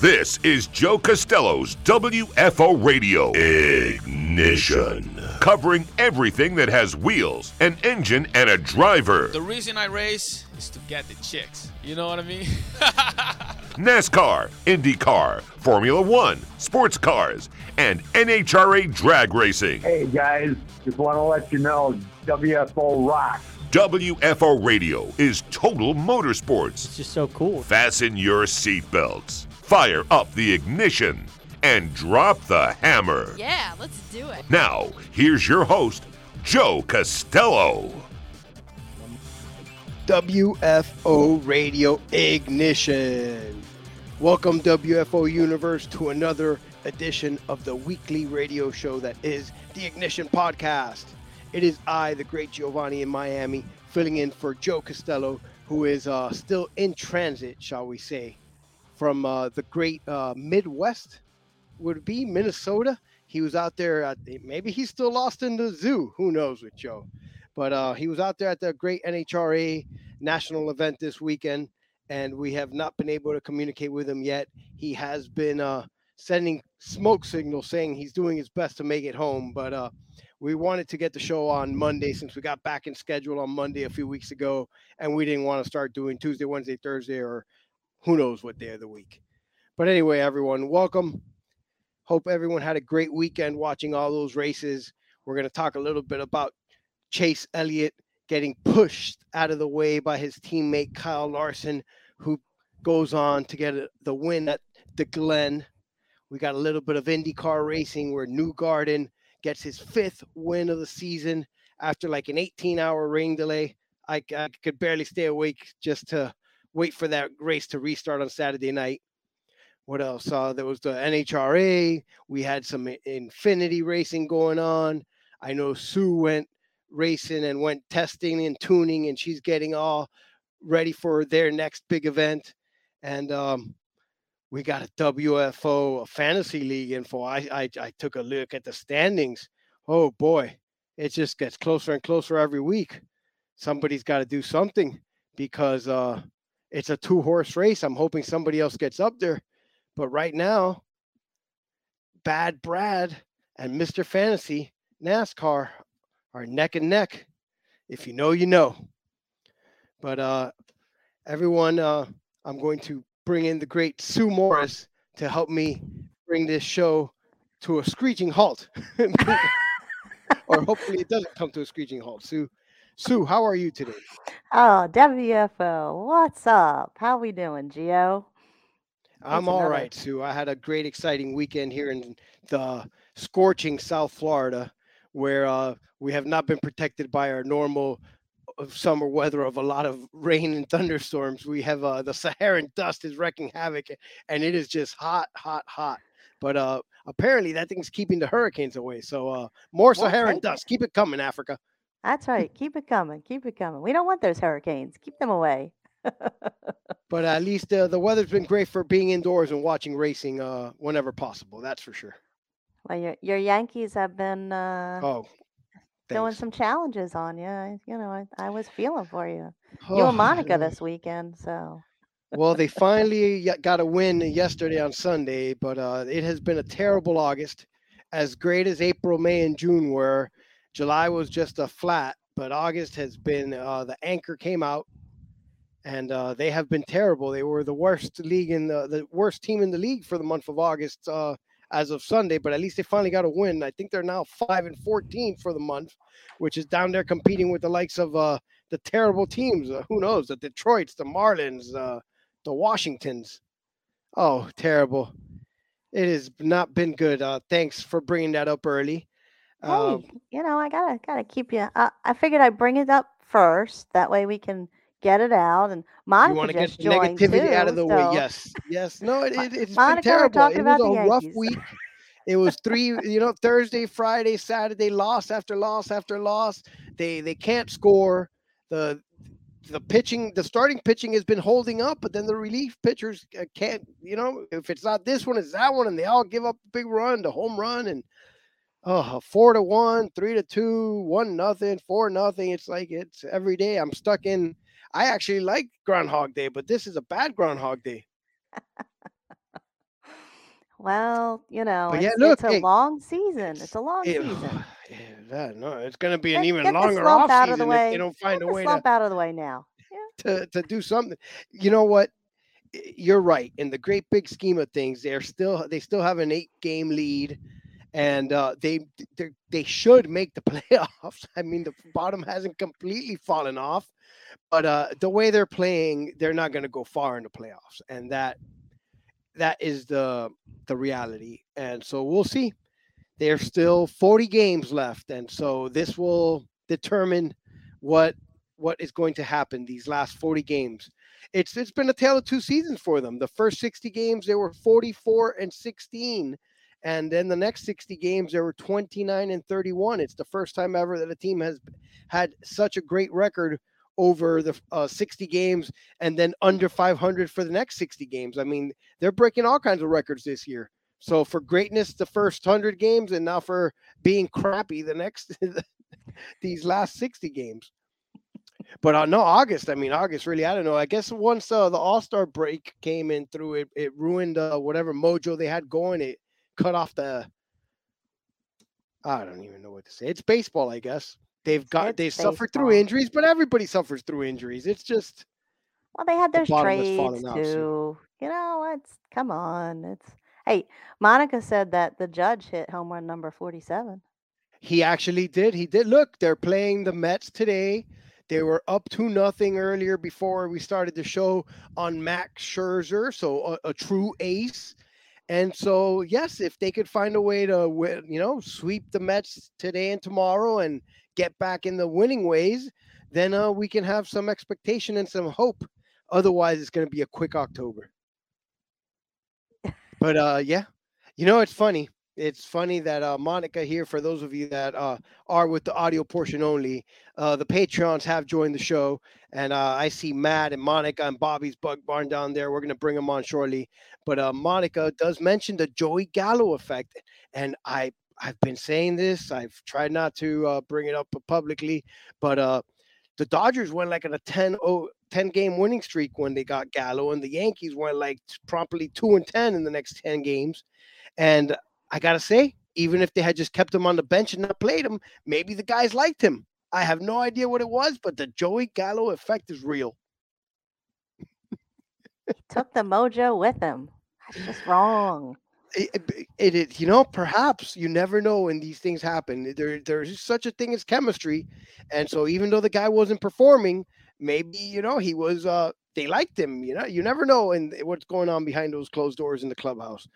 This is Joe Costello's WFO Radio Ignition, covering everything that has wheels, an engine, and a driver. The reason I race is to get the chicks. You know what I mean? NASCAR, IndyCar, Formula One, sports cars, and NHRA drag racing. Hey guys, just want to let you know WFO rocks. WFO Radio is total motorsports. It's just so cool. Fasten your seatbelts, fire up the ignition, and drop the hammer. Yeah, let's do it. Now, here's your host, Joe Costello. WFO Radio Ignition. Welcome, WFO Universe, to another edition of the weekly radio show that is the Ignition Podcast. It is I, the great Giovanni in Miami, filling in for Joe Costello, who is uh, still in transit, shall we say, from uh, the great uh, Midwest. Would be Minnesota? He was out there. At, maybe he's still lost in the zoo. Who knows with Joe? But uh, he was out there at the great NHRA national event this weekend, and we have not been able to communicate with him yet. He has been uh, sending smoke signals saying he's doing his best to make it home, but uh, we wanted to get the show on Monday since we got back in schedule on Monday a few weeks ago, and we didn't want to start doing Tuesday, Wednesday, Thursday, or who knows what day of the week. But anyway, everyone, welcome. Hope everyone had a great weekend watching all those races. We're going to talk a little bit about Chase Elliott getting pushed out of the way by his teammate Kyle Larson, who goes on to get the win at the Glen. We got a little bit of IndyCar racing where Newgarden gets his fifth win of the season after like an 18 hour rain delay. I, I could barely stay awake just to wait for that race to restart on Saturday night. What else? Uh, there was the NHRA. We had some Xfinity racing going on. I know Sue went racing and went testing and tuning, and she's getting all ready for their next big event. And um, we got a WFO a fantasy league info. I, I I took a look at the standings. Oh boy, it just gets closer and closer every week. Somebody's got to do something because uh, it's a two horse race. I'm hoping somebody else gets up there, but right now, Bad Brad and Mr. Fantasy NASCAR are neck and neck. If you know, you know. But uh, everyone, uh, I'm going to bring in the great Sue Morris to help me bring this show to a screeching halt. or hopefully it doesn't come to a screeching halt. Sue, Sue, how are you today? Oh, WFO, what's up? How we doing, Geo? I'm all another- right, Sue. I had a great, exciting weekend here in the scorching South Florida, where uh, we have not been protected by our normal uh, summer weather of a lot of rain and thunderstorms. We have uh, the Saharan dust is wreaking havoc, and it is just hot, hot, hot. But uh, apparently, that thing's keeping the hurricanes away. So uh, more Saharan dust. Keep it coming, Africa. That's right. Keep it coming. Keep it coming. We don't want those hurricanes. Keep them away. But at least uh, the weather's been great for being indoors and watching racing uh, whenever possible. That's for sure. Well, your your Yankees have been uh, Oh, throwing some challenges on you. I, you know, I, I was feeling for you. You Oh, and Monica yeah. this weekend. So Well, they finally got a win yesterday on Sunday, but uh, it has been a terrible August. As great as April, May, and June were, July was just a flat, but August has been uh, the anchor came out, and uh, they have been terrible. They were the worst league in the the worst team in the league for the month of August uh, as of Sunday, but at least they finally got a win. I think they're now five and fourteen for the month, which is down there competing with the likes of uh, the terrible teams. Uh, who knows? The Detroits, the Marlins. Uh, the Washingtons. Oh, terrible. It has not been good. Thanks for bringing that up early. Uh, hey, you know, I gotta gotta keep you. I, I figured I'd bring it up first. That way we can get it out. And you Monica want to get just the joined negativity too. out of the way. so- Yes. Yes. No, it, Mo- it, it's Monica, been we're terrible. talking It was about the a rough Yankees. week. It was three, you know, Thursday, Friday, Saturday, loss after loss after loss. They they can't score. The the pitching, the starting pitching has been holding up, but then the relief pitchers uh, can't. You know, if it's not this one, it's that one, and they all give up a big run, the home run, and oh, four to one, three to two, one nothing, four nothing. It's like it's every day. I'm stuck in. I actually like Groundhog Day, but this is a bad Groundhog Day. Well, you know, But yeah, it's look, it's a hey, long season. It's a long it- season. yeah, that- no, it's going to be an Get, even get longer off out of the season if way. they don't find Get a way to slump out of the way now. Yeah. to, to do something. You know what? You're right. In the great big scheme of things, they're still they still have an eight game lead, and uh, they they should make the playoffs. I mean, the bottom hasn't completely fallen off, but uh, the way they're playing, they're not going to go far in the playoffs, and that that is the the reality. And so we'll see. There's still 40 games left, and so this will determine what what is going to happen these last 40 games. It's it's been a tale of two seasons for them. The first 60 games they were 44 and 16 and then the next 60 games they were 29 and 31. It's the first time ever that a team has had such a great record over the uh, 60 games and then under 500 for the next 60 games. I mean, they're breaking all kinds of records this year. So for greatness the first 100 games and now for being crappy the next these last 60 games. But uh, no, August. I mean, August really. I don't know. I guess once uh, the All Star break came in through, it it ruined uh, whatever mojo they had going. It cut off the. I don't even know what to say. It's baseball, I guess. They've got It's they suffered through injuries, but everybody suffers through injuries. It's just Well, they had The their has trades fallen out, so- too. You know, it's come on. It's hey, Monica said that the judge hit home run number forty-seven. he actually did. He did. Look, they're playing the Mets today. They were up to nothing earlier before we started the show on Max Scherzer, so a, a true ace. And so, yes, if they could find a way to, you know, sweep the Mets today and tomorrow and get back in the winning ways, then uh, we can have some expectation and some hope. Otherwise, it's going to be a quick October. But uh, yeah, you know, it's funny. It's funny that uh, Monica here, for those of you that uh, are with the audio portion only, uh, the Patreons have joined the show. And uh, I see Matt and Monica and Bobby's Bug Barn down there. We're going to bring them on shortly. But uh, Monica does mention the Joey Gallo effect. And I, I've been saying this. I've tried not to uh, bring it up publicly. But the Dodgers went like on a 10, 10 game winning streak when they got Gallo. And the Yankees went like promptly 2 and 10 in the next 10 games. And I gotta say, even if they had just kept him on the bench and not played him, maybe the guys liked him. I have no idea what it was, but the Joey Gallo effect is real. He took the mojo with him. That's just wrong. It, it, it is, you know, perhaps you never know when these things happen. There, there's such a thing as chemistry, and so even though the guy wasn't performing, maybe you know he was. Uh, they liked him. You know, you never know and what's going on behind those closed doors in the clubhouse.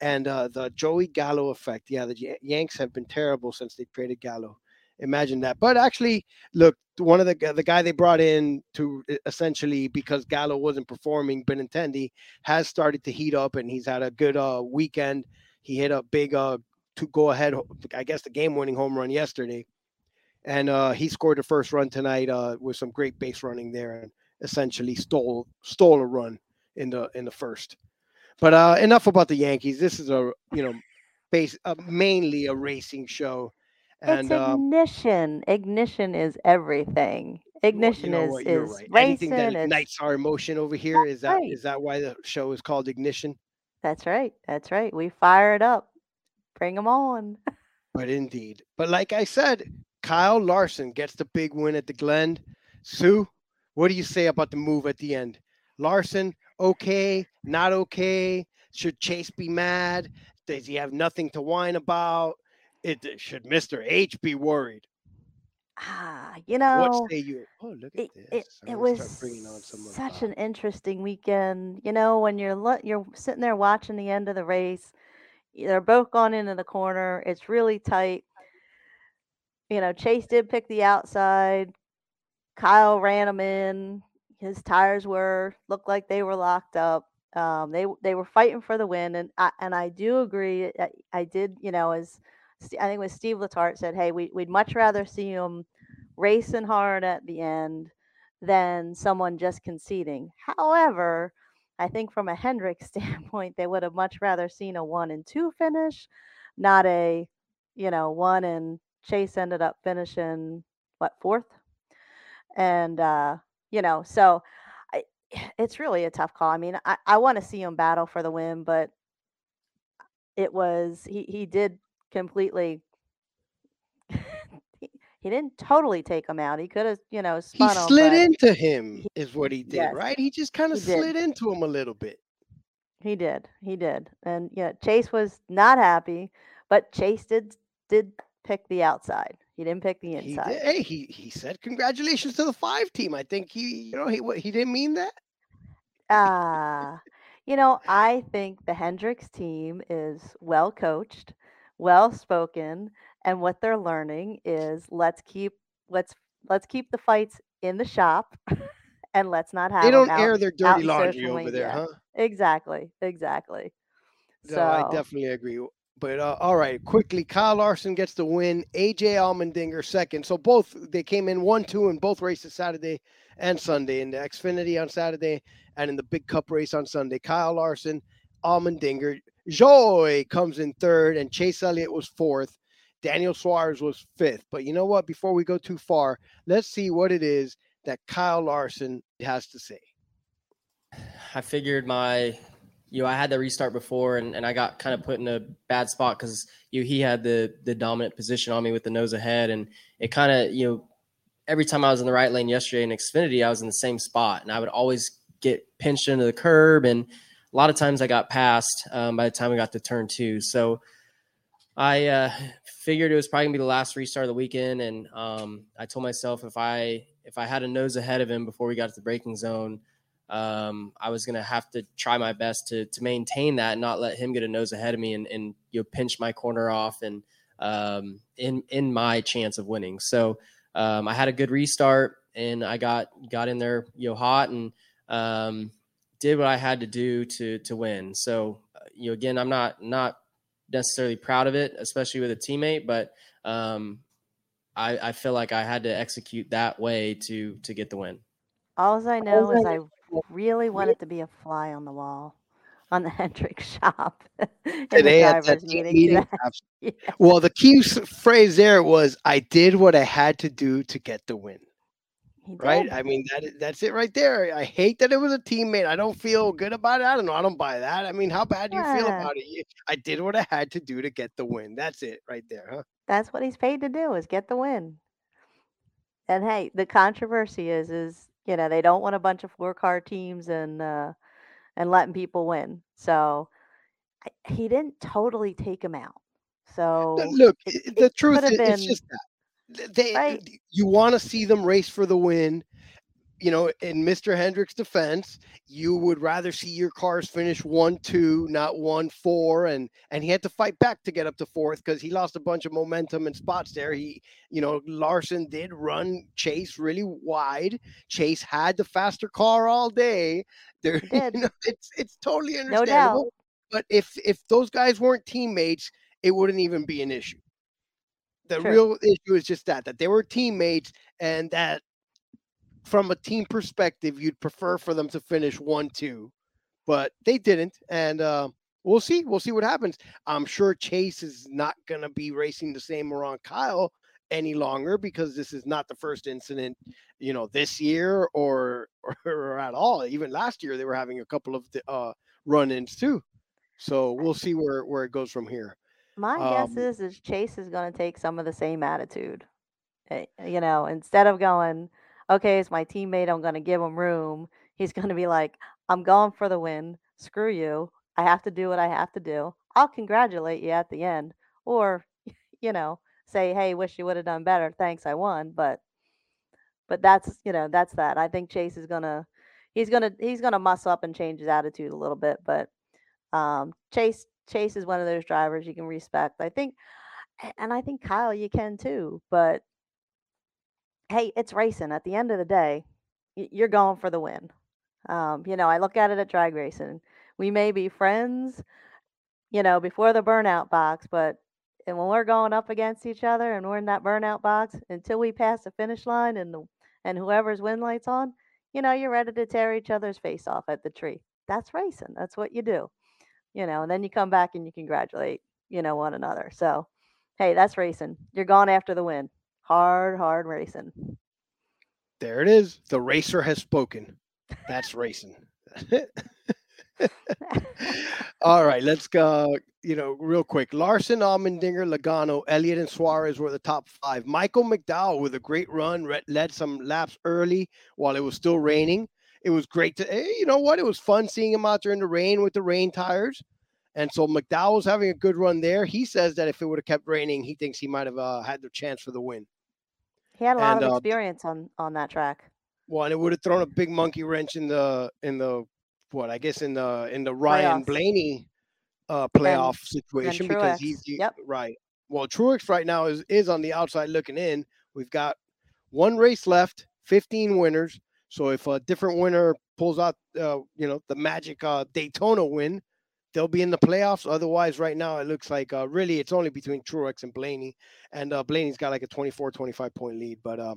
And uh, the Joey Gallo effect. Yeah, the Yanks have been terrible since they traded Gallo. Imagine that. But actually, look, one of the the guy they brought in to essentially because Gallo wasn't performing, Benintendi has started to heat up, and he's had a good uh, weekend. He hit a big uh, to go ahead, I guess, the game winning home run yesterday, and uh, he scored the first run tonight uh, with some great base running there, and essentially stole stole a run in the in the first. But uh, enough about the Yankees. This is a you know, base uh, mainly a racing show, and it's uh, ignition. Ignition is everything. well, Ignition you know is is right. racing. Anything that It's ignites our emotion over here is that right. is that why the show is called Ignition? that's right. That's right. We fire it up. Bring them on. But indeed, but like I said, Kyle Larson gets the big win at the Glen. Sue, what do you say about the move at the end? Larson, okay, not okay. Should Chase be mad? Does he have nothing to whine about? It should Mister H be worried? Ah, you know. What say you? Oh, look at it, this! it, I'm it was start bringing on some of, such an interesting weekend. You know, when you're lo- you're sitting there watching the end of the race, they're both gone into the corner. It's really tight. You know, Chase did pick the outside. Kyle ran him in. His tires were looked like they were locked up. Um, they they were fighting for the win, and I and I do agree. I, I did, you know, as I think was Steve Letarte said, "Hey, we, we'd much rather see him racing hard at the end than someone just conceding." However, I think from a Hendrick standpoint, they would have much rather seen a one and two finish, not a, you know, one and Chase ended up finishing what fourth, and uh, you know, so I, it's really a tough call. I mean, I, I want to see him battle for the win, but it was he he did completely he, he didn't totally take him out. He could have, you know, He spun him, slid into him, is what he did, Yes. right? He just kind of He did. slid into him a little bit. he did. He did. And yeah, Chase was not happy, but Chase did did pick the outside. He didn't pick the He inside. did, hey, he he said congratulations to the five team. I think he, you know, he what he didn't mean that. Ah, you know, I think the Hendricks team is well coached, well spoken, and what they're learning is let's keep let's let's keep the fights in the shop and let's not have they don't out, air their dirty laundry over there, huh? Exactly, exactly. No, I definitely agree. But uh, all right, quickly, Kyle Larson gets the win. AJ Allmendinger second. So both they came in one, two in both races Saturday and Sunday in the Xfinity on Saturday and in the Big Cup race on Sunday. Kyle Larson, Allmendinger, Joey comes in third, and Chase Elliott was fourth. Daniel Suarez was fifth. But you know what? Before we go too far, let's see what it is that Kyle Larson has to say. I figured my, you know, I had the restart before, and, and I got kind of put in a bad spot because you he had the the dominant position on me with the nose ahead, and it kind of you know, every time I was in the right lane yesterday in Xfinity, I was in the same spot, and I would always get pinched into the curb, and a lot of times I got passed um, by the time we got to turn two. So I uh, figured it was probably gonna be the last restart of the weekend, and um, I told myself if I if I had a nose ahead of him before we got to the braking zone um, I was gonna have to try my best to to maintain that and not let him get a nose ahead of me and, and you know pinch my corner off and um, in in my chance of winning. So um, I had a good restart and I got got in there you know hot and um, did what I had to do to to win. So uh, you know again I'm not not necessarily proud of it, especially with a teammate, but um, I, I feel like I had to execute that way to to get the win. all I know is I really wanted to be a fly on the wall on the Hendricks shop Today at that meeting meeting, Yeah. Well, the key phrase there was I did what I had to do to get the win. Right? I mean that that's it right there. I hate that it was a teammate. I don't feel good about it. I don't know. I don't buy that. I mean, how bad do you feel about it? I did what I had to do to get the win. That's it right there, huh? That's what he's paid to do is get the win. And hey, the controversy is is you know they don't want a bunch of four car teams and uh, and letting people win. So I- he didn't totally take him out. So Look, it, the it truth is it's been just that they right. you want to see them race for the win. You know, in Mr. Hendrick's defense, you would rather see your cars finish one two, not one four, and and he had to fight back to get up to fourth because he lost a bunch of momentum and spots there. He, you know, Larson did run Chase really wide. Chase had the faster car all day. There, you know, it's it's totally No understandable. doubt. But if if those guys weren't teammates, it wouldn't even be an issue. The True. real issue is just that that they were teammates and that from a team perspective, you'd prefer for them to finish one two, but they didn't, and uh, we'll see. We'll see what happens. I'm sure Chase is not going to be racing the same around Kyle any longer because this is not the first incident, you know, this year or or at all. Even last year, they were having a couple of the, uh, run-ins too. So we'll see where where it goes from here. My Um, guess is is Chase is going to take some of the same attitude. Eh, You know, instead of going, okay, it's my teammate, I'm going to give him room. He's going to be like, I'm going for the win. Screw you. I have to do what I have to do. I'll congratulate you at the end, or you know, say, hey, wish you would have done better. Thanks, I won. But but that's you know that's that. I think Chase is gonna he's gonna he's gonna muss up and change his attitude a little bit. But um, Chase Chase is one of those drivers you can respect. I think, and I think Kyle you can too. But hey, it's racing. At the end of the day, you're going for the win. Um, you know, I look at it at drag racing. We may be friends, you know, before the burnout box, but and when we're going up against each other and we're in that burnout box until we pass the finish line and the and whoever's win lights on, you know, you're ready to tear each other's face off at the tree. That's racing. That's what you do. You know, and then you come back and you congratulate, you know, one another. So, hey, that's racing. You're going after the win. Hard, hard racing. There it is. The racer has spoken. That's racing. All right, let's go. You know, real quick. Larson, Allmendinger, Logano, Elliott, and Suarez were the top five. Michael McDowell with a great run led some laps early while it was still raining. It was great to, eh, you know what? It was fun seeing him out there in the rain with the rain tires. And so McDowell's having a good run there. He says that if it would have kept raining, he thinks he might have uh, had the chance for the win. He had a lot And, of uh, experience on on that track. Well, and it would have thrown a big monkey wrench in the in the what I guess in the in the Ryan Playoffs. Blaney uh playoff situation because he's Yep. right. Well, Truex right now is is on the outside looking in. We've got one race left, 15 winners. So if a different winner pulls out uh, you know, the magic uh Daytona win, they'll be in the playoffs. Otherwise, right now it looks like uh really it's only between Truex and Blaney. And uh Blaney's got like a 24, 25 point lead. But uh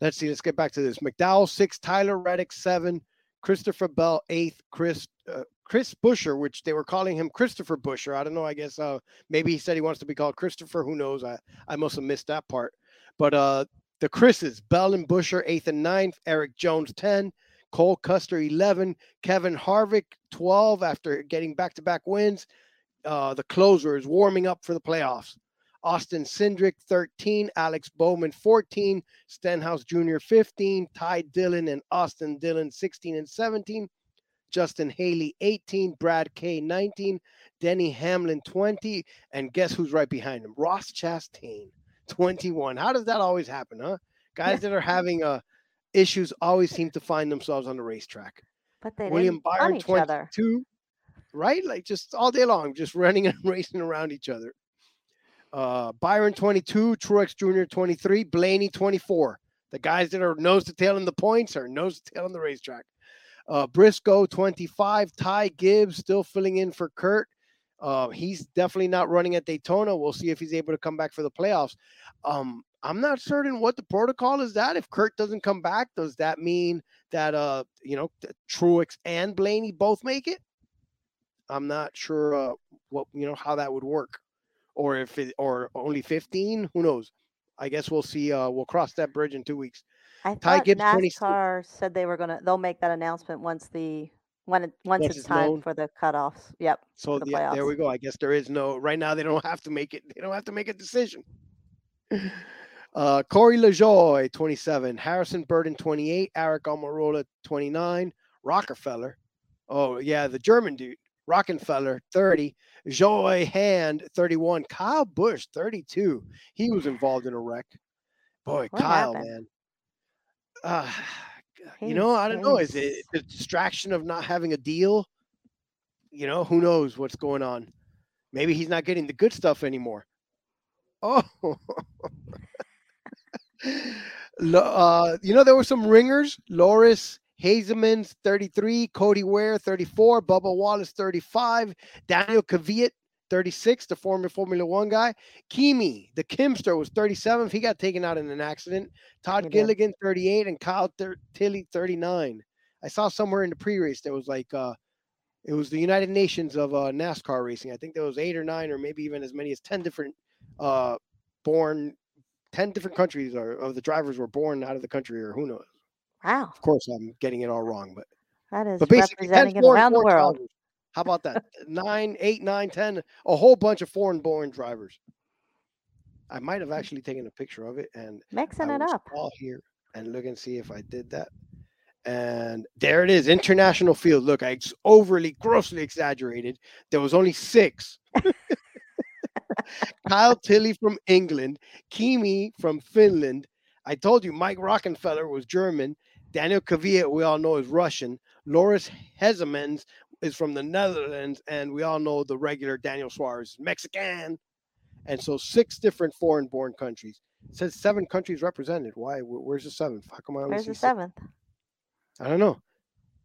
let's see, let's get back to this. McDowell six, Tyler Reddick seven, Christopher Bell eighth, Chris uh, Chris Buescher, which they were calling him Christopher Buescher. I don't know. I guess uh, maybe he said he wants to be called Christopher. Who knows? I I must have missed that part. But uh, the Chris's Bell and Buescher eighth and ninth, Erik Jones ten, Cole Custer eleven, Kevin Harvick twelve after getting back to back wins. Uh, the closer is warming up for the playoffs. Austin Cindric 13, Alex Bowman 14, Stenhouse Jr. 15, Ty Dillon and Austin Dillon 16 and 17, Justin Haley 18, Brad K 19, Denny Hamlin 20, and guess who's right behind him? Ross Chastain 21. How does that always happen, huh? Guys that are having uh, issues always seem to find themselves on the racetrack. But they William Byron each other. 22, right? Like just all day long, just running and racing around each other. Uh, Byron 22, Truex Jr. 23, Blaney 24. The guys that are nose to tail in the points are nose to tail on the racetrack. Uh, Briscoe 25, Ty Gibbs still filling in for Kurt. Uh, he's definitely not running at Daytona. We'll see if he's able to come back for the playoffs. Um, I'm not certain what the protocol is. That if Kurt doesn't come back, does that mean that uh, you know, Truex and Blaney both make it? I'm not sure uh, what you know how that would work, or if it or only 15. Who knows? I guess we'll see. Uh, we'll cross that bridge in two weeks. I Ty thought Gibbs, 26. NASCAR said they were gonna. They'll make that announcement once the when it, once Once it's it's time known. for the cutoffs. Yep. So the yeah, there playoffs. we go. I guess there is no right now. They don't have to make it. They don't have to make a decision. Uh, Corey LaJoie, 27. Harrison Burton, 28. Aric Almirola, 29. Rockenfeller. Oh, yeah, the German dude. Rockenfeller, 30. Joey Hand, 31. Kyle Busch, 32. He was involved in a wreck. Boy, What Kyle, happened? man. Uh, you know, I don't know. Is it the distraction of not having a deal? You know, who knows what's going on? Maybe he's not getting the good stuff anymore. Oh, uh, you know, there were some ringers. Loris Hezemans 33, Cody Ware 34, Bubba Wallace 35, Daniel Kvyat 36, the former Formula One guy. Kimi, the Kimster, was 37. He got taken out in an accident. Todd did. Gilliland 38 and Kyle Thir- Tilley 39. I saw somewhere in the pre-race there was like uh it was the United Nations of uh, NASCAR racing. I think there was eight or nine, or maybe even as many as ten different uh, born, ten different countries or of the drivers were born out of the country, or who knows. Wow, Of course, I'm getting it all wrong, but that is but basically, representing around the world. drivers. How about that? nine, eight, nine, ten, a whole bunch of foreign born drivers. I might have actually taken a picture of it, and Mixing it up. scroll here and look and see if I did that. And there it is, international field. Look, I overly, grossly exaggerated. There was only six. Kyle Tilley from England, Kimi from Finland. I told you Mike Rockenfeller was German. Daniel Kvyat, we all know, is Russian. Loris Hezemans is from the Netherlands, and we all know the regular Daniel Suarez is Mexican. And so six different foreign-born countries. It says seven countries represented. Why? Where's the seventh? How come I only Where's the six? seventh? I don't know.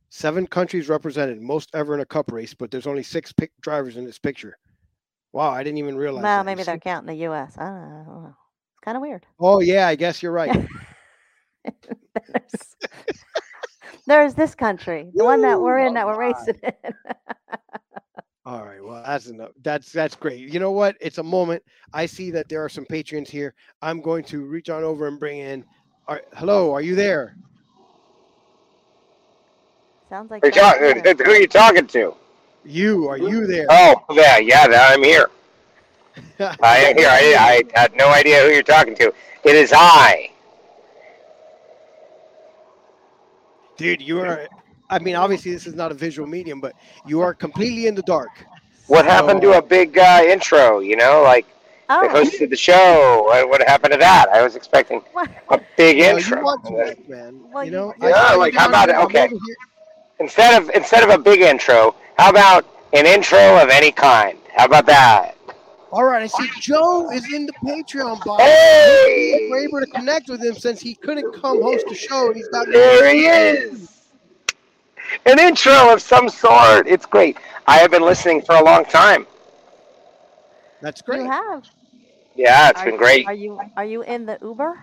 Seven countries represented, most ever in a cup race, but there's only six pic- drivers in this picture. Wow, I didn't even realize. Well, that. Maybe they're counting the U.S. I don't know. I don't know. It's kind of weird. Oh yeah, I guess you're right. there's, there's this country, the one that we're Woo, in, that we're alright. racing in. All right, well that's enough. That's that's great. You know what? It's a moment. I see that there are some patrons here. I'm going to reach on over and bring in. Are, hello, are you there? Sounds like Who you John talk- Cena. who are you talking to? You are you there? Oh, yeah, yeah, that- I'm here. I am here. I, I had no idea who you're talking to. It is I. Dude, you are. I mean, obviously this is not a visual medium, but you are completely in the dark. What happened to a big uh, intro? You know, like they Oh, hosted the show. What, what happened to that? I was expecting a big You, know, you intro. want to work, man. Well, you you- know. Yeah, I- like, how about it? Okay. Instead of instead of a big intro, how about an intro of any kind? How about that? All right, I see Joe is in the Patreon box. Hey! We're able to connect with him since he couldn't come host the show, and he's got. There he is. An intro of some sort. It's great. I have been listening for a long time. That's You great. have. Yeah, it's Are- been great. Are you are you in the Uber?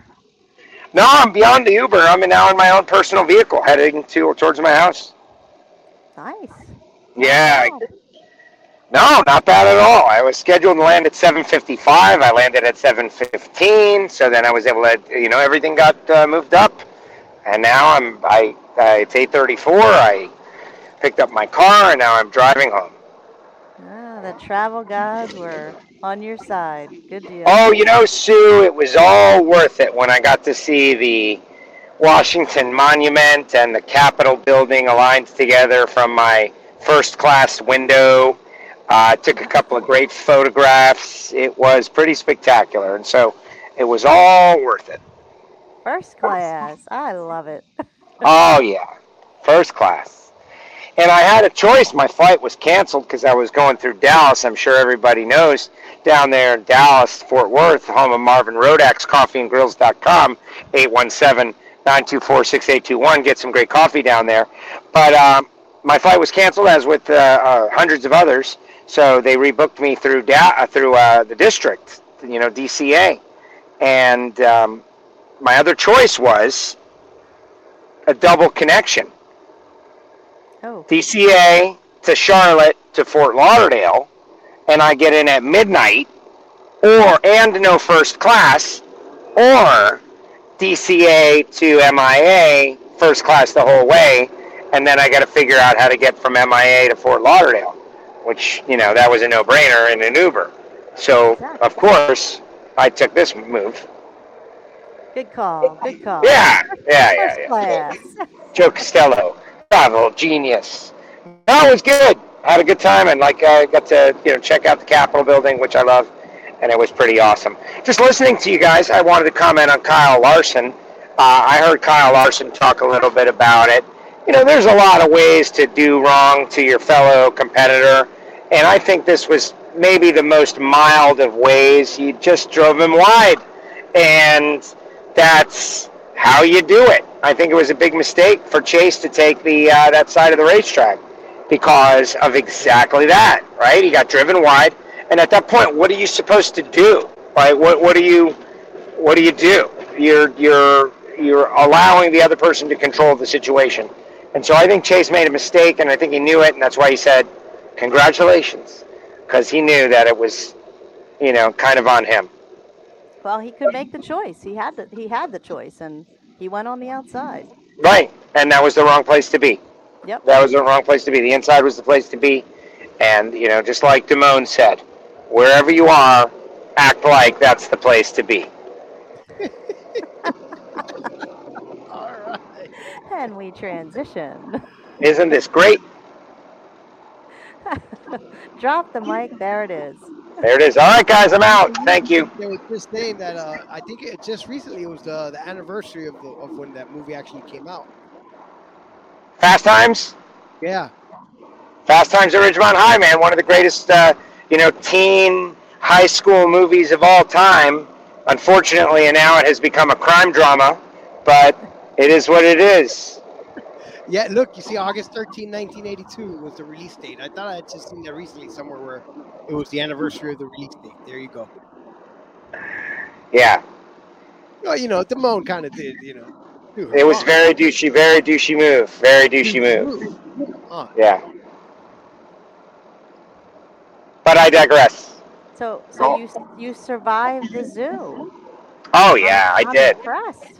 No, I'm beyond the Uber. I'm now in my own personal vehicle, heading to towards my house. Nice. Yeah. I- Wow. No, not bad at all. I was scheduled to land at 7:55. I landed at 7:15. So then I was able to, you know, everything got uh, moved up, and now I'm. I. Uh, it's 8:34. I picked up my car, and now I'm driving home. Ah, the travel gods were on your side. Good deal. Oh, you know, Sue, it was all worth it when I got to see the Washington Monument and the Capitol building aligned together from my first class window. Uh, I took a couple of great photographs. It was pretty spectacular, and so it was all worth it. First class. I love it. Oh, yeah, first class. And I had a choice. My flight was canceled because I was going through Dallas. I'm sure everybody knows down there in Dallas, Fort Worth, home of Marvin Rodax, coffeeandgrills.com, 817-924-6821. Get some great coffee down there. But um, my flight was canceled, as with uh, uh, hundreds of others. So they rebooked me through da- uh, through uh, the district, you know, DCA. And um, my other choice was a double connection. Oh, DCA to Charlotte to Fort Lauderdale, and I get in at midnight, or and no first class, or DCA to MIA first class the whole way, and then I got to figure out how to get from MIA to Fort Lauderdale, which you know that was a no-brainer in an Uber. So of course I took this move. good call. Good call. Yeah, yeah, yeah, yeah. class. Joe Costello, travel genius. No, it was good. I Had a good time, and like I got to you know check out the Capitol building, which I love, and it was pretty awesome. Just listening to you guys, I wanted to comment on Kyle Larson. Uh, I heard Kyle Larson talk a little bit about it. You know, there's a lot of ways to do wrong to your fellow competitor, and I think this was maybe the most mild of ways. You just drove him wide, and that's how you do it. I think it was a big mistake for Chase to take the uh, that side of the racetrack because of exactly that. Right? He got driven wide, and at that point, what are you supposed to do? Right? What what do you what do you do? You're you're you're allowing the other person to control the situation, and so I think Chase made a mistake, and I think he knew it, and that's why he said, "Congratulations," because he knew that it was, you know, kind of on him. Well, he could make the choice. He had the he had the choice, and he went on the outside. Right, and that was the wrong place to be. Yep. That was the wrong place to be. The inside was the place to be, and you know, just like Damone said, wherever you are, act like that's the place to be. All right. And we transition. Isn't this great? Drop the mic. There it is. There it is. All right, guys, I'm out. Thank you. They were just saying that uh, I think it just recently it was the, the anniversary of, the, of when that movie actually came out. Fast Times, Yeah. Fast Times at Ridgemont High, man, one of the greatest, uh, you know, teen high school movies of all time. Unfortunately, and now it has become a crime drama, but it is what it is. Yeah, look, you see, August 13, 1982 was the release date. I thought I had just seen that recently somewhere where it was the anniversary of the release date. There you go. Yeah, Well, you know, Damone kind of did, you know. do it was wrong. very douchey, very douchey move, very douchey move. Uh, Yeah. But I digress. So, so you you survived the zoo. Oh yeah, I I'm did. Impressed.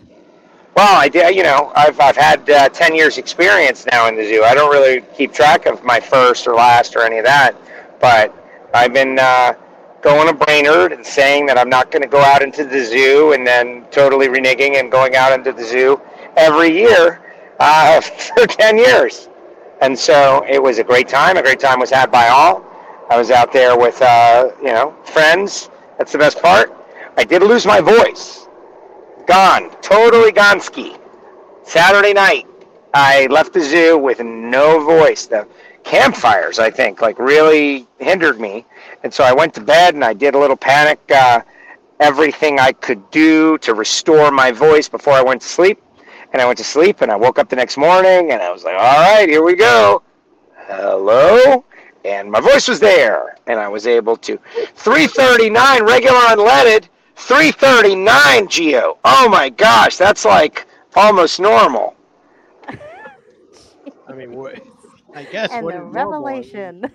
Well, I did. You know, I've I've had uh, ten years experience now in the zoo. I don't really keep track of my first or last or any of that, but I've been uh, going to Brainerd and saying that I'm not going to go out into the zoo, and then totally reneging and going out into the zoo every year uh, for ten years. And so it was a great time. A great time was had by all. I was out there with uh, you know friends. That's the best part. I did lose my voice gone, totally gone ski. Saturday night, I left the zoo with no voice. The campfires, I think, like really hindered me, and so I went to bed and I did a little panic, uh, everything I could do to restore my voice before I went to sleep. And I went to sleep, and I woke up the next morning, and I was like, "All right, here we go." Hello, and my voice was there, and I was able to. 339 regular unleaded 339 Geo. Oh my gosh, that's like almost normal. I mean, what? I guess. and what the is normal? revelation.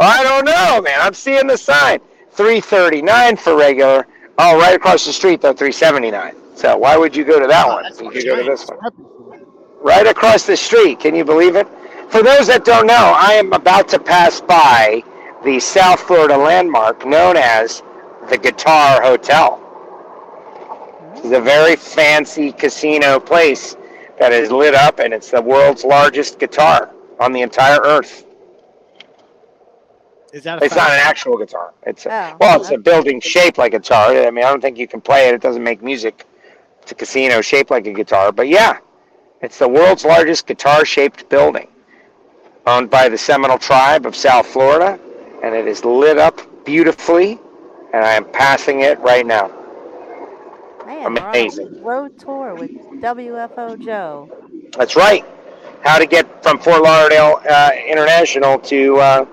I don't know, man. I'm seeing the sign. 339 for regular. Oh, right across the street though, 379. So why would you go to that Oh, one? that's You what could go to this one. Right across the street. Can you believe it? For those that don't know, I am about to pass by the South Florida landmark known as the Guitar Hotel. It's a very fancy casino place that is lit up, and it's the world's largest guitar on the entire earth. Is that a It's not an actual guitar. It's a, Oh, well, it's a building shaped like a guitar. I mean, I don't think you can play it. It doesn't make music. It's a casino shaped like a guitar. But yeah, it's the world's largest guitar-shaped building, owned by the Seminole tribe of South Florida, and it is lit up beautifully. And I am passing it right now. Man, we're on Amazing. a road tour with WFO Joe. That's right. How to get from Fort Lauderdale uh, International to uh,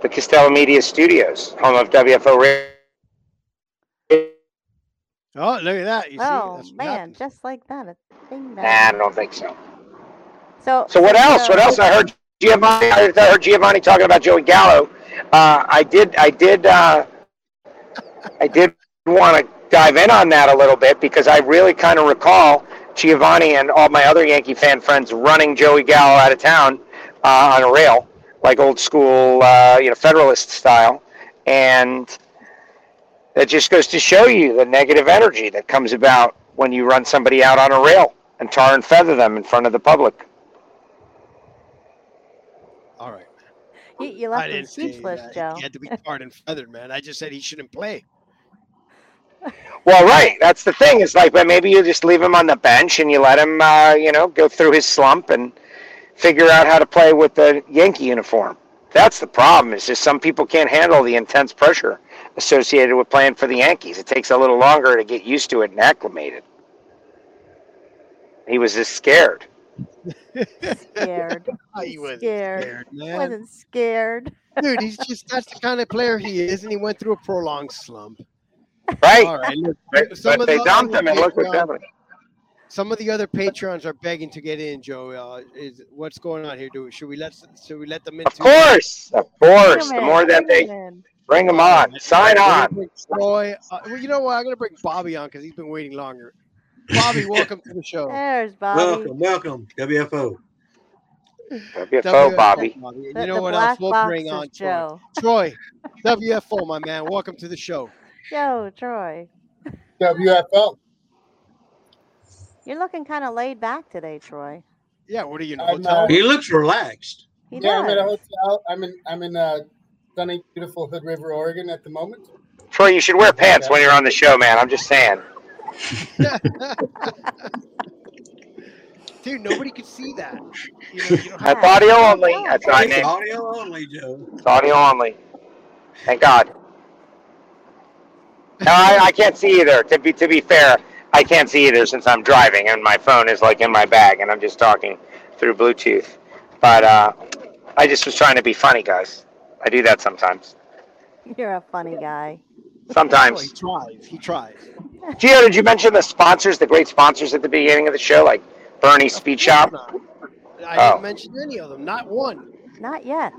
the Costello Media Studios, home of WFO Radio. Oh, look at that! You see, Oh That's man, happens. just like that. A thing Nah, I don't think so. So So what else? What else? I heard Giovanni. I heard- I heard Giovanni talking about Joey Gallo. Uh, I did. I did. Uh, I did want to dive in on that a little bit because I really kind of recall Giovanni and all my other Yankee fan friends running Joey Gallo out of town uh, on a rail, like old school, uh, you know, Federalist style, and that just goes to show you the negative energy that comes about when you run somebody out on a rail and tar and feather them in front of the public. All right. You, you I left him speechless. Joe. He had to be tarred and feathered, man. I just said he shouldn't play. Well, right. That's the thing. It's like, but maybe you just leave him on the bench and you let him, uh, you know, go through his slump and figure out how to play with the Yankee uniform. That's the problem. Is just some people can't handle the intense pressure associated with playing for the Yankees. It takes a little longer to get used to it and acclimated. He was just scared. Scared. he wasn't Scared. scared, man. Wasn't scared. Dude, he's just that's the kind of player he is, and he went through a prolonged slump. Right. All right, look, But, some but they the dumped other him and look what's happening. Some of the other patrons are begging to get in, Joe. Uh, is what's going on here? Do should we let should we let them in? Of course. Of course. The more that they they 'em bring them on, sign on. Troy. Uh, well, you know what? I'm gonna bring Bobby on because he's been waiting longer. Bobby, welcome to the show. There's Bobby. Welcome, welcome, WFO. WFO, Bobby. You know the what else? We'll bring is on Troy. Troy, WFO, my man. Welcome to the show. Joe, Troy. WFL. You're looking kind of laid back today, Troy. Yeah, what are you in a I'm, hotel? uh, He looks relaxed. He Yeah, I'm at a hotel. I'm in I'm in uh, sunny, beautiful Hood River, Oregon at the moment. Troy, you should wear pants when you're on the show, man. I'm just saying. Dude, nobody could see that. You know, you don't have That's audio only. That's not It's name. audio only, Joe. It's audio only. Thank God. No, I, I can't see either. To be to be fair, I can't see either since I'm driving and my phone is like in my bag and I'm just talking through Bluetooth. But uh, I just was trying to be funny, guys. I do that sometimes. You're a funny guy. Oh, he tries. He tries. Gio, did you mention the sponsors, the great sponsors at the beginning of the show, like Bernie's Speed Shop? I Oh. didn't mention any of them. Not one. Not yet.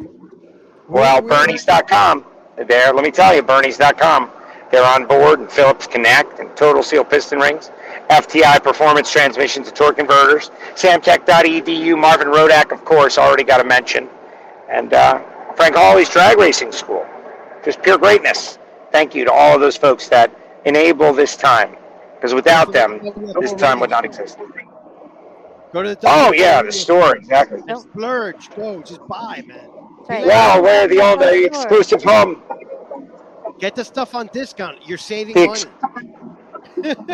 Well, We- we- Bernie's.com. There, let me tell you, Bernie's.com. They're on board, and Phillips Connect, and Total Seal Piston Rings, FTI Performance Transmissions and Torque Converters, Samtech.edu, Marvin Rodak, of course, already got to mention, and uh, Frank Hawley's Drag Racing School. Just pure greatness. Thank you to all of those folks that enable this time, because without them, this time would not exist. Go to the Oh yeah, the store exactly. Show. Splurge. Go. Just buy, man. That's right. Well, where the old uh, exclusive home, Get the stuff on discount. You're saving The money.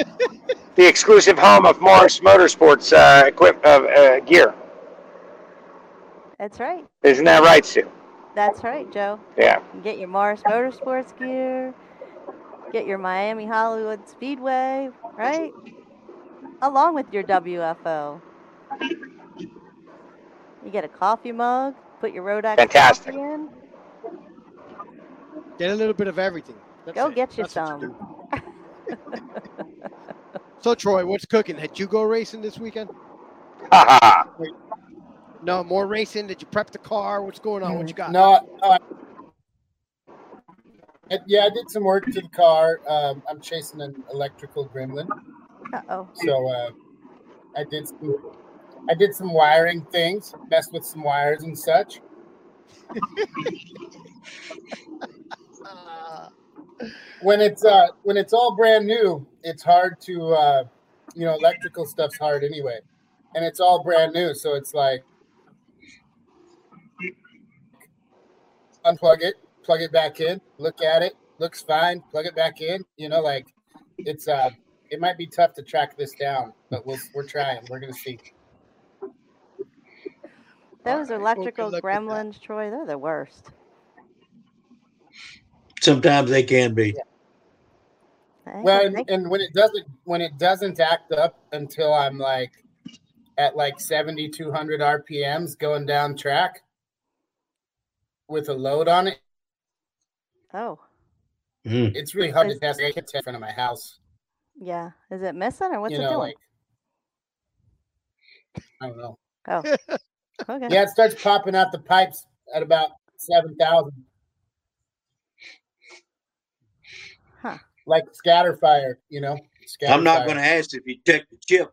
the exclusive home of Morris Motorsports uh, equip uh, uh, gear. That's right. Isn't that right, Sue? That's right, Joe. Yeah. You get your Morris Motorsports gear, get your Miami Hollywood Speedway, right? Along with your WFO. You get a coffee mug, put your Rodak Fantastic. coffee in. Get a little bit of everything. That's Go it. get you That's some. do. So Troy, what's cooking? Did you go racing this weekend? Ha ha. No, more racing. Did you prep the car? What's going on? What you got? No, no. I, I- yeah, I did some work to the car. Um, I'm chasing an electrical gremlin, Uh oh. so uh, I did some. I did some wiring things, messed with some wires and such. When it's uh, when it's all brand new, it's hard to uh, you know electrical stuff's hard anyway, and it's all brand new, so it's like unplug it, plug it back in, look at it, looks fine, plug it back in. You know, like it's uh, it might be tough to track this down, but we'll we're trying. We're gonna see. Those Alright, well, good electrical luck with that. gremlins, Troy, they're the worst. Sometimes they can be. Yeah. Well, and, and when it doesn't when it doesn't act up until I'm like at like 7200 RPMs going down track with a load on it. Oh. Mm-hmm. It's really hard to test. I can't in front of my house. Yeah. Is it missing or what's you it doing? Like, I don't know. Oh. okay. Yeah, it starts popping out the pipes at about 7,000. Like scatter fire, you know. Scatter I'm not going to ask if you check the chip.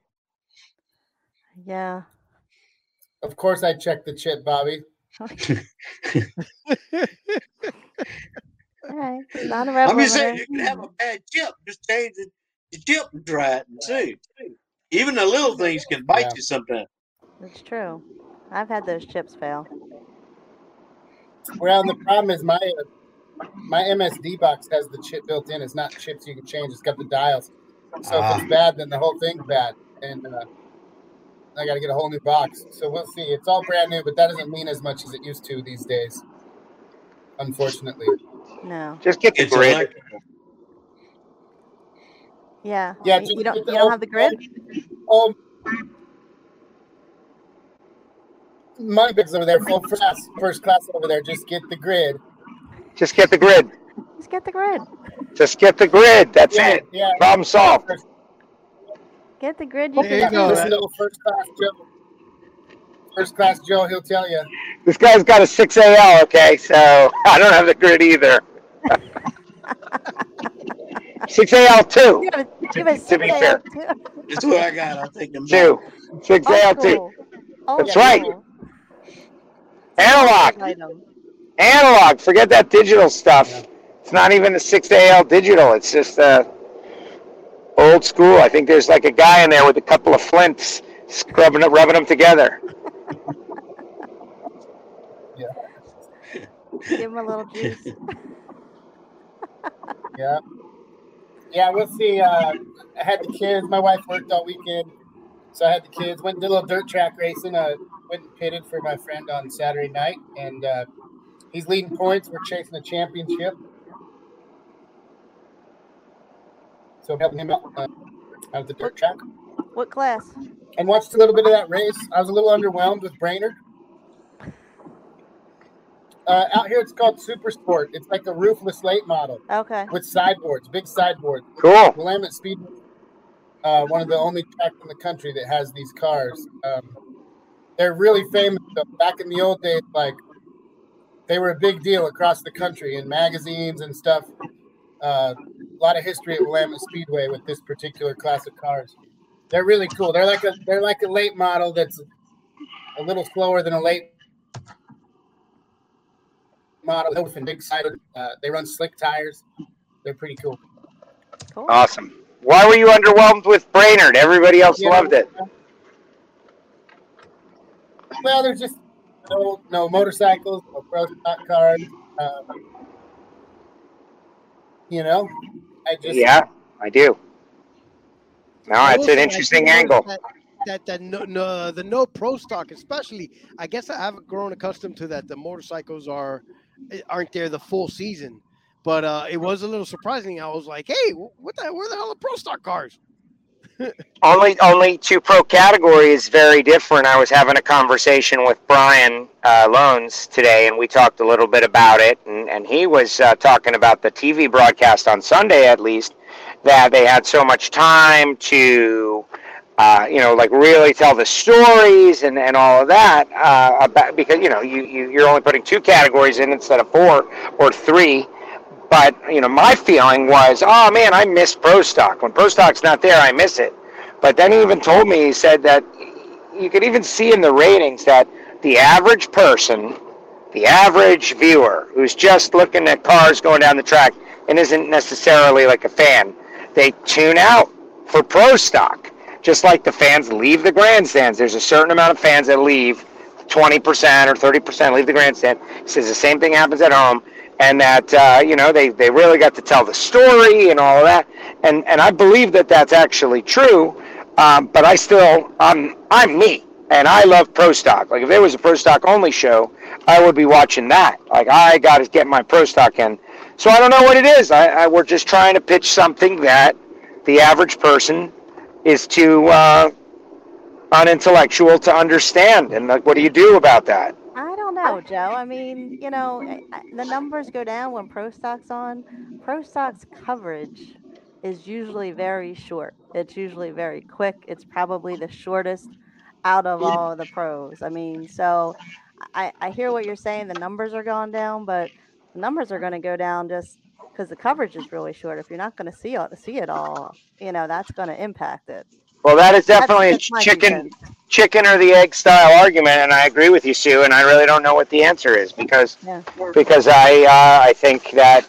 Yeah. Of course, I checked the chip, Bobby. All right. Not a I'm just saying you can have a bad chip. Just change the, the chip and try it and see. Even the little things can bite Yeah. you sometimes. It's true. I've had those chips fail. Well, the problem is my uh, my MSD box has the chip built in. It's not chips you can change. It's got the dials. So if Ah. it's bad, then the whole thing's bad, and uh, I got to get a whole new box. So we'll see. It's all brand new, but that doesn't mean as much as it used to these days. Unfortunately. No. Just get the It's grid. electrical. Yeah. Yeah, You- don't. You don't have the grid. Oh, Moneybags over there, full class, first class over there. Just get the grid. Just get the grid. Just get the grid. Just get the grid. That's Yeah, it. yeah. Problem solved. Get the grid. You There can you go. Listen to first class Joe. First class Joe, he'll tell you. This guy's got a 6AL, okay? So I don't have the grid either. 6AL two. You have a, you have a To be fair. That's what I got. I'll take them. Two. 6AL Old two. school. Old That's right. school. Analog. Item. Analog. Forget that digital stuff. It's not even a 6AL digital. It's just uh, old school. I think there's like a guy in there with a couple of flints scrubbing it, rubbing them together. Yeah. Give him a little juice. Yeah. Yeah, we'll see. Uh, I had the kids. My wife worked all weekend. So I had the kids. Went and did a little dirt track racing. Uh, went and pitted for my friend on Saturday night. And uh, he's leading points. We're chasing a championship. So helping him out, uh, out at the dirt track. What class? And watched a little bit of that race. I was a little underwhelmed with Brainerd. Uh, out here, it's called Super Sport. It's like a roofless late model Okay. with sideboards, big sideboards. Cool. Willamette Speed, uh, one of the only tracks in the country that has these cars. Um, they're really famous. Though. Back in the old days, like they were a big deal across the country in magazines and stuff. Uh, a lot of history at Willamette Speedway with this particular class of cars. They're really cool. They're like a they're like a late model that's a little slower than a late model with a big sided. Uh, they run slick tires. They're pretty cool. Cool. Awesome. Why were you underwhelmed with Brainerd? Everybody else Yeah. loved it. Well, there's just no no motorcycles, no pro stock cars. Um, you know, I just Yeah, I do. No, I that's an interesting angle. That, that that no, no the no pro stock, especially. I guess I haven't grown accustomed to that. The motorcycles are eh, aren't there the full season, but uh, it was a little surprising. I was like, hey, what the where the hell are pro stock cars? Only only two pro category is very different. I was having a conversation with Brian uh, Lohnes today, and we talked a little bit about it. And, and he was uh, talking about the TV broadcast on Sunday, at least, that they had so much time to, uh, you know, like really tell the stories and, and all of that. Uh, about because you know you, you you're only putting two categories in instead of four or three. But you know, my feeling was, oh man, I miss Pro Stock. When Pro Stock's not there, I miss it. But then he even told me, he said that you could even see in the ratings that the average person, the average viewer who's just looking at cars going down the track and isn't necessarily like a fan, they tune out for Pro Stock. Just like the fans leave the grandstands. There's a certain amount of fans that leave 20% or 30% leave the grandstand. He says the same thing happens at home and that uh, you know they, they really got to tell the story and all of that. And and I believe that that's actually true um, but I still I'm I'm me and I love pro stock. Like if there was a pro stock only show I would be watching that. Like I got to get my pro stock in. So I don't know what it is. I, I we're just trying to pitch something that the average person is too uh, unintellectual to understand. And like what do you do about that Know, Joe. I mean, you know, eh, I- the numbers go down when Pro Stock's on. Pro Stock's coverage is usually very short. It's usually very quick. It's probably the shortest out of all of the pros. I mean, so I, I hear what you're saying. The numbers are going down, but the numbers are going to go down just because the coverage is really short. If you're not going to see it, see it all, you know, that's going to impact it. Well, that is definitely a chicken, two chicken or the egg style argument, and I agree with you, Sue. And I really don't know what the answer is because Yeah. because I uh, I think that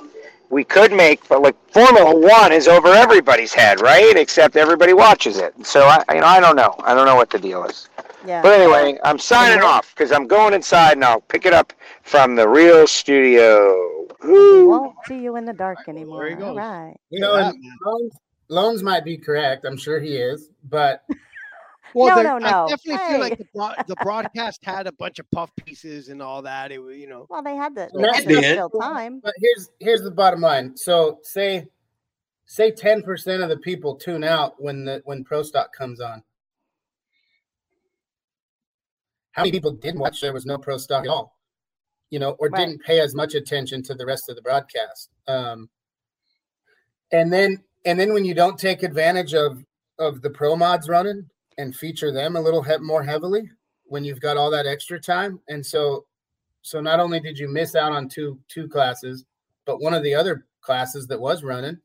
we could make, but like Formula One is over everybody's head, right? Except everybody watches it. So I you know I don't know. I don't know what the deal is. Yeah. But anyway, I'm signing off because I'm going inside and I'll pick it up from the real studio. We Woo. won't see you in the dark anymore. he All goes. right. You know, at and that, man. Lohnes, Lohnes might be correct. I'm sure he is, but Well, No, there- no, no. I definitely feel like the, broad, the broadcast had a bunch of puff pieces and all that. It was, you know, Well, they had the, Well, they that's had to time. but here's here's the bottom line. So say say ten percent of the people tune out when the when Pro Stock comes on. How many people didn't watch? There was no Pro Stock at all, you know, or Right. didn't pay as much attention to the rest of the broadcast. Um, and then and then when you don't take advantage of of the pro mods running and feature them a little he- more heavily when you've got all that extra time, and so so not only did you miss out on two two classes, but one of the other classes that was running,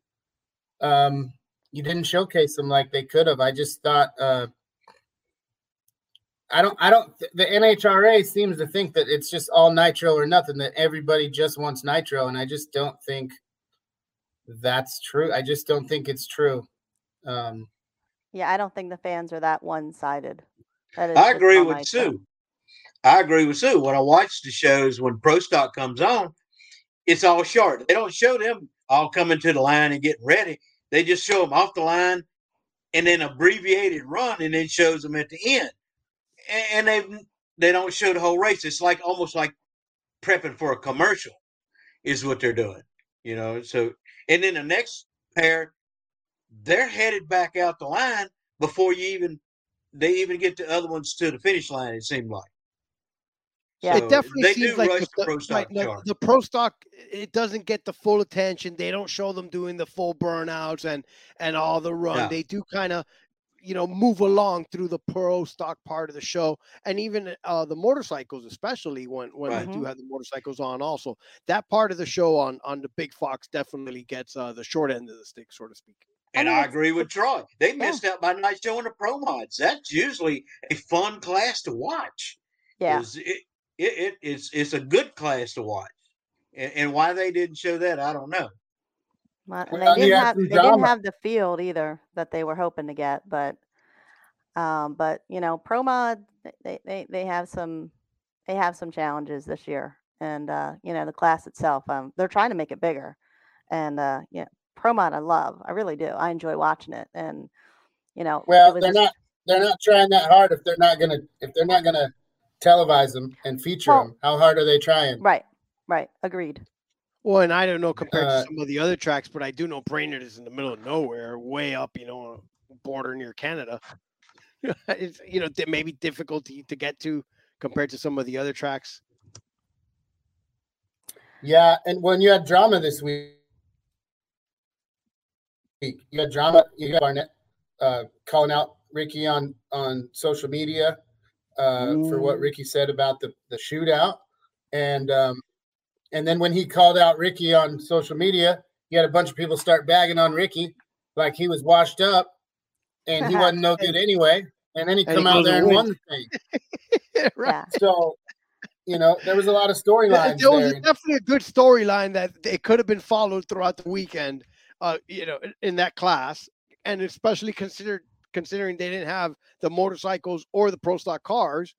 um, you didn't showcase them like they could have. I just thought uh, I don't I don't the NHRA seems to think that it's just all nitro or nothing that everybody just wants nitro, and I just don't think that's true. I just don't think it's true. Um, Yeah, I don't think the fans are that one sided. I agree with nitro. Sue. I agree with Sue. When I watch the shows when Pro Stock comes on, it's all short. They don't show them all coming to the line and getting ready. They just show them off the line and then abbreviated run and then shows them at the end. And they they don't show the whole race. It's like almost like prepping for a commercial is what they're doing. You know, so and then the next pair, they're headed back out the line before you even they even get the other ones to the finish line. It seemed like. Yeah. it definitely they seems do like rush the, the the- pro right, stock no, chart. the pro stock it doesn't get the full attention. They don't show them doing the full burnouts and and all the run. Yeah. They do kind of you know move along through the pro stock part of the show and even uh the motorcycles especially when when Right. they do have the motorcycles on also that part of the show on on the big fox definitely gets uh the short end of the stick so to speak And mean, I agree with Troy. They Yeah. missed out by not showing the pro mods. That's usually a fun class to watch. Yeah. It, it, it it's it's a good class to watch. And, and why they didn't show that, I don't know. Well, and they didn't have they didn't have the field either that they were hoping to get, but um, but you know, Pro Mod they, they they have some they have some challenges this year, and uh, you know the class itself, um, they're trying to make it bigger, and uh, yeah, Pro Mod I love, I really do, I enjoy watching it, and you know, Well, they're just- not they're not trying that hard if they're not gonna if they're not gonna televise them and feature Well- them. How hard are they trying? right, right, agreed. Well, and I don't know compared Uh, to some of the other tracks, but I do know Brainerd is in the middle of nowhere, way up, you know, border near Canada. it's you know it may be difficult to, to get to compared to some of the other tracks. Yeah, and when you had drama this week, you had drama. You got Barnett uh, calling out Ricky on on social media uh, for what Ricky said about the the shootout, and um, and then when he called out Ricky on social media, he had a bunch of people start bagging on Ricky like he was washed up, and he wasn't no good anyway. And then he And come he out there and and won the thing. right. So, you know, there was a lot of There storylines there was there. definitely a good storyline that it could have been followed throughout the weekend. Uh, you know, in- in that class, and especially considered considering they didn't have the motorcycles or the pro stock cars,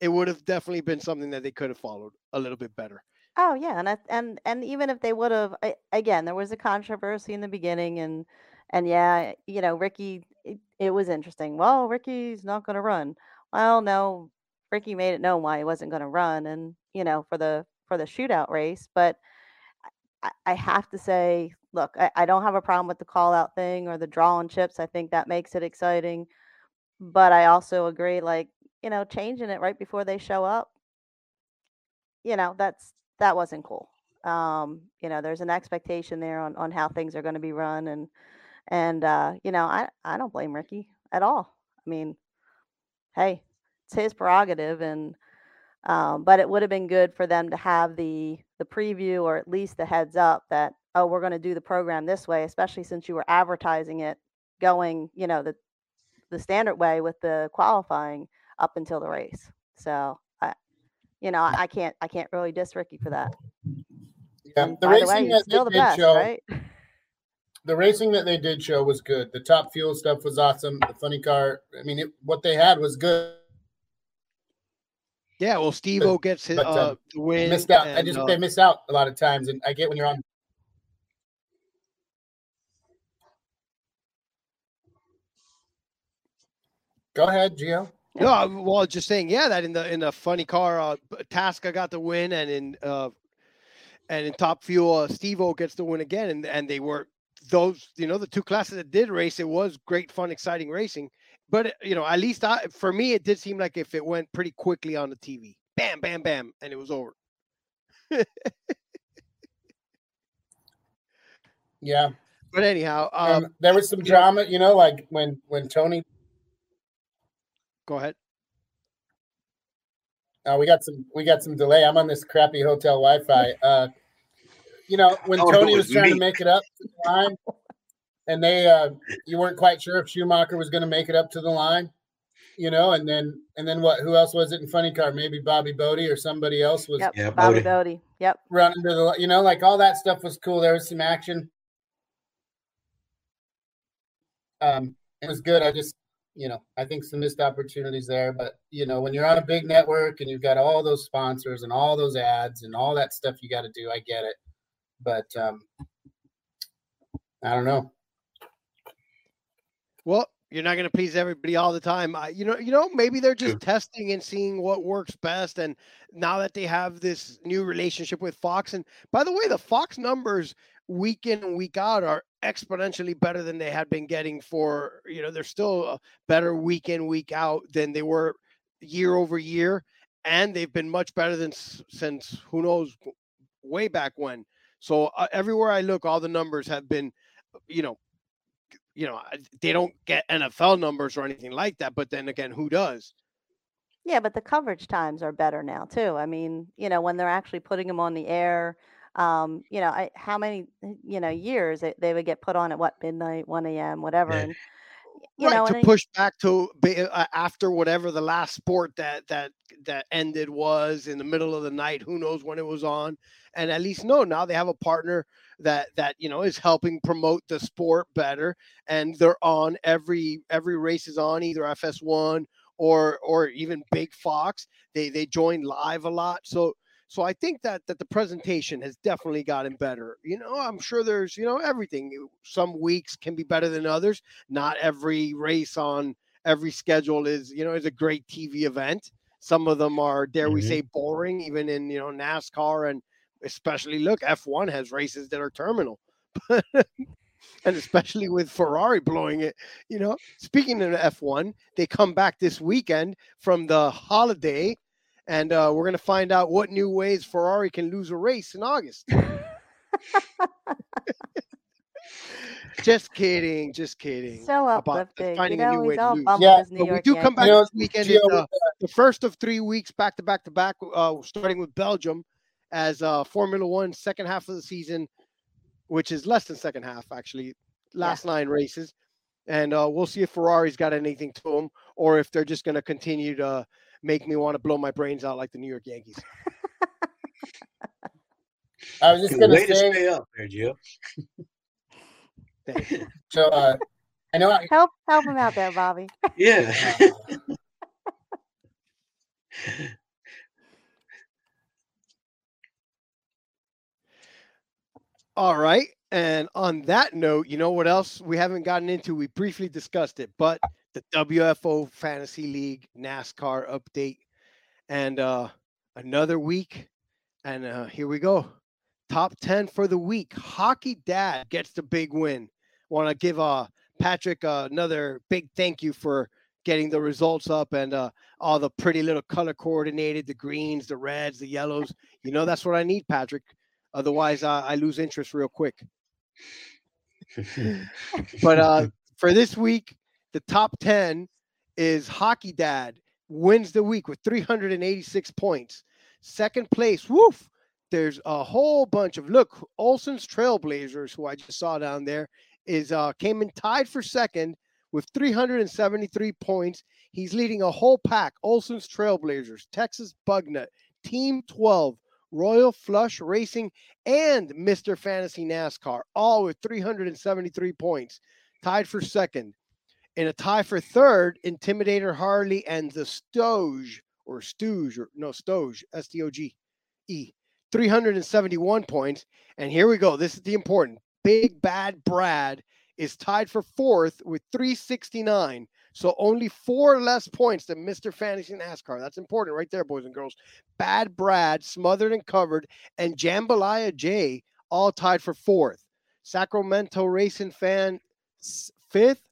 it would have definitely been something that they could have followed a little bit better. Oh yeah, and I, and and even if they would have, again, there was a controversy in the beginning, and and yeah, you know, Ricky, it, it was interesting. Well, Ricky's not going to run. Well, no, Ricky made it known why he wasn't going to run, and you know, for the for the shootout race. But I, I have to say, look, I, I don't have a problem with the call out thing or the draw on chips. I think that makes it exciting. But I also agree, like you know, changing it right before they show up you know that's that wasn't cool. Um you know there's an expectation there on on how things are going to be run and and uh you know i i don't blame ricky at all. I mean hey it's his prerogative and um but it would have been good for them to have the the preview or at least the heads up that oh we're going to do the program this way especially since you were advertising it going you know the the standard way with the qualifying up until the race. So you know, I I can't I can't really diss Ricky for that. Yeah, And the by the racing way, that still they the did best, show, right? the racing that they did show was good. The top fuel stuff was awesome. The funny car, I mean, it, what they had was good. Yeah, well, Steve O gets his but, uh, um, win. missed out. I just uh, they miss out a lot of times, and I get when you're on. Go ahead, Gio. No, I- well, just saying, yeah, that in the in the funny car, uh, Tasca got the win, and in uh, and in Top Fuel, uh, Steve O gets the win again, and and they were those, you know, the two classes that did race. It was great, fun, exciting racing, but you know, at least I, for me, it did seem like if it went pretty quickly on the TV, bam, bam, bam, and it was over. Yeah, But anyhow, um, um, there was some know- drama, you know, like when when Tony. Go ahead. Uh, we got some we got some delay. I'm on this crappy hotel Wi-Fi. Uh, you know, when Oh, Tony was was trying to make it up to the line, and they uh, you weren't quite sure if Schumacher was going to make it up to the line, you know, and then and then what? Who else was it in funny car? Maybe Bobby Bode or somebody else was Yep. Yeah, Bobby Bode. Bode. Yep. running to the you know like all that stuff was cool. There was some action. Um, it was good. I just you know I think some missed opportunities there, but you know when you're on a big network and you've got all those sponsors and all those ads and all that stuff you got to do, I get it, but um, I don't know. Well, you're not going to please everybody all the time. I, you know, you know, maybe they're just True. testing and seeing what works best. And now that they have this new relationship with Fox, and by the way, the Fox numbers week in and week out are exponentially better than they had been getting for. You know, they're still better week in week out than they were year over year, and they've been much better than since who knows way back when. So uh, everywhere I look, all the numbers have been, you know, you know, they don't get NFL numbers or anything like that. But then again, who does? Yeah, but the coverage times are better now too. I mean, you know, when they're actually putting them on the air, um, you know, I, how many, you know, years they, they would get put on at what midnight, 1 a.m., whatever. Yeah. And, you right know, to push back to uh, after whatever the last sport that that that ended was in the middle of the night who knows when it was on and at least no now they have a partner that that you know is helping promote the sport better and they're on every every race is on either fs1 or or even big fox they they join live a lot so so i think that that the presentation has definitely gotten better. You know i'm sure there's you know everything some weeks can be better than others. Not every race on every schedule is you know is a great tv event. Some of them are dare we Mhm. say boring even in you know nascar and especially look f1 has races that are terminal. And especially with ferrari blowing it you know. Speaking of f1 they come back this weekend from the holiday and uh, we're going to find out what new ways ferrari can lose a race in august just kidding just kidding so about uplifting. You finding a new way to lose. Yeah, with his New but we York do come back You know, this weekend. Gio, It's, uh, the first of three weeks back to back to back, uh, starting with Belgium as uh, Formula One second half of the season, which is less than second half actually, last nine races, and uh, we'll see if Ferrari's got anything to them or if they're just going to continue to make me want to blow my brains out like the New York Yankees. I was just Good gonna way say, stay up there, Jill. Thank you. so uh, I know I, Help help him out there, Bobby. Yeah. All right. And on that note, you know what else we haven't gotten into? We briefly discussed it, but the WFO Fantasy League NASCAR update and uh another week. And uh here we go. Top 10 for the week. Hockey Dad gets the big win. Want to give uh Patrick uh, another big thank you for getting the results up and uh all the pretty little color coordinated, the greens, the reds, the yellows. You know that's what I need, Patrick. Otherwise, uh, I lose interest real quick. But uh, for this week, the top 10 is Hockey Dad wins the week with 386 points. Second place, woof. There's a whole bunch of look, Olson's Trailblazers, who I just saw down there, is uh came in tied for second with 373 points. He's leading a whole pack. Olson's Trailblazers, Texas Bugnut, Team 12, Royal Flush Racing, and Mr. Fantasy NASCAR, all with 373 points, tied for second. In a tie for third, Intimidator Harley and the Stoge, or Stooge, or no, Stoge, S T O G E, 371 points. And here we go. This is the important. Big Bad Brad is tied for fourth with 369. So only four less points than Mr. Fantasy NASCAR. That's important right there, boys and girls. Bad Brad, Smothered and Covered, and Jambalaya J all tied for fourth. Sacramento Racing Fan fifth.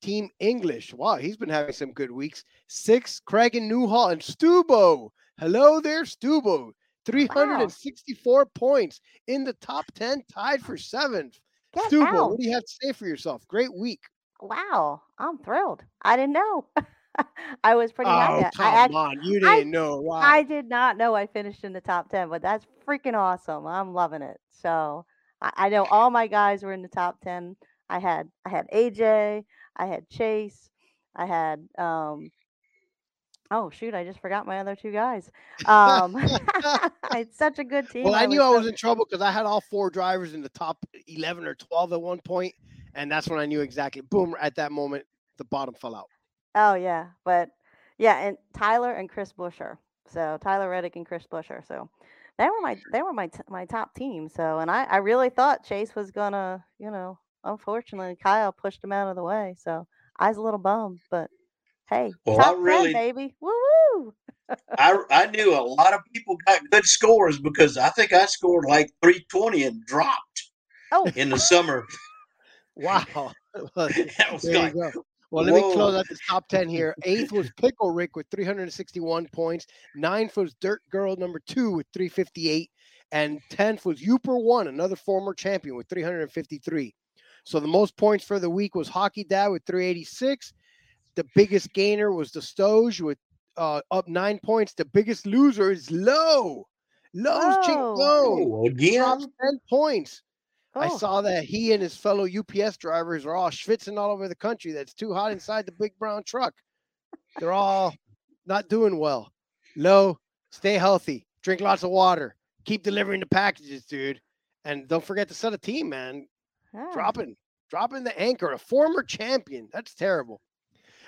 Team English. Wow, he's been having some good weeks. Six, Craig and Newhall and Stubo. Hello there, Stubo. 364 points in the top 10, tied for seventh. Get Stubo, out. what do you have to say for yourself? Great week. Wow, I'm thrilled. I didn't know. I was pretty Oh, happy. I, come act- on. You didn't know. Wow. I did not know I finished in the top 10, but that's freaking awesome. I'm loving it. So I, I know all my guys were in the top 10. I had I had AJ, I had Chase, I had um oh shoot, I just forgot my other two guys. Um I had such a good team. well, I knew I so- was in trouble because I had all four drivers in the top 11 or 12 at one point, And that's when I knew exactly. Boom! At that moment, the bottom fell out. Oh yeah, but yeah, and Tyler and Chris Buescher. So Tyler Reddick and Chris Buescher. So they were my they were my t- my top team. So and I I really thought Chase was gonna you know unfortunately Kyle pushed him out of the way. So I was a little bummed, but hey, Well, I top 10, baby, woo woo. I I knew a lot of people got good scores because I think I scored like 320 and dropped Oh, in the summer. Wow. That was There like. Well, let me close out this top 10 here. Eighth was Pickle Rick with 361 points. Ninth was Dirt Girl number two with 358. And 10th was Uper One, another former champion with 353. So the most points for the week was Hockey Dad with 386. The biggest gainer was the Stoge with uh, up nine points. The biggest loser is Low Lowe's Oh. Chingone Oh, again. drops 10 points. I Oh, saw that he and his fellow UPS drivers are all schwitzing all over the country. That's too hot inside the big brown truck. They're all not doing well. Low, stay healthy, drink lots of water, keep delivering the packages, dude. And don't forget to set a team, man. Yeah. Dropping, dropping the anchor, a former champion. That's terrible.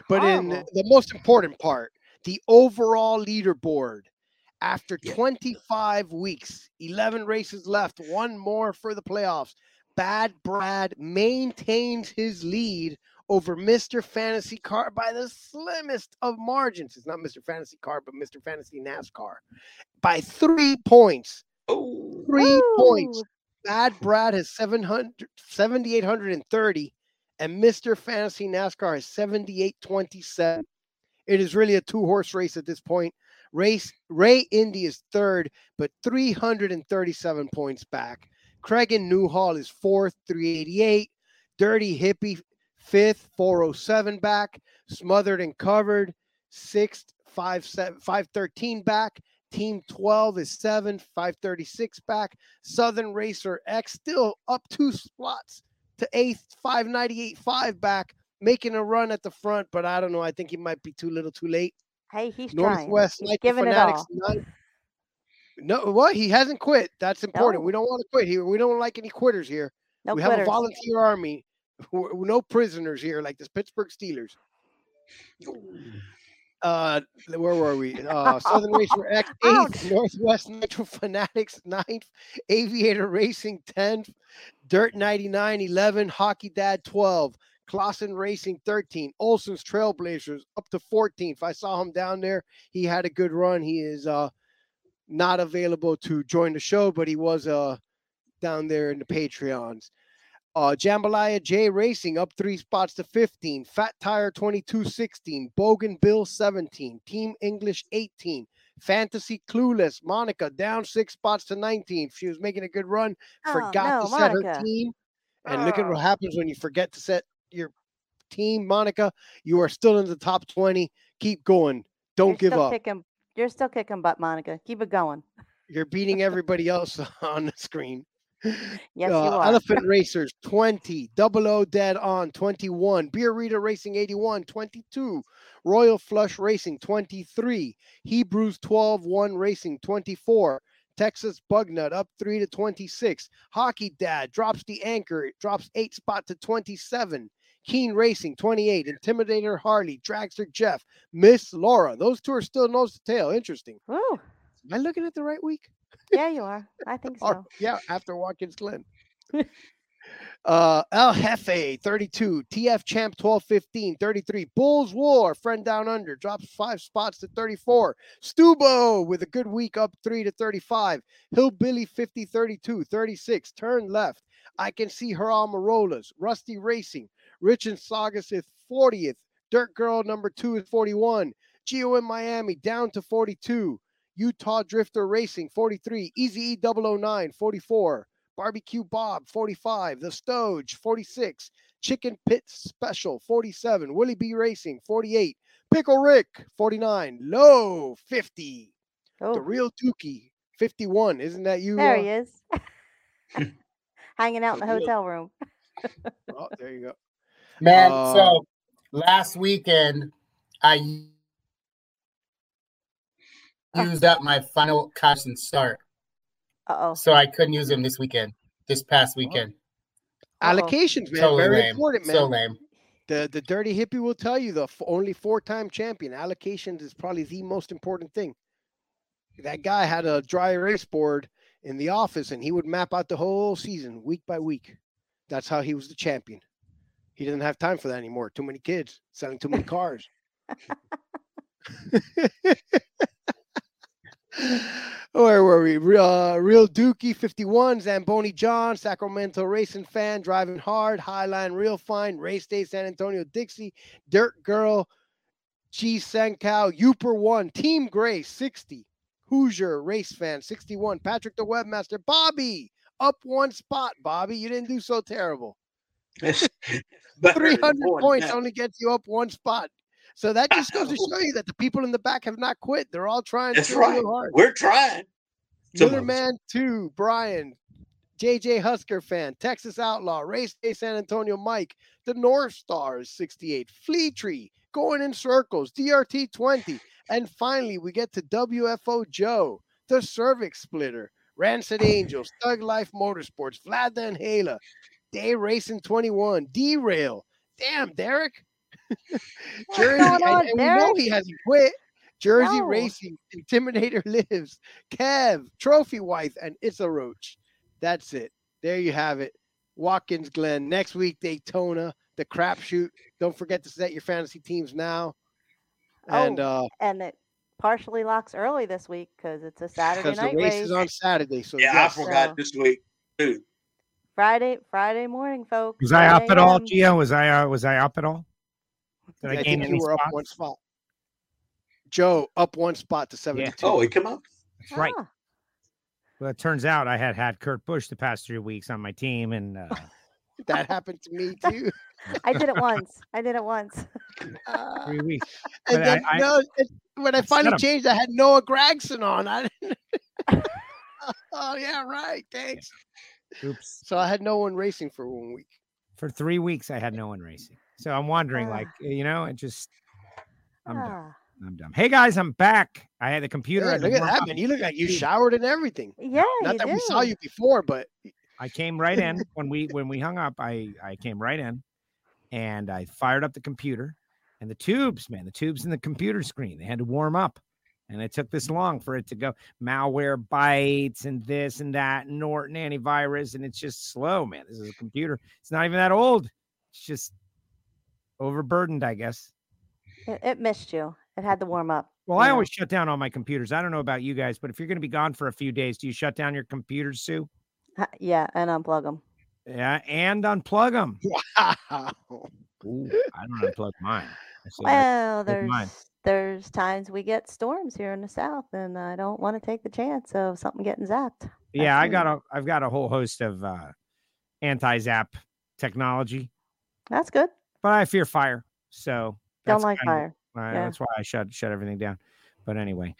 But in the most important part, the overall leaderboard. After 25 weeks, 11 races left, one more for the playoffs. Bad Brad maintains his lead over Mr. Fantasy Car by the slimmest of margins. It's not Mr. Fantasy Car, but Mr. Fantasy NASCAR by three points. Oh, Three points. Bad Brad has 700, 7,830, and Mr. Fantasy NASCAR has 7,827. It is really a two horse race at this point. Race Ray Indy is third, but 337 points back. Craig and Newhall is fourth, 388. Dirty Hippie fifth, 407 back. Smothered and covered sixth, 57 513 back. Team 12 is seven, 536 back. Southern Racer X still up two spots to eighth, 598 five back, making a run at the front, but I don't know. I think he might be too little too late. Hey, he's trying. Northwest He's Nitro giving it Fanatics. all. nine- No, what? He hasn't quit. That's important. No. We don't want to quit here. We don't like any quitters here. No we have a volunteer army. who- No prisoners here, like the Pittsburgh Steelers. Uh, where were we? Uh, Southern Racer X eighth, Ouch. Northwest Nitro Fanatics ninth, Aviator Racing tenth, Dirt 99 11, Hockey Dad 12, Clausen Racing 13, Olson's Trailblazers up to 14th. I saw him down there. He had a good run. He is uh not available to join the show, but he was uh down there in the Patreons. Uh, Jambalaya J Racing up three spots to 15. Fat Tire 22 16. Bogan Bill 17. Team English 18. Fantasy Clueless Monica down six spots to 19. She was making a good run. Oh, Forgot no, to set Monica. her team. And look at Oh. what happens when you forget to set your team, Monica. You are still in the top 20. Keep going. Don't You're give up. Kicking, you're still kicking butt, Monica. Keep it going. You're beating everybody else on the screen. Yes, Uh, you are. Elephant Racers 20, Double O Dead On 21, Beer Reader Racing 81 22, Royal Flush Racing 23, Hebrews 12 1 Racing 24, Texas Bugnut up 3 to 26, Hockey Dad drops the anchor, it drops 8 spot to 27. Keen Racing 28, Intimidator Harley, Dragster Jeff, Miss Laura. Those two are still nose to tail. Interesting. Oh. Am I looking at the right week? Yeah, you are. I think Or- so. yeah, after Watkins Glen. uh El Jefe 32, TF Champ 12 15, 33. Bulls War, friend down under, drops five spots to 34. Stubo with a good week up three to 35. Hillbilly 50 32, 36. Turn left. I can see her Almirolas. Rusty Racing. Rich and Saugus is 40th. Dirt Girl number two is 41. Geo in Miami down to 42. Utah Drifter Racing 43, Easy E 009 44, Barbecue Bob 45, The Stoge 46, Chicken Pit Special 47, Willie B Racing 48, Pickle Rick 49, Low 50, The Oh, Real Dookie 51. Isn't that you? there uh, he is. Hanging out in the hotel room. oh, there you go. Man, Uh, so last weekend I used up my final Carson start, Uh oh. so I couldn't use him this weekend. This past weekend, Allocations, man. totally Very lame. important, man. So lame. The the dirty hippie will tell you the f- only four time champion allocations is probably the most important thing. That guy had a dry erase board in the office, and he would map out the whole season week by week. That's how he was the champion. He doesn't have time for that anymore. Too many kids selling too many cars. Where were we? Re- Uh, Real Dookie 51, Zamboni John, Sacramento Racing Fan, Driving Hard, Highline Real Fine, Race Day San Antonio Dixie, Dirt Girl, G Senkow, Uper 1, Team Gray 60, Hoosier Race Fan 61, Patrick the Webmaster, Bobby, up one spot, Bobby. You didn't do so terrible. 300 points that. only gets you up one spot. So that just goes to show you that the people in the back have not quit. They're all trying That's right. hard. We're trying. Miller. Man 2, Brian, JJ Husker fan, Texas Outlaw, Race Day San Antonio Mike, the North Stars 68, Flea Tree, going in circles, DRT 20. And finally, we get to WFO Joe, the Cervix Splitter, Rancid Angels, Thug Life Motorsports, Vlad the Inhaler, Day Racing 21, Derail. Damn, Derek. Jersey, going and- on, and we know he hasn't quit. Jersey No. Racing, Intimidator Lives, Kev, Trophy Wife, and It's a Roach. That's it. There you have it. Watkins Glen. Next week, Daytona, the crapshoot. Don't forget to set your fantasy teams now. And uh And it partially locks early this week because it's a Saturday because the night race race. is on Saturday. So Yeah, yes. I forgot So- this week too. Friday, Friday morning, folks. Was I up at all, Gio? Was I uh, was I up at all? Did I, I gain think you were up one spot. Joe up one spot to 72. Oh, he come up. That's right. Ah, Well, it turns out I had had Kurt Busch the past three weeks on my team, and uh, That happened to me too. I did it once. I did it once. Uh, three weeks. and But I- then I- no, it, when I finally set finally 'em. changed, I had Noah Gragson on. I didn't. oh yeah, right. Thanks. Oops. So I had no one racing for one week. For three weeks, I had no one racing. So I'm wondering, Ah. like, you know, it just, I'm dumb. Ah, I'm dumb. Hey guys, I'm back. I had the computer. Yeah, look at that, man. You look like you showered and everything. yeah, Not that do. we saw you before, but I came right in when we when we hung up. I I came right in, and I fired up the computer, and the tubes, man, the tubes in the computer screen, they had to warm up, and it took this long for it to go. Malwarebytes and this and that, Norton antivirus, and it's just slow, man. This is a computer. It's not even that old. It's just overburdened, I guess. It, it missed you. It had to warm up. Well, I Yeah. always shut down all my computers. I don't know about you guys, but if you're going to be gone for a few days, do you shut down your computers, Sue? Ha- Yeah, and unplug them. Yeah, and unplug them. wow. Ooh, I don't unplug mine. I say, Well, with mine. there's there's times we get storms here in the south, and I don't want to take the chance of something getting zapped. yeah, I got a I've got a whole host of uh anti-zap technology, That's good. But I fear fire. So Don't like fire. uh, Yeah. That's why I shut shut everything down. But anyway,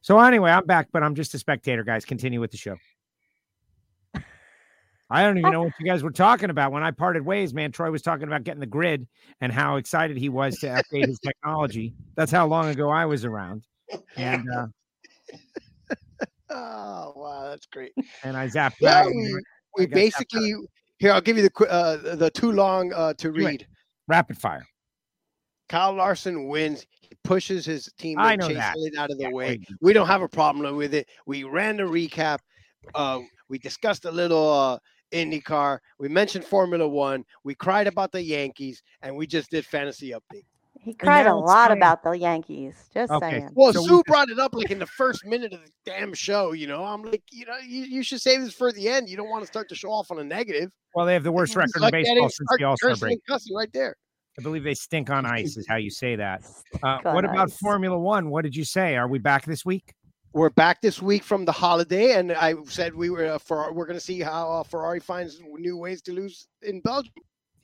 so anyway, I'm back, but I'm just a spectator, guys. Continue with the show. I don't even know what you guys were talking about when I parted ways, man. Troy was talking about getting the grid and how excited he was to update his technology. That's how long ago I was around, and uh, Oh wow, that's great. and I zapped Yeah, we, we basically here. I'll give you the uh, the too long uh, to read. Rapid fire. Kyle Larson wins. He pushes his teammate Chase that. Elliott out of the Yeah, way. wait. We don't have a problem with it. We ran the recap. Uh, we discussed a little uh, IndyCar. We mentioned Formula One. We cried about the Yankees, and we just did fantasy update. He cried a lot time- about the Yankees. Just Okay. saying. Well, So Sue just- brought it up like in the first minute of the damn show. You know, I'm like, you know, you, you should save this for the end. You don't want to start to show off on a negative. Well, they have the worst record in Look at it, baseball since the All Star cursing break. and cussing right there. I believe they stink on ice, is how you say that. Uh, what about ice. Formula One? What did you say? Are we back this week? We're back this week from the holiday, and I said we were uh, for we're going to see how uh, Ferrari finds new ways to lose in Belgium.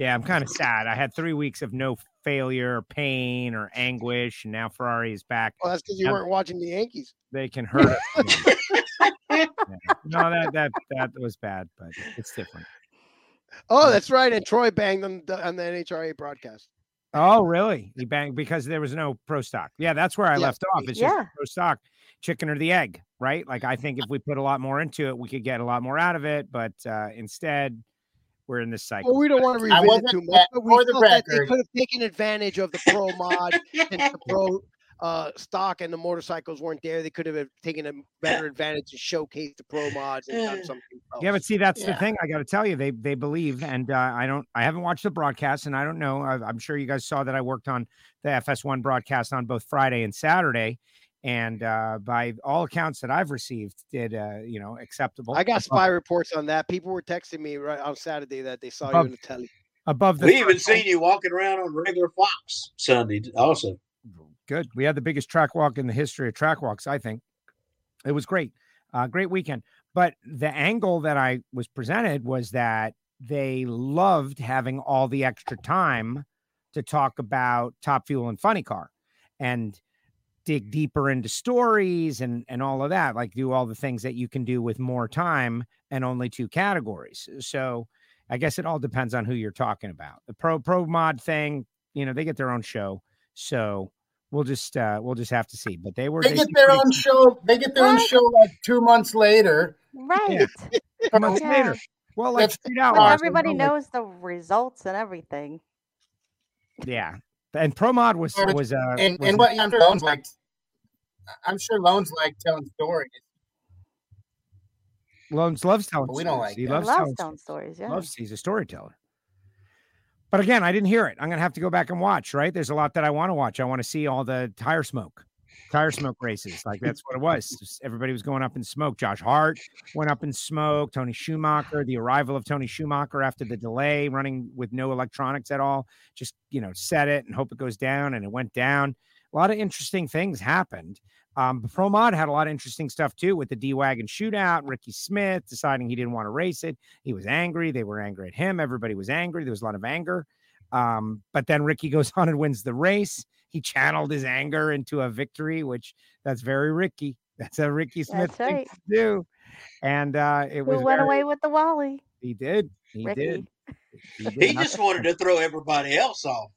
Yeah, I'm kind of sad. I had three weeks of no failure, or pain, or anguish, and now Ferrari is back. Well, that's because you Yep. weren't watching the Yankees. They can hurt us. Yeah. No, that that that was bad, but it's different. Oh, that's right. And Troy banged on the, on the NHRA broadcast. Oh, really? He banged because there was no pro stock. Yeah, that's where I Yeah. left off. It's just pro stock, chicken or the egg, right? Like I think if we put a lot more into it, we could get a lot more out of it. But uh, instead, we're in this cycle. Well, we don't want to I revisit wasn't too much, but we for the felt that they could have taken advantage of the pro mod and the pro uh, stock and the motorcycles weren't there. They could have taken a better advantage to showcase the pro mods and done something else. Yeah, but see, that's the thing. I got to tell you, they they believe, and uh, I don't. I haven't watched the broadcast, and I don't know. I, I'm sure you guys saw that I worked on the FS1 broadcast on both Friday and Saturday, and uh, by all accounts that I've received, did uh, you know acceptable. I got above- spy reports on that. People were texting me right on Saturday that they saw Above- you in the telly. above the. We even threshold. seen you walking around on regular Fox Sunday also. good. We had the biggest track walk in the history of track walks, I think. It was great. Uh, great weekend. But the angle that I was presented was that they loved having all the extra time to talk about Top Fuel and Funny Car. And dig deeper into stories and and all of that like do all the things that you can do with more time and only two categories so i guess it all depends on who you're talking about the pro pro mod thing you know they get their own show so we'll just uh we'll just have to see but they were They they get their pretty own show. They get their own show like two months later. Right. two months Yeah. later well like That's- Street When Outlaws, everybody like- knows the results and everything. yeah and Promod was was uh And was and what I'm sure Lohnes like, I'm sure Lohnes like telling stories. Lohnes loves telling But we don't stories. like he that. loves Loves telling telling stories. Yeah. loves he's a storyteller but again i didn't hear it i'm gonna have to go back and watch right there's a lot that i want to watch i want to see all the tire smoke tire smoke races like that's what it was Just everybody was going up in smoke josh hart went up in smoke tony schumacher the arrival of tony schumacher after the delay running with no electronics at all just you know set it and hope it goes down and it went down a lot of interesting things happened um, Pro Mod had a lot of interesting stuff too with the D Wagon shootout. Ricky Smith deciding he didn't want to race it. He was angry. They were angry at him. Everybody was angry. There was a lot of anger. Um, but then Ricky goes on and wins the race. He channeled his anger into a victory, which that's very Ricky. That's a Ricky Smith That's thing right. to do. And uh, it was Who went very- away with the Wally? He did. He Ricky. did. He, did. He just wanted to throw everybody else off,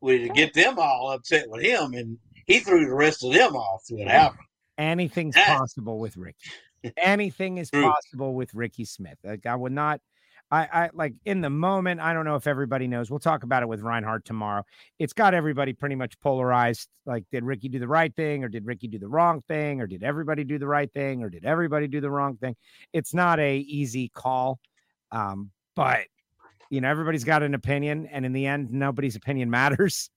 with to get them all upset with him, and he threw the rest of them off. What happened? anything's possible with Ricky. Anything is possible with Ricky Smith. Like I would not. I, I like in the moment. I don't know if everybody knows. We'll talk about it with Reinhardt tomorrow. It's got everybody pretty much polarized. Like, did Ricky do the right thing, or did Ricky do the wrong thing, or did everybody do the right thing, or did everybody do the wrong thing? It's not a easy call, um, but you know everybody's got an opinion, and in the end, nobody's opinion matters.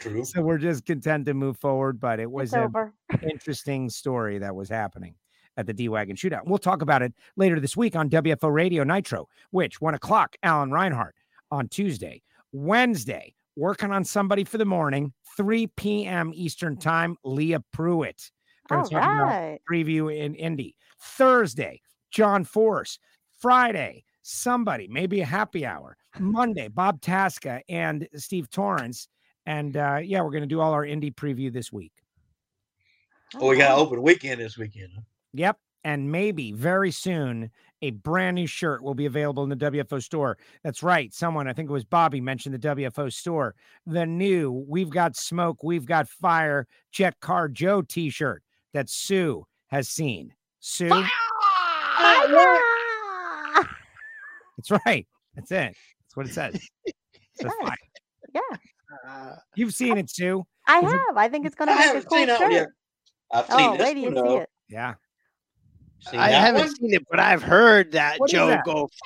True. So we're just content to move forward. But it was an interesting story that was happening at the D Wagon shootout. We'll talk about it later this week on WFO Radio Nitro, which one o'clock, Alan Reinhardt on Tuesday. Wednesday, working on somebody for the morning, 3 p.m. Eastern time, Leah Pruett. Gonna All talk about preview in Indy. Thursday, John Force. Friday, somebody, maybe a happy hour. Monday, Bob Tasca and Steve Torrence. And uh, yeah, we're going to do all our Indy preview this week. Oh, we got to open weekend this weekend. Huh? Yep. And maybe very soon a brand new shirt will be available in the WFO store. That's right. Someone, I think it was Bobby, mentioned the WFO store. The new We've Got Smoke, We've Got Fire Jet Car Joe t shirt that Sue has seen. Sue? Ah! That's right. That's it. That's what it says. It says Yes. fire. Yeah, You've seen it, Sue. I Is it- have. I think it's going to I make a cool seen that one yet. shirt. I've seen Oh, this wait till one. you see it. Yeah. Seen I haven't one? seen it, but I've heard that What is Joe that? go.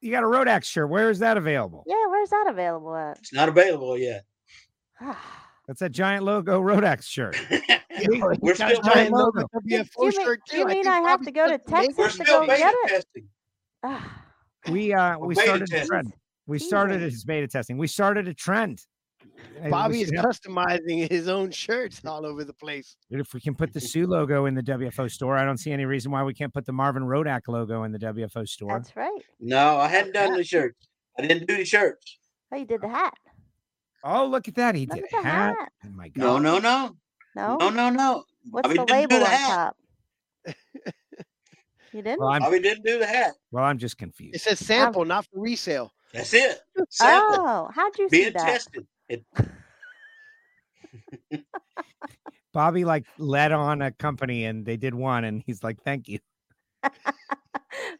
You got a Rodax shirt. Where is that available? Yeah, where's that available at? It's not available yet. That's a giant logo Rodax shirt. We're still a giant waiting. logo. Do WFO you mean, shirt do you too. I I have to go to Texas We're to go beta get it? testing. We uh We're beta started a trend. We Jesus. started his beta testing. We started a trend. Maybe Bobby is have- customizing his own shirts all over the place. If we can put the Sue logo in the WFO store, I don't see any reason why we can't put the Marvin Rodak logo in the WFO store. that's right. No, I hadn't done the shirts. I didn't do the shirts. Oh, you did the hat. Oh, look at that. He Look did the hat. hat. Oh my No, god. no, no. No. No, no, no. What's Bobby the didn't do label the on hat. top? You didn't? Well, I'm Bobby didn't do the hat. well, I'm just confused. It says sample, not for resale. That's it. Sample. Oh, how'd you see that? Being that? tested. It, Bobby like led on a company and they did one and he's like, Thank you.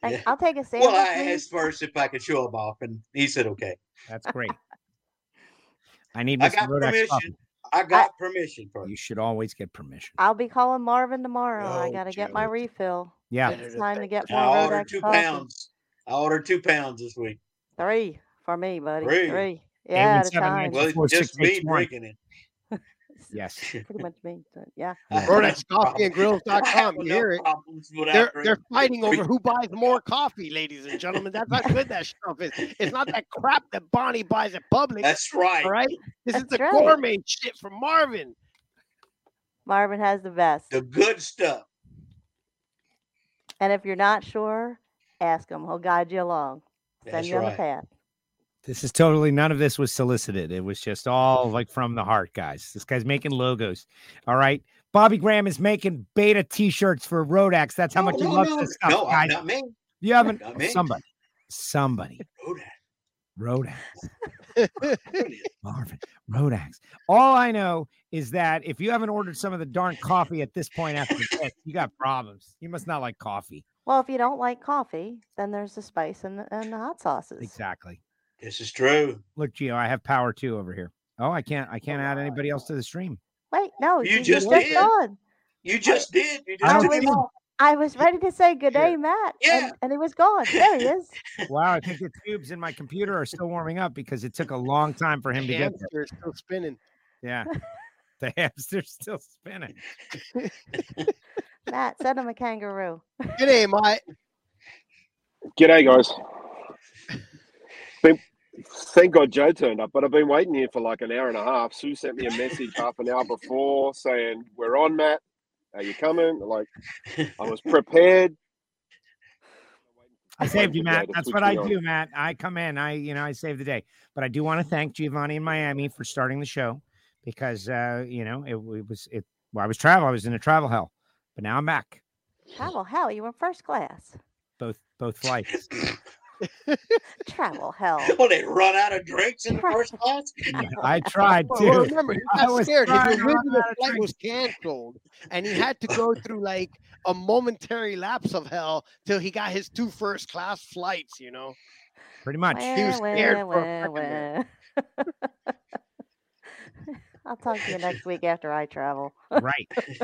Like, Yeah. I'll take a sample. well, I asked first if I could show him off, and he said okay. That's great. I need I got Rodak's permission. coffee. I got permission first. You should always get permission. I'll be calling Marvin tomorrow. I Oh, gotta get my refill. Yeah. It's time to get I more ordered two coffee. pounds. I ordered two pounds this week. Three for me, buddy. Three. Three. Yeah, at a 817 time. Well, Four, it's just me eight, one. drinking it. Yes. Pretty much me. but yeah. Rodex Coffee and Grills.com. You hear it? They're They're they're fighting over who buys more coffee, ladies and gentlemen. That's how good that stuff is. It's not that crap that Bonnie buys at Publix. That's right. all right. This is That's the right. gourmet shit from Marvin. Marvin has the best. The good stuff. And if you're not sure, ask him. He'll guide you along. Send That's you on the path. This is totally none of this was solicited. It was just all like from the heart, guys. This guy's making logos. All right. Bobby Graham is making beta t-shirts for Rodax. That's how No, much he no, loves no, this stuff, no, guys. not me. You haven't Not me. somebody. Somebody. Rodax. Rodax. Marvin. Rodax. All I know is that if you haven't ordered some of the darn coffee at this point after this, you got problems. You must not like coffee. Well, if you don't like coffee, then there's the spice and the, and the hot sauces. Exactly. This is true. Look, Gio, I have power too over here. Oh, I can't I can't add anybody else to the stream. Wait, no, You he's just just did. on. You just did. You I just don't took him think- off. I was ready to say good day, Matt, Yeah. and, and he was gone. There he is. Wow, I think the tubes in my computer are still warming up because it took a long time for him to get there. Hamster is still spinning. Yeah. The hamster's still spinning. Matt, send him a kangaroo. Good day, mate. G'day, guys. Been, thank God Joe turned up, but I've been waiting here for like an hour and a half. Sue sent me a message half an hour before saying, We're on, Matt. Are you coming? Like, I was prepared. I saved you, Matt. That's what me I on. do, Matt. I come in, I you know, I save the day. But I do want to thank Giovanni in Miami for starting the show because uh, you know, it, it was it well, I was travel, I was in a travel hell. But now I'm back. Travel hell, you were first class. Both both flights. Travel hell. Well, they run out of drinks in the first class. I tried Well, to. well, remember, he I was scared. His trying to original out flight was canceled, and he had to go through like a momentary lapse of hell till he got his two first class flights. You know, Pretty much. He was scared wah, for a wah. I'll talk to you next week after I travel. Right.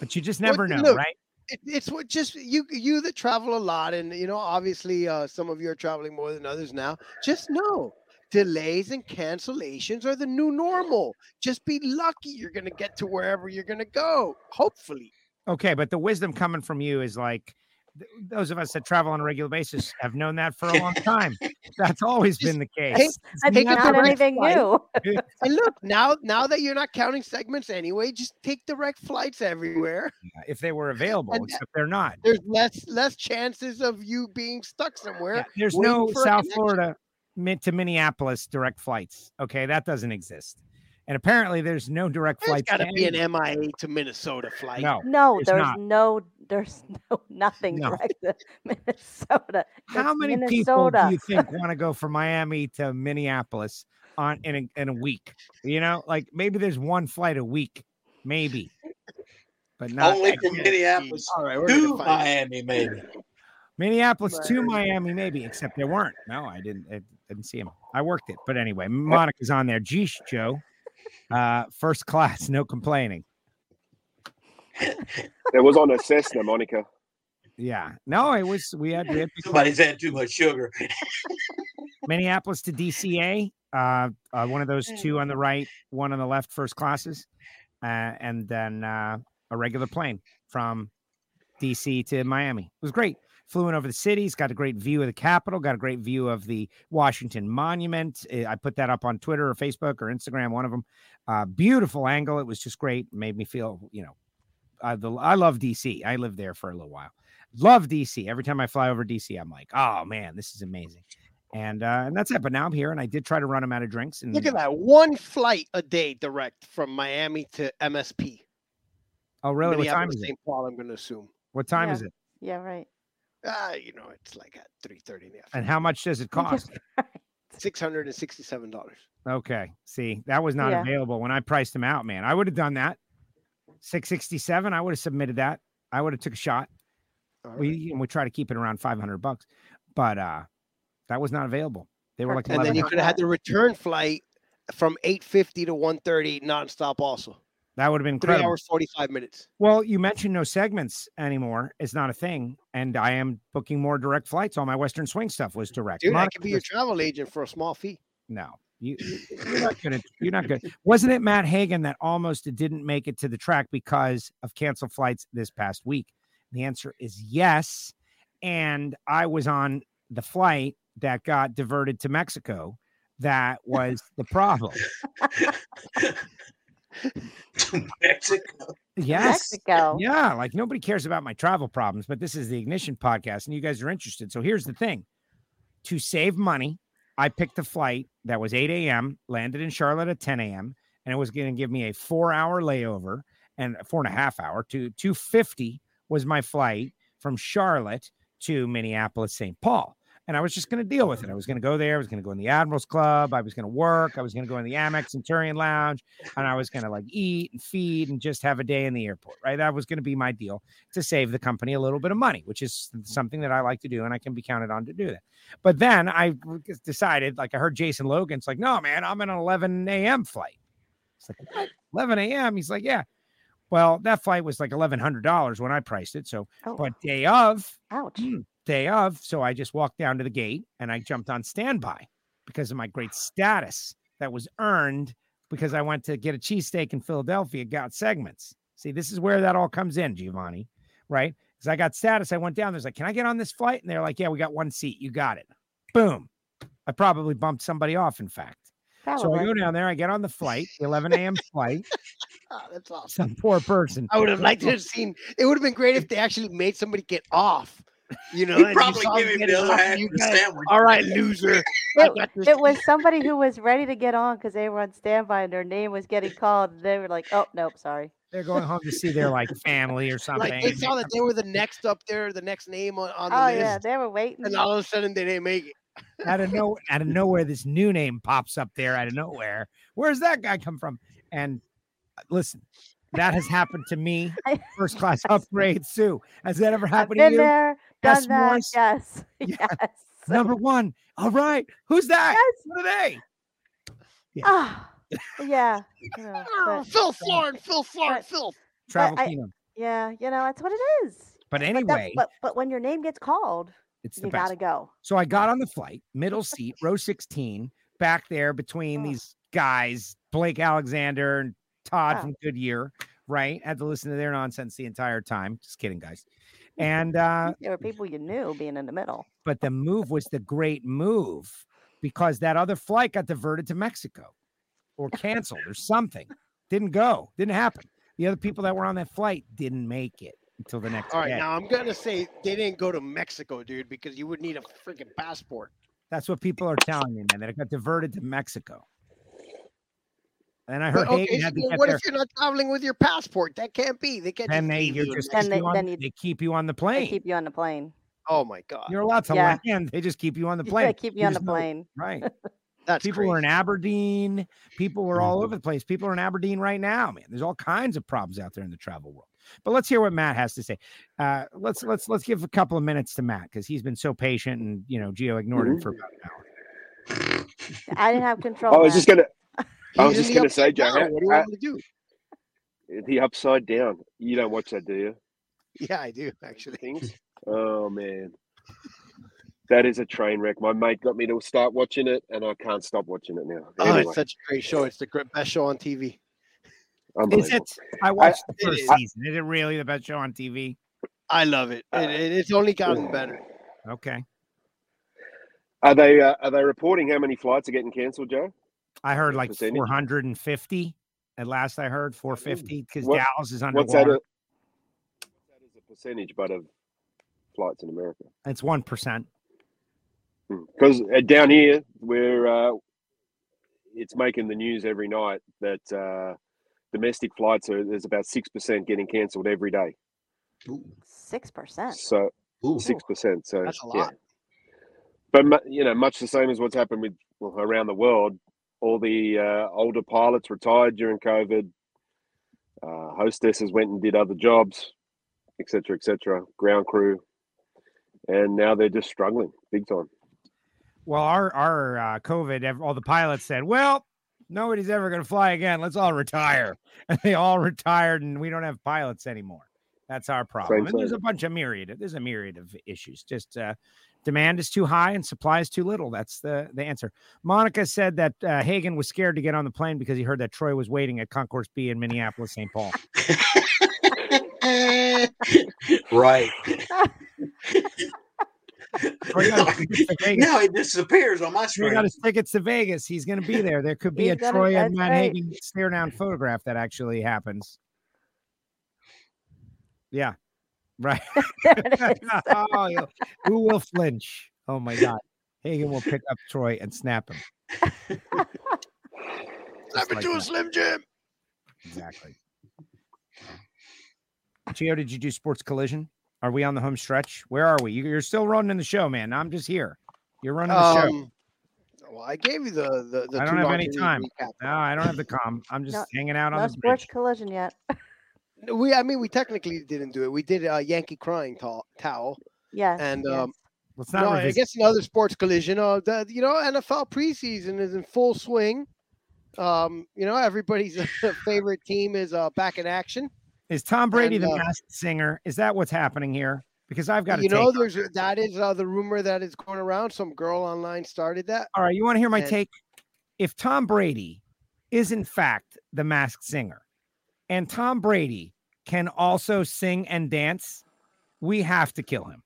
but you just Well, never know, look, right? It, it's what just you you that travel a lot, and you know, obviously, uh, some of you are traveling more than others now. Just know. Delays and cancellations are the new normal. Just be lucky you're going to get to wherever you're going to go. Hopefully. Okay, but the wisdom coming from you is like th- those of us that travel on a regular basis have known that for a long time. That's always been the case. Hey, I think not anything flight. new. And look, now now that you're not counting segments anyway, just take direct flights everywhere. if they were available, And- except they're not. There's less less chances of you being stuck somewhere. Yeah, there's no South. Florida to Minneapolis direct flights. Okay, that doesn't exist. And apparently, there's no direct There's flights. got to to be an. MIA to Minnesota flight. No, No, There's there's not. no, there's no nothing No. direct to Minnesota. How It's many people do you think want to go from Miami to Minneapolis on in a, in a week? You know, like maybe there's one flight a week, maybe, but not Only from Minneapolis All right, we're to gonna Miami, maybe. Minneapolis to Miami, maybe. Except there weren't. No, I didn't. I didn't see him. I worked it, but anyway, Monica's on there. Geesh, Joe, uh, first class, no complaining. It was on a Cessna, Monica. Yeah, no, it was. We had, we had Somebody's had too much sugar. Minneapolis to DCA, uh, uh, one of those two on the right, one on the left, first classes, uh, and then uh, a regular plane from DC to Miami. It was great. Flew in over the cities, got a great view of the Capitol, got a great view of the Washington Monument. I put that up on Twitter or Facebook or Instagram, one of them. Uh, beautiful angle. It was just great. Made me feel, you know, I, the, I love DC. I lived there for a little while. Love DC. Every time I fly over DC, I'm like, oh man, this is amazing. And uh, and that's it. But now I'm here, and I did try to run them out of drinks. And Look at that. One flight a day direct from Miami to MSP. Oh, really? What time Minneapolis, is it? St. Paul, I'm going to assume. What time Yeah. is it? Yeah, right. Ah, you know, it's like at 3.30 in the afternoon. And how much does it cost? $667. Okay. See, that was not Yeah. available when I priced them out, man. I would have done that. 667. I would have submitted that. I would have took a shot. All right. We and we try to keep it around 500 bucks, but uh that was not available. They were like and then you could have had the return flight from 8.50 to 1.30 nonstop also. That would have been Three hours, 45 minutes. Well, you mentioned no segments anymore. It's not a thing, and I am booking more direct flights. All my Western Swing stuff was direct. Dude, I could be your just- travel agent for a small fee. No, you, you- you're not good. At, you're not good. Wasn't it Matt Hagan that almost didn't make it to the track because of canceled flights this past week? The answer is yes. And I was on the flight that got diverted to Mexico. That was the problem. to Mexico. Yes. Mexico. Yeah, like nobody cares about my travel problems, but this is the Ignition podcast, and you guys are interested. So here's the thing: to save money, I picked a flight that was 8 a.m., landed in Charlotte at 10 a.m., and it was going to give me a four hour layover and four and a half hour to 250 was my flight from Charlotte to Minneapolis, St. Paul. And I was just going to deal with it. I was going to go there. I was going to go in the Admirals Club. I was going to work. I was going to go in the Amex Centurion Lounge, and I was going to like eat and feed and just have a day in the airport. Right? That was going to be my deal to save the company a little bit of money, which is something that I like to do, and I can be counted on to do that. But then I decided, like I heard Jason Logan, it's like, no, man, I'm in an 11 a.m. flight. It's like what? 11 a.m. He's like, yeah. Well, that flight was like eleven hundred dollars when I priced it. So, Oh. but day of, Ouch. mm, day of, so I just walked down to the gate and I jumped on standby because of my great status that was earned because I went to get a cheesesteak in Philadelphia, got segments. See, this is where that all comes in, Giovanni, right? Because I got status. I went down. There's like, can I get on this flight? And they're like, yeah, we got one seat. You got it. Boom. I probably bumped somebody off, in fact. So I go down there, I get on the flight, the 11 a.m. flight. Oh, that's awesome. Some poor person. I would have liked to have seen. It would have been great if they actually made somebody get off. You know, He'd and you probably saw give him getting the other off, half and you of the sandwich. All right, loser. It, it was somebody who was ready to get on because they were on standby and their name was getting called. And they were like, "Oh nope, sorry." They're going home to see their like family or something. Like they saw that they were the next up there, the next name on, on the Oh list, yeah, they were waiting. and all of a sudden they didn't make it. out of no out of nowhere, this new name pops up there out of nowhere. Where's that guy come from? And uh, listen, that has happened to me. First class upgrade, Sue. Has that ever I've happened to you? there, Yes, done that. Morris? Yes, Yeah. yes. Number one. All right. Who's that? Yes. What are they? Yeah. Ah, yeah. you know, Oh, but- Phil Florin, Phil Florin, Phil. Travel I- Kingdom. yeah, you know that's what it is. But But, that- anyway, but but when your name gets called, it's the you best. gotta go. So I got on the flight, middle seat, row 16, back there between Oh. these guys, Blake Alexander and Todd Oh. from Goodyear, right? Had to listen to their nonsense the entire time. Just kidding, guys. And uh, There were people you knew being in the middle. but the move was the great move because that other flight got diverted to Mexico or canceled or something. Didn't go, didn't happen. The other people that were on that flight didn't make it until the next All right, day. now I'm gonna say they didn't go to Mexico, dude, because you would need a freaking passport. That's what people are telling me, man, that it got diverted to Mexico. And I heard But, okay, Hagan so had to get what there. if you're not traveling with your passport? That can't be. They can't. And just they, you're just Then keep they- you on, then they, keep you on the They plane. keep you on the plane. Oh my god, You're allowed to Yeah. land. They just keep you on the Yeah, plane. keep you on the just know- plane. right. that's people were in. Aberdeen. People were all over the place. People are in Aberdeen right now, man. There's all kinds of problems out there in the travel world. But let's hear what Matt has to say. Uh, let's let's let's give a couple of minutes to Matt because he's been so patient and you know Geo ignored him for about an hour. I didn't have control. I was Matt. just gonna. I was just gonna say, upside Joe. What do you how- want me to do? the upside down. You don't watch that, do you? Yeah, I do actually. Things. Oh man, that is a train wreck. My mate got me to start watching it, and I can't stop watching it now. Oh, it's such a great show. It's the best show on TV. Is it? I watched the first is. season. Is it really the best show on TV? I love it. it, it it's only gotten better. Okay. Are they uh, are they reporting how many flights are getting cancelled, Joe? I heard like percentage? 450. At last I heard 450 because What- Dallas is What's that? underwater. A, what's that as a percentage, but of flights in America? It's one percent. Because uh, down here, we're uh, it's making the news every night that uh, domestic flights are there's about six percent getting cancelled every day. Six percent. So Ooh. six percent. So That's a yeah. lot. But you know, much the same as what's happened with well, around the world. All the uh, older pilots retired during COVID. Uh, hostesses went and did other jobs, etc., etc. Ground crew, and now they're just struggling big time. Well, our our uh, COVID, all the pilots said, "Well, nobody's ever going to fly again. Let's all retire." And they all retired, and we don't have pilots anymore. That's our problem. Same and there's a bunch of myriad. There's a myriad of issues. Just uh, demand is too high and supply is too little. That's the the answer. Monica said that uh, Hagan was scared to get on the plane because he heard that Troy was waiting at Concourse B in Minneapolis, St. Paul. right. Troy got his tickets to Vegas. now he disappears on my screen. He got his tickets to Vegas. He's going to be there. There could be He's a Troy and that's Matt right. Hagan stare down photograph that actually happens. Yeah, right. There it is. oh, yeah. who will flinch? Oh my God, Hagan will pick up Troy and snap him. Snap like into a. Slim Jim. Exactly. Gio, did you do sports collision? Are we on the home stretch? Where are we? You- You're still running the show, man. I'm just here. You're running the show. Um, well, I gave you the the. the I two don't have any time. No, I don't have the com. I'm just No- hanging out on No the sports bridge. collision yet. We, I mean, we technically didn't do it. We did a Yankee crying towel, towel Yes. and yes. um, Let's not no, I revisit. guess another sports collision. Uh, the, you know, NFL preseason is in full swing. Um, you know, everybody's favorite team is uh, back in action. Is Tom Brady and, the uh, masked singer? Is that what's happening here? Because I've got to You know, on there's this. that is uh, the rumor that is going around. Some girl online started that. All right, you want to hear my and- take? If Tom Brady is in fact the masked singer, and Tom Brady can also sing and dance, we have to kill him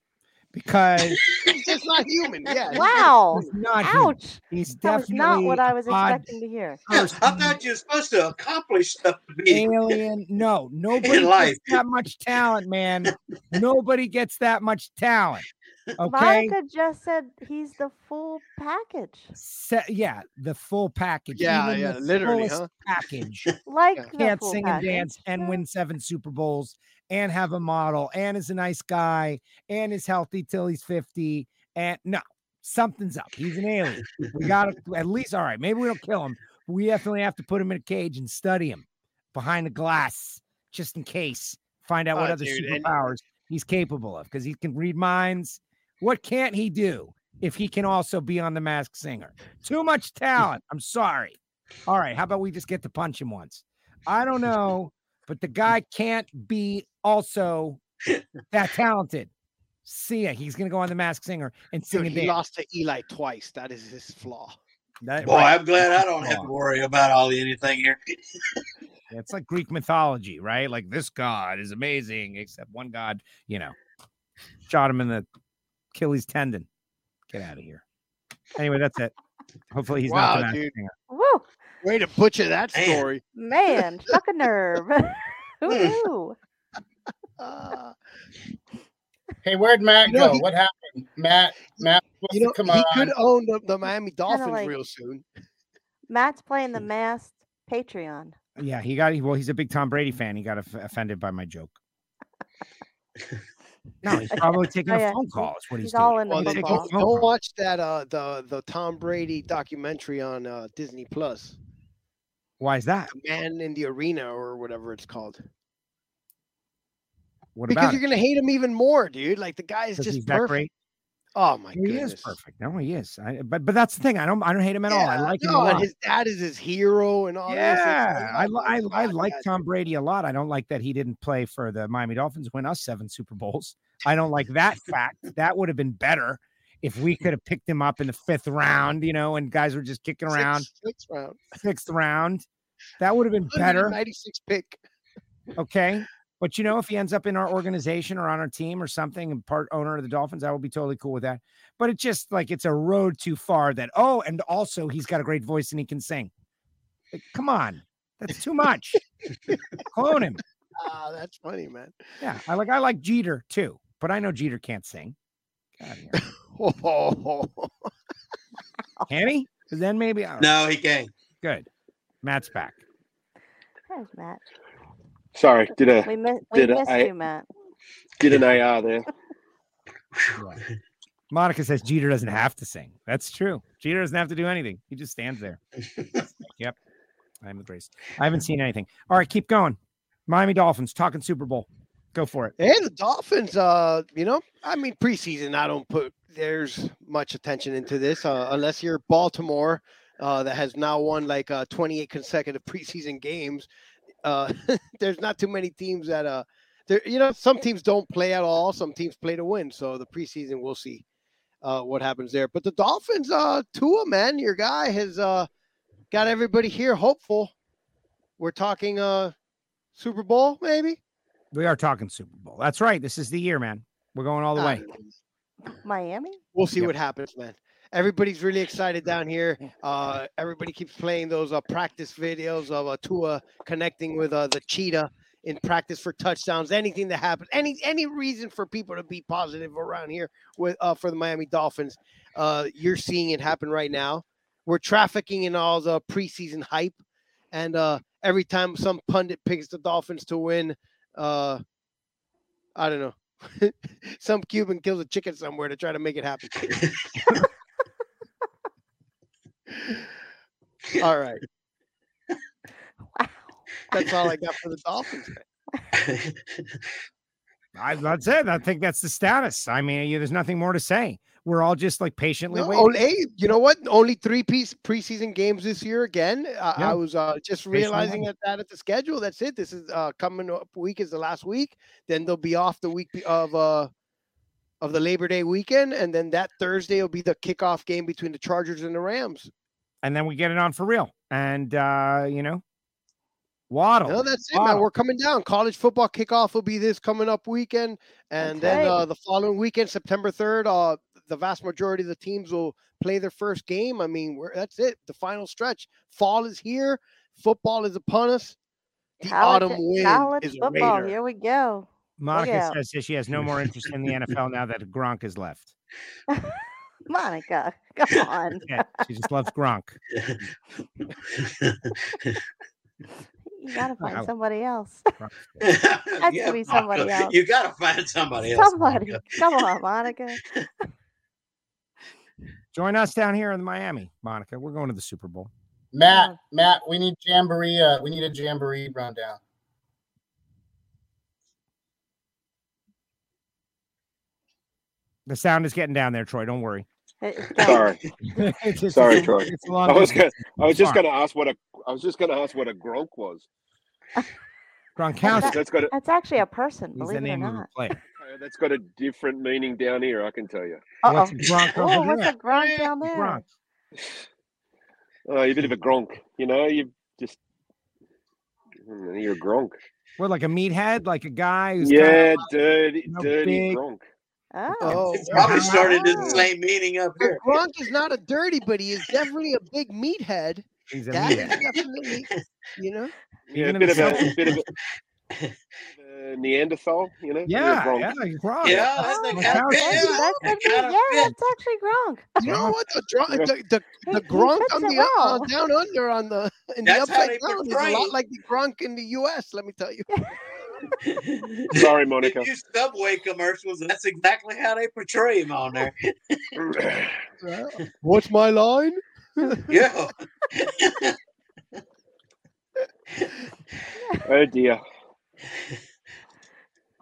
because He's just not human. Yeah. Wow. he's not. human. Ouch. He's That was definitely not what I was expecting to hear. I thought you were supposed to accomplish stuff to be. alien. No, nobody In life. gets that much talent, man. Nobody gets that much talent. Okay. Monica just said he's the full package. Se- yeah, the full package. Yeah, even yeah, the literally, huh? package. Like Yeah. Can't full sing and dance and win seven Super Bowls and have a model and is a nice guy and is healthy till he's 50. And no, something's up. He's an alien. We got to at least, all right, maybe we don't kill him, we definitely have to put him in a cage and study him behind the glass just in case, find out what Oh, other dude, and- superpowers he's capable of because he can read minds. What can't he do if he can also be on the masked singer? Too much talent. I'm sorry. All right, how about we just get to punch him once? I don't know, but the mm. guy can't be also that talented. See ya. He's gonna go on the masked singer and sing Dude, and he lost to Eli twice. That is his flaw. That- Boy, right. I'm glad I don't have to worry about all the anything here. It's like Greek mythology, right? Like this god is amazing, except one god, you know, shot him in the Achilles tendon. Get out of here. Anyway, that's it. Hopefully he's not the Wow, masked dude. singer. Woo, Way to butcher that Man. story. man, struck a nerve. Who knew? Uh, Hey, where'd Matt You know, go? he- what happened? Matt, Matt, you know, to come he on. could own the, the Miami Dolphins like- real soon. Matt's playing the masked Patreon. Yeah, he got well, he's a big Tom Brady fan. He got off- offended by my joke. No, he's probably taking Oh, a phone he- call. Is what he's, He's all doing. into Well, then take a phone Don't watch that uh the the Tom Brady documentary on uh, Disney Plus. Why is that? Man in the Arena or whatever it's called. What because about you're it? gonna hate him even more, dude. Like the guy is just perfect. Oh my god, He goodness. is perfect. No, he is. I, but but that's the thing. I don't I don't hate him at all. I Yeah, like him a lot. his dad is his hero and all. Yeah, I, like, li- I, oh I like God, Tom Brady a lot. I don't like that he didn't play for the Miami Dolphins, win us seven Super Bowls. I don't like that fact. That would have been better if we could have picked him up in the fifth round, you know, and guys were just kicking around sixth round. sixth round. That would have been better. 96 pick. Okay. But you know, if he ends up in our organization or on our team or something and part owner of the Dolphins, I will be totally cool with that. But it's just like it's a road too far that, oh, and also he's got a great voice and he can sing. Like, come on. That's too much. Clone him. Ah, that's funny, man. Yeah. I like I like Jeter too, but I know Jeter can't sing. Get outta here. Oh, Can he? 'Cause then maybe all right, No, he can't. good. Matt's back. There's Matt. Sorry, did a We, mi- we Did missed I- you, Matt. did an AR there. Monica says Jeter doesn't have to sing. That's true. Jeter doesn't have to do anything. He just stands there. yep. I'm the grace. I haven't seen anything. All right, keep going. Miami Dolphins talking Super Bowl. Go for it. Hey, the Dolphins, uh, you know, I mean, preseason, I don't put there's much attention into this uh, unless you're Baltimore, uh, that has now won like uh, 28 consecutive preseason games. Uh, there's not too many teams that, uh, there, you know, some teams don't play at all, some teams play to win. So the preseason, we'll see uh, what happens there. But the Dolphins, uh, Tua, man, your guy has uh, got everybody here hopeful. We're talking uh, Super Bowl, maybe. We are talking Super Bowl. That's right. This is the year, man. We're going all the I way. Miami? We'll see Yep. what happens, man. Everybody's really excited down here. Uh, everybody keeps playing those uh, practice videos of uh, Tua connecting with uh, the cheetah in practice for touchdowns, anything that happens, any any reason for people to be positive around here with uh, for the Miami Dolphins, uh, you're seeing it happen right now. We're trafficking in all the preseason hype, and uh, every time some pundit picks the Dolphins to win, uh, I don't know, some Cuban kills a chicken somewhere to try to make it happen. all right. Wow. That's all I got for the Dolphins. I, that's it. I think that's the status. I mean, there's nothing more to say. We're all just like patiently No, waiting. only, hey, you know what? Only three piece preseason games this year again. I, Yeah. I was uh, just realizing that, that at the schedule. That's it. This is uh, coming up week is the last week. Then they'll be off the week of uh of the Labor Day weekend, and then that Thursday will be the kickoff game between the Chargers and the Rams. and then we get it on for real. And uh, you know, Waddle. No, that's it, man. We're coming down. College football kickoff will be this coming up weekend, and then uh, the following weekend, September third, uh, the vast majority of the teams will play their first game. I mean, we're, that's it. The final stretch. Fall is here. Football is upon us. The College, autumn wind college is football. raider. Here we go. Monica out. says that she has no more interest in the NFL now that Gronk is left. Monica, come on. Yeah, she just loves Gronk. You gotta find Wow. somebody else. Gronk's good. Has to be somebody Marco, else. You got to find somebody else. Somebody. Marco. Come on, Monica. Join us down here in Miami, Monica. We're going to the Super Bowl. Matt, Matt, we need jamboree. Uh, we need a jamboree rundown. The sound is getting down there, Troy. Don't worry. It- it's going. Sorry, It's- it's- sorry, Troy. It's a long I was gonna, I was just gonna ask what a, I was just gonna ask what a grok was. Gronkowski. That's got a, That's actually a person, He's the believe it or name of the not. Player. that's got a different meaning down here. I can tell you. Uh-oh. What's a Gronk Oh, over what's a grunt down there? Gronk. Oh, you're a bit of a gronk. You know, you just, mm, you're a gronk. What, like a meathead, like a guy who's Yeah, kinda dirty, you know, dirty big- gronk. Oh. Oh, It's probably started in Oh. the same meaning up but here. Gronk is not a dirty, but he is definitely a big meathead. he's a That is meathead. definitely, you know. Yeah, a bit of the a, bit of a, uh, Neanderthal. You know. Yeah, gronk. yeah, like Gronk. Yeah, that's Oh, kind of Gronkowski. fit. That's, Yeah, that that could be, kind of yeah, that's actually Gronk. You know what? The, dr- the, the, the Gronk on it the uh, down under on the in the That's how upside down is a lot like the Gronk in the U.S. Let me tell you. Sorry, Monica. If you Subway commercials, that's exactly how they portray him on there. What's my line? Yeah. oh dear.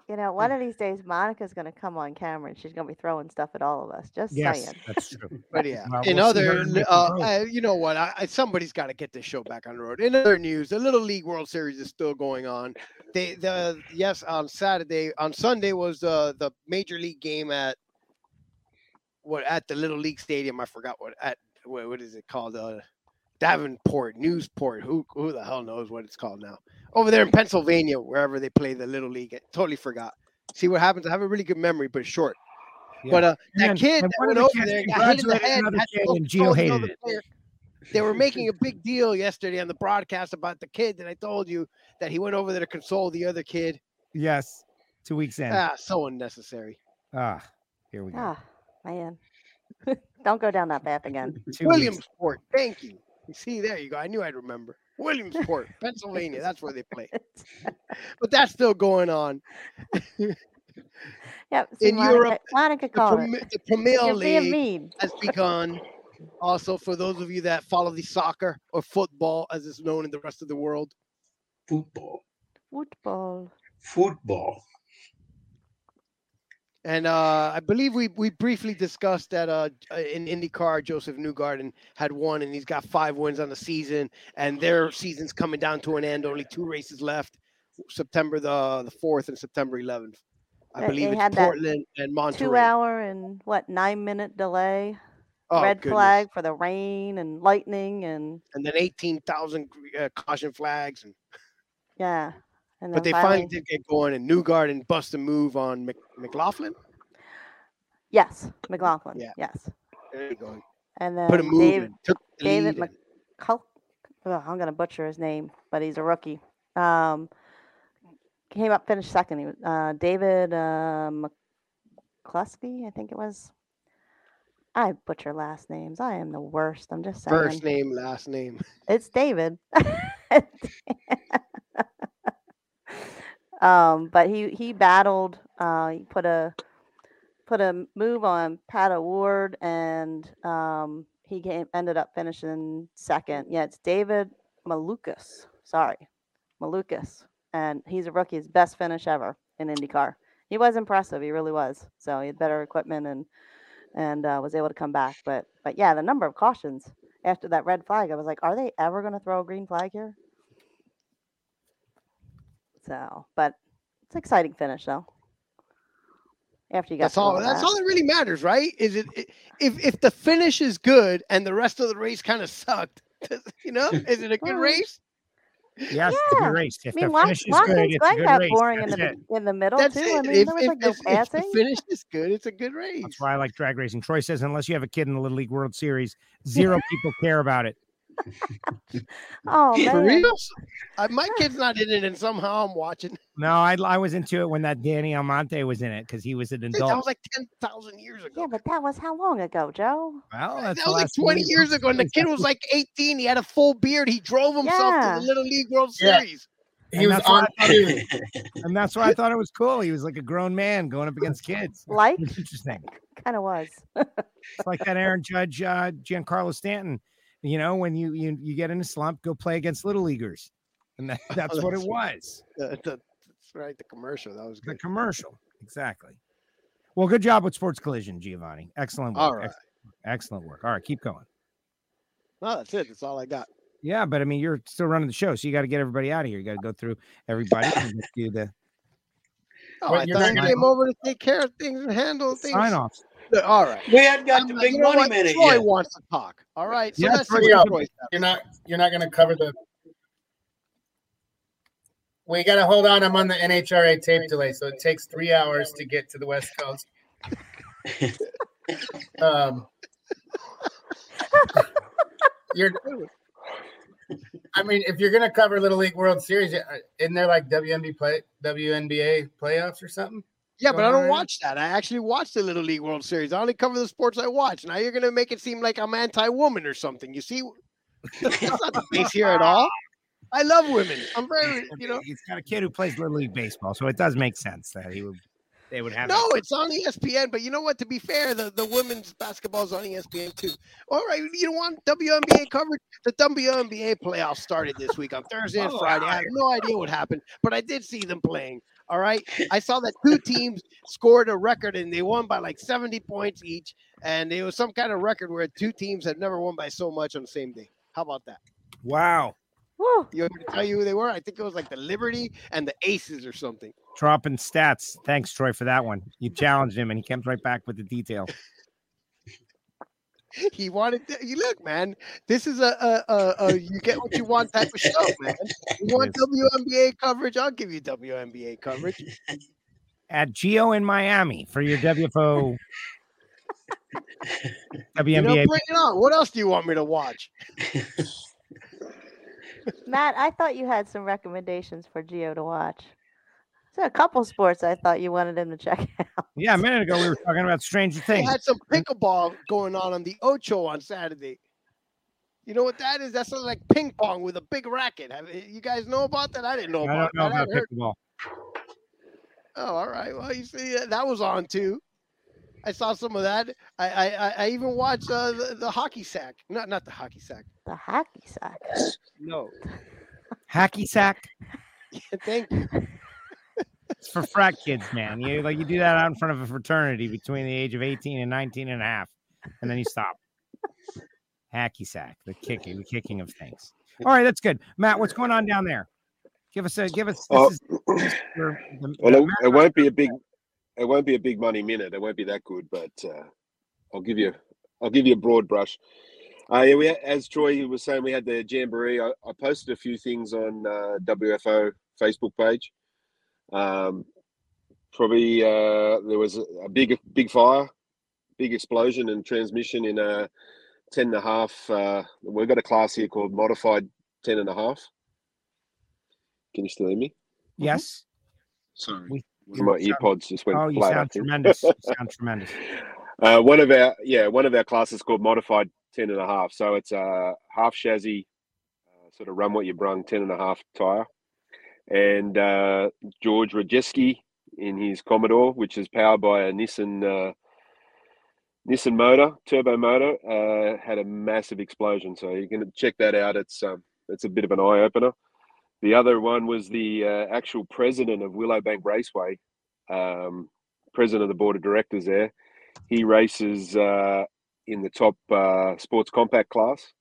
You know, one of these days, Monica's going to come on camera and she's going to be throwing stuff at all of us. Just Yes, saying. that's true. But yeah, Well, in we'll other, where uh, it uh, you know what? I, I, somebody's got to get this show back on the road. In other news, the Little League World Series is still going on. They, the yes, on Saturday, on Sunday was the the major league game at what at the Little League Stadium. I forgot what at what, what is it called? Uh, Davenport, Newsport. Who who the hell knows what it's called now? Over there in Pennsylvania, wherever they play the Little League. I totally forgot. See what happens. I have a really good memory, but short. Yeah. But uh, that And- kid and that went the over kids there, got hit in the head. had to kid, and Gio hated another it. player. They were making a big deal yesterday on the broadcast about the kid that I told you that he went over there to console the other kid. Yes, two weeks in. Ah, so unnecessary. Ah, here we go. Ah, man. Don't go down that path again. Williamsport. Thank you. You see, there you go. I knew I'd remember. Williamsport, Pennsylvania. That's where they play. But that's still going on. Yep. See, In Monica, Europe, Monica The, called Prem- the Premier League has begun. Also, for those of you that follow the soccer or football, as it's known in the rest of the world, Football. Football. Football. And uh, I believe we we briefly discussed that uh, in IndyCar, Joseph Newgarden had won, and he's got five wins on the season, and their season's coming down to an end. Only two races left: September the the fourth and September eleventh. I They- believe they it's Portland and Monterey. Two hour and what, nine minute delay. Oh, Red goodness. flag for the rain and lightning and and then eighteen thousand uh, caution flags, and yeah. And but they finally did get going, and Newgarden bust a move on Mc, McLaughlin. Yes, McLaughlin. Yeah. Yes. There you go. And then Put a move Dave, in, took the David and- I'm gonna butcher his name, but he's a rookie. Um, came up, finished second. He was uh, David uh, McCluskey, I think it was. I butcher last names. I am the worst. I'm just saying. First name, last name. It's David. um, but he he battled. Uh, he put a put a move on Pato O'Ward, and um, he came, ended up finishing second. Yeah, it's David Malukas. Sorry, Malukas, and he's a rookie. His best finish ever in IndyCar. He was impressive. He really was. So he had better equipment and and uh, was able to come back. But but yeah, the number of cautions after that red flag, I was like, are they ever going to throw a green flag here? So, but it's an exciting finish though. After you got That's all. all That's that. all that really matters, right? Is it i- if if the finish is good and the rest of the race kind of sucked? You know, is it a good hmm. race? Yes, it's a Yeah. good race. If I mean, the Wat- finish is good, Watkins it's a Glen good got race. boring in the it. in the middle That's too. it. I mean, if, there was if, like no if, if the finish is good, it's a good race. That's why I like drag racing. Troy says unless you have a kid in the Little League World Series, zero people care about it. Oh For real? Uh, my kid's not in it, and somehow I'm watching. No, I, I was into it when that Danny Almonte was in it because he was an adult. That was like ten thousand years ago. yeah, but that was how long ago, Joe? well, that's That was like 20 League years ago, and the kid was like 18. He had a full beard. He drove himself Yeah. to the Little League World Yeah. Series. He And was that's why on I thought and that's why I thought it was cool. He was like a grown man going up against kids. Like, interesting. kind of was. It's like that Aaron Judge, uh, Giancarlo Stanton. You know, when you you you get in a slump, go play against little leaguers, and that, oh, that's what it was. That's right. The commercial. That was The commercial, exactly. Well, good job with Sports Collision, Giovanni. Excellent work. All right. Ex- Excellent work. All right, keep going. No, that's it. That's all I got. Yeah, but I mean, you're still running the show, so you got to get everybody out of here. You got to go through everybody and do the Oh, I thought you came over to take care of things and handle things. sign offs. Uh, All right. We hadn't got I'm the big you know money what? minute Troy yet. wants to talk. All right. So Yeah, let's Troy, see you what go. Troy says. You're not you're not going to cover the. We got to hold on. I'm on the NHRA tape delay, so it takes three hours to get to the West Coast. um, you're. I mean, if you're going to cover Little League World Series, uh, isn't there like WNBA play WNBA playoffs or something? Yeah, but I don't watch that. I actually watch the Little League World Series. I only cover the sports I watch. Now you're gonna make it seem like I'm anti-woman or something. You see, that's not the case here at all. I love women. I'm very, you know. he's got a kid who plays little league baseball, so it does make sense that he would they would have. No, it's on ESPN. But you know what? To be fair, the, the women's basketball is on ESPN too. All right, you don't want WNBA coverage? The WNBA playoffs started this week on Thursday and Oh, Friday. I have no idea what happened, but I did see them playing. All right, I saw that two teams scored a record and they won by like 70 points each, and it was some kind of record where two teams had never won by so much on the same day. How about that? wow, Woo. You want me to tell you who they were? I think it was like the Liberty and the Aces or something. dropping stats. Thanks, Troy, for that one. You challenged him, and he comes right back with the detail. He wanted to, you look man this is a, a, a, a you get what you want type of show man. You want WNBA coverage? I'll give you WNBA coverage. At Geo in Miami for your WFO you know WNBA. bring it on. What else do you want me to watch? Matt, I thought you had some recommendations for Geo to watch. So a couple sports I thought you wanted him to check out. yeah, a minute ago we were talking about Stranger they Things. had some pickleball going on on the Ocho on Saturday you know what that is that's sort of like ping pong with a big racket you guys know about that I didn't know about I don't know that about pickleball. Oh, all right. Well, you see, that was on too. I saw some of that. I I, I- I even watched uh, the, the hockey sack. Not not the hockey sack. The hockey sack. No. Hacky sack. Thank you. It's for frat kids, man. You like you do that out in front of a fraternity between the age of 18 and 19 and a half, and then you stop. Hacky sack, the kicking, the kicking of things. All right, that's good. Matt, what's going on down there? Give us a give us. This Oh. is your- the- Well, the it, it won't be a big, it won't be a big money minute. It won't be that good, but uh, I'll give you, I'll give you a broad brush. Uh, yeah, we as Troy was saying, we had the jamboree. I, I posted a few things on uh, WFO Facebook page. Um, probably uh, there was a, a big, big fire, big explosion and transmission in a ten and a half. Uh, we've got a class here called modified ten and a half. Can you still hear me? yes. Sorry, We- my you sound- earpods just went Oh, you flat. I sound tremendous. You sound tremendous. Uh, one of our yeah, one of our classes called modified ten and a half. So it's a half chassis, uh, sort of run what you brung ten and a half tire, and uh, George Rajeski in his Commodore, which is powered by a Nissan uh, Nissan motor, turbo motor, uh, had a massive explosion. So you can check that out. It's um, it's a bit of an eye opener. The other one was the uh, actual president of Willowbank Raceway, um, president of the board of directors there he races uh, in the top uh, sports compact class,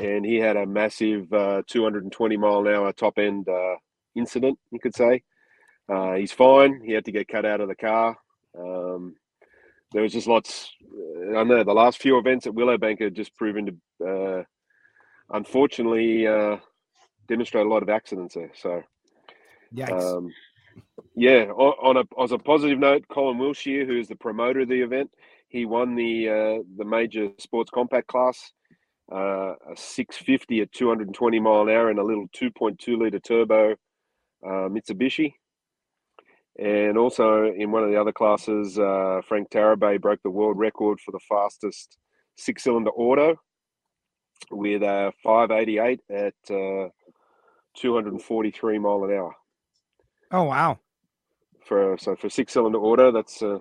and he had a massive uh, 220 mile an hour top end uh, incident. You could say uh, he's fine. He had to get cut out of the car. Um, there was just lots. I know the last few events at Willowbank are just proven to, uh, unfortunately, uh, demonstrate a lot of accidents there. So. Um, yeah, on, on a as a positive note, Colin Wilshire, who is the promoter of the event, he won the uh, the major sports compact class, uh, a 650 at 220 mile an hour in a little 2.2 liter turbo uh, Mitsubishi. And also in one of the other classes, uh, Frank Tarabay broke the world record for the fastest six cylinder auto with a 588 at uh, 243 mile an hour oh wow. for so for six cylinder auto that's uh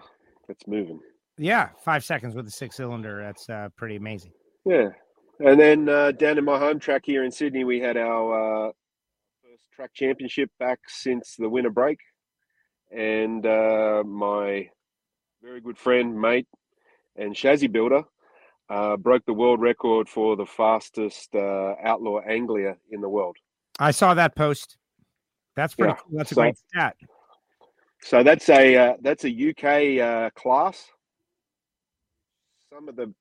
that's moving Yeah, five seconds with a six cylinder. That's uh, pretty amazing. yeah and then uh, down in my home track here in sydney we had our uh, track championship back since the winter break and uh, my very good friend mate and chassis builder uh, broke the world record for the fastest uh, outlaw anglia in the world I saw that post. That's pretty Yeah, cool. That's a so- great stat. So that's a uh, that's a UK uh, class. Some of the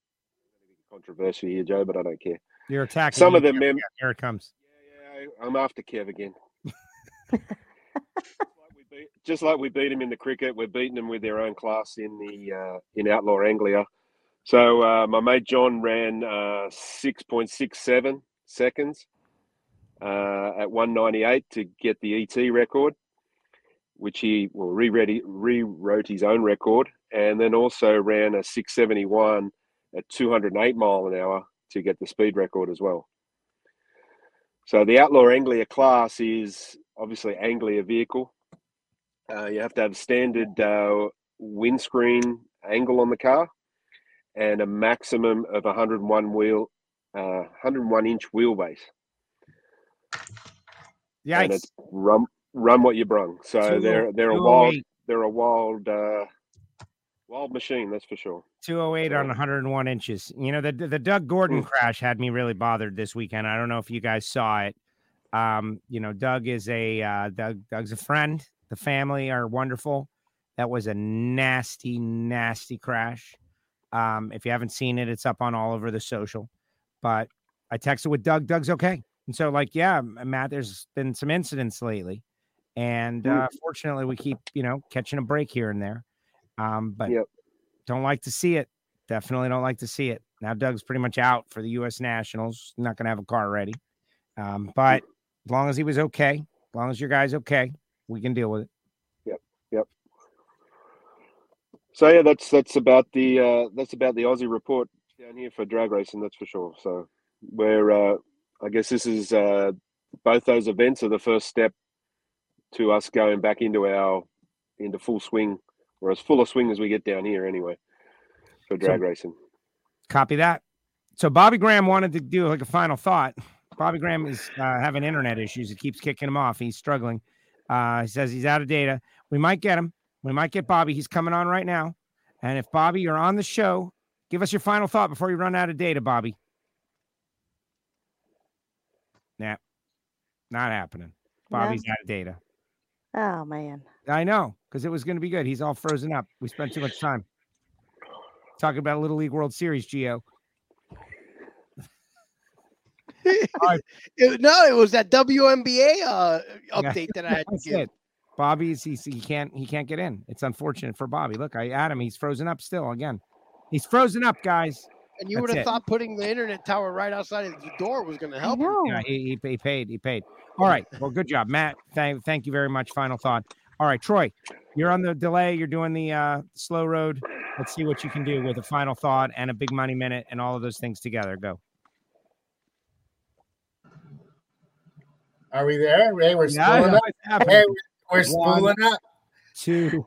controversy here, Joe, but I don't care. You're attacking. Some me. of the mem- Here it comes. Yeah, I'm after Kev again. Just, like we beat, him in the cricket, we're beating them with their own class in the uh, in Outlaw Anglia. So uh, my mate John ran uh, 6.67 seconds uh, at 198 to get the ET record, which he well rewrote, rewrote his own record, and then also ran a 671 at 208 mile an hour to get the speed record as well. So the Outlaw Anglia class is obviously Anglia vehicle. Uh, you have to have standard uh, windscreen angle on the car and a maximum of 101 wheel, uh, 101 inch wheelbase. And it's run run what you brung. So Two- they're they're a wild they're a wild wild machine. That's for sure. 208 on 101 inches. You know, the the Doug Gordon Mm. crash had me really bothered this weekend. I don't know if you guys saw it. Um, you know, Doug is a uh, Doug Doug's a friend. The family are wonderful. That was a nasty, nasty crash. Um, if you haven't seen it, it's up on all over the social. But I texted with Doug. Doug's okay. And so, like, yeah, Matt, there's been some incidents lately, and Mm. uh, fortunately, we keep you know catching a break here and there. Um, but Yep. don't like to see it. Definitely don't like to see it. Now Doug's pretty much out for the U.S. Nationals. Not going to have a car ready. Um, but as long as he was okay, as long as your guy's okay, we can deal with it. Yep. Yep. So yeah, that's that's about the uh, that's about the Aussie report down here for drag racing. That's for sure. So we're uh, I guess this is uh, both those events are the first step to us going back into our into full swing or as full of swing as we get down here anyway for drag racing. Copy that. So Bobby Graham wanted to do like a final thought. Bobby Graham is uh, having internet issues. It keeps kicking him off. He's struggling. Uh, he says he's out of data. We might get him. We might get Bobby. He's coming on right now. And if Bobby, you're on the show, give us your final thought before you run out of data, Bobby. Nah, not happening. No? Bobby's out of data. Oh man. I know because it was going to be good. He's all frozen up. We spent too much time talking about Little League World Series, Geo. It- no, it was that WNBA uh, update that I had to give. it. Bobby's he's, he can't he can't get in. It's unfortunate for Bobby. Look, I Adam, he's frozen up still again. He's frozen up, guys. And you That's would have it. thought putting the internet tower right outside of the door was going to help. him. Yeah, he, he, he paid. He paid. All right. Well, good job, Matt. Thank thank you very much. Final thought. All right, Troy, you're on the delay. You're doing the uh, slow road. Let's see what you can do with a final thought and a big money minute and all of those things together. Go. Are we there? Hey, we're Yeah, spooling up. Hey, we're, we're One. spooling up. Two.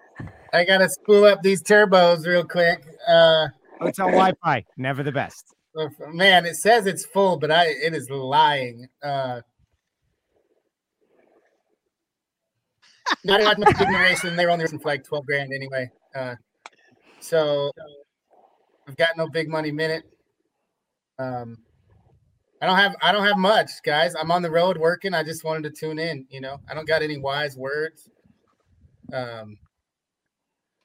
I gotta spool up these turbos real quick. Uh, Hotel Wi-Fi, never the best. man, it says it's full, but I it is lying. Uh, not much much ignoration. They were only racing for like twelve grand anyway. Uh, so I've got no big money minute. Um, I don't have I don't have much, guys. I'm on the road working. I just wanted to tune in. You know, I don't got any wise words. Um,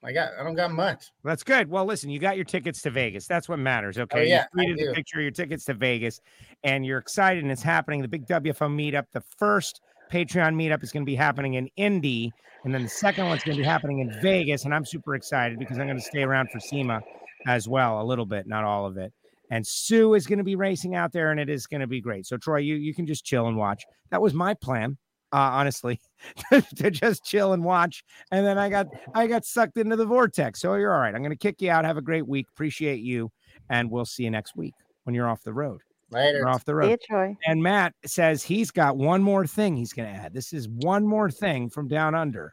I got I don't got much. That's good. Well, listen, you got your tickets to Vegas. That's what matters. Okay. Oh, yeah, You tweeted a picture of your tickets to Vegas and you're excited and it's happening. The big WFO meetup, the first Patreon meetup is going to be happening in Indy. And then the second one's going to be happening in Vegas. And I'm super excited because I'm going to stay around for SEMA as well, a little bit, not all of it. And Sue is going to be racing out there and it is going to be great. So, Troy, you, you can just chill and watch. That was my plan. Uh, honestly, to just chill and watch, and then I got I got sucked into the vortex. So you're all right. I'm going to kick you out. Have a great week. Appreciate you, and we'll see you next week when you're off the road. Later. You're off the See road. you, Troy. And Matt says he's got one more thing he's going to add. This is one more thing from down under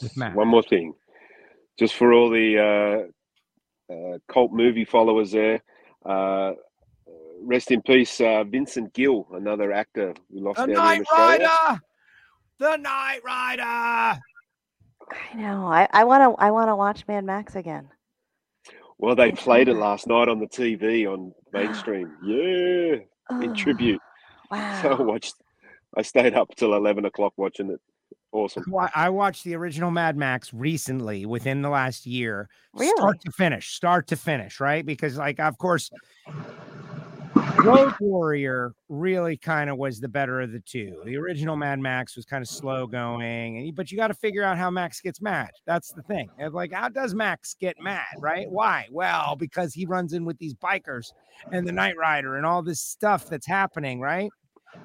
with Matt. One more thing, just for all the uh, uh, cult movie followers there. Uh, rest in peace, uh, Vincent Gil, another actor we lost The down Night Rider. The Night Rider. I know. I, I want to. I want to watch Mad Max again. Well, they played it last night on the TV on mainstream. Yeah, in Oh, tribute. Wow. So I watched. I stayed up till eleven o'clock watching it. Awesome. Wa- I watched the original Mad Max recently within the last year, Really? start to finish, start to finish, right? Because, like, of course, Road Warrior really kind of was the better of the two. The original Mad Max was kind of slow going, but you got to figure out how Max gets mad. That's the thing. Like, how does Max get mad, right? Why? Well, because he runs in with these bikers and the Night Rider and all this stuff that's happening, right?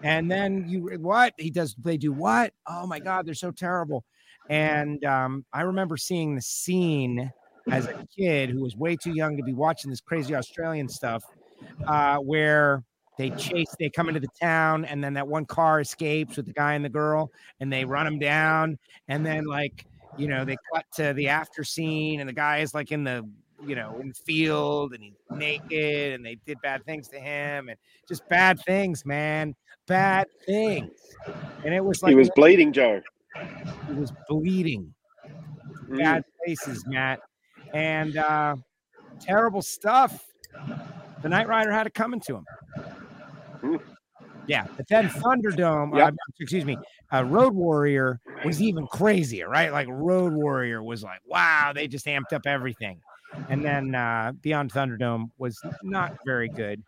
And then you what he does? They do what? Oh my God, they're so terrible. And um, I remember seeing the scene as a kid who was way too young to be watching this crazy Australian stuff, uh, where they chase, they come into the town, and then that one car escapes with the guy and the girl, and they run him down, and then like you know they cut to the after scene, and the guy is like in the you know in the field, and he's naked, and they did bad things to him, and just bad things, man, bad things, and it was like he was bleeding, Joe. he was bleeding Mm. bad places, Matt, and uh, terrible stuff. The Night Rider had it coming to him. Yeah, but then Thunderdome, Yep. uh, excuse me, uh, Road Warrior was even crazier, right? Like Road Warrior was like, wow, they just amped up everything. And then uh, Beyond Thunderdome was not very good.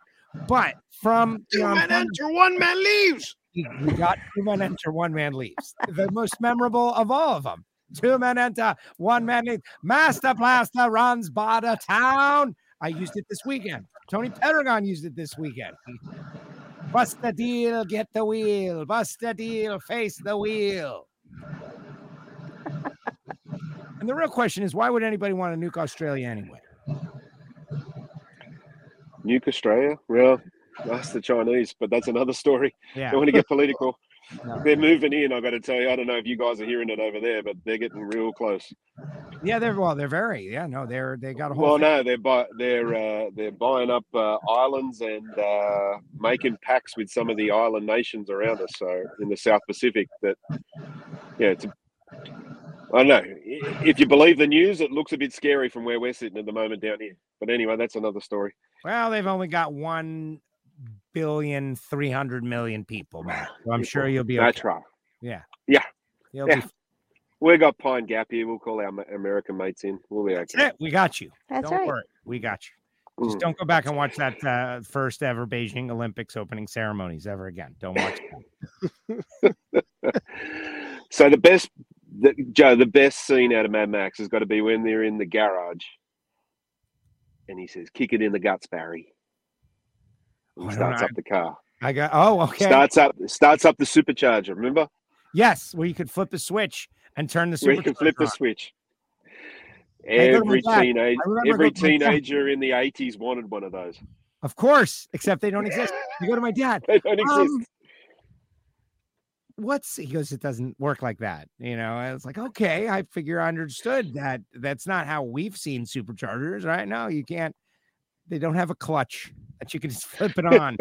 But from two Beyond Thunder- one man leaves. you got two men enter, one man leaves. The most memorable of all of them. Two men enter, one man leaves. Master Blaster runs Bartertown. I used it this weekend. Tony Paragon used it this weekend. Bust the deal, get the wheel. Bust the deal, face the wheel. and the real question is, why would anybody want to nuke Australia anyway? Nuke Australia. Well, that's the Chinese, but that's another story. Yeah. Don't want to get political. No. They're moving in. I got to tell you. I don't know if you guys are hearing it over there, but they're getting real close. Yeah, they're well, they're very, yeah, no, they're they got a whole Well, thing. no, they're buy, they're uh, they're buying up uh, islands and uh, making pacts with some of the island nations around us. So in the South Pacific, that yeah, it's. A, I don't know. If you believe the news, it looks a bit scary from where we're sitting at the moment down here. But anyway, that's another story. Well, they've only got one billion three hundred million people, man. So I'm sure you'll be okay. That's right. Yeah. Yeah. You'll Yeah. be We got Pine Gap here. We'll call our American mates in. We'll be that's okay. it. We got you. That's Don't right. worry. We got you. Just Mm. don't go back and watch that uh, first ever Beijing Olympics opening ceremonies ever again. Don't watch that. So the best, the, Joe, the best scene out of Mad Max has got to be when they're in the garage, and he says, "Kick it in the guts, Barry." He starts up the car. I got oh okay. Starts up, starts up the supercharger. Remember? Yes, where you could flip a switch and turn the where you can flip the switch. Every teenage, every going to my dad. teenager in the '80s wanted one of those. Of course, except they don't exist. You go to my dad. They don't exist. Um, what's he goes? It doesn't work like that. You know, I was like, okay, I figure I understood that. That's not how we've seen superchargers, right? No, you can't. They don't have a clutch that you can just flip it on.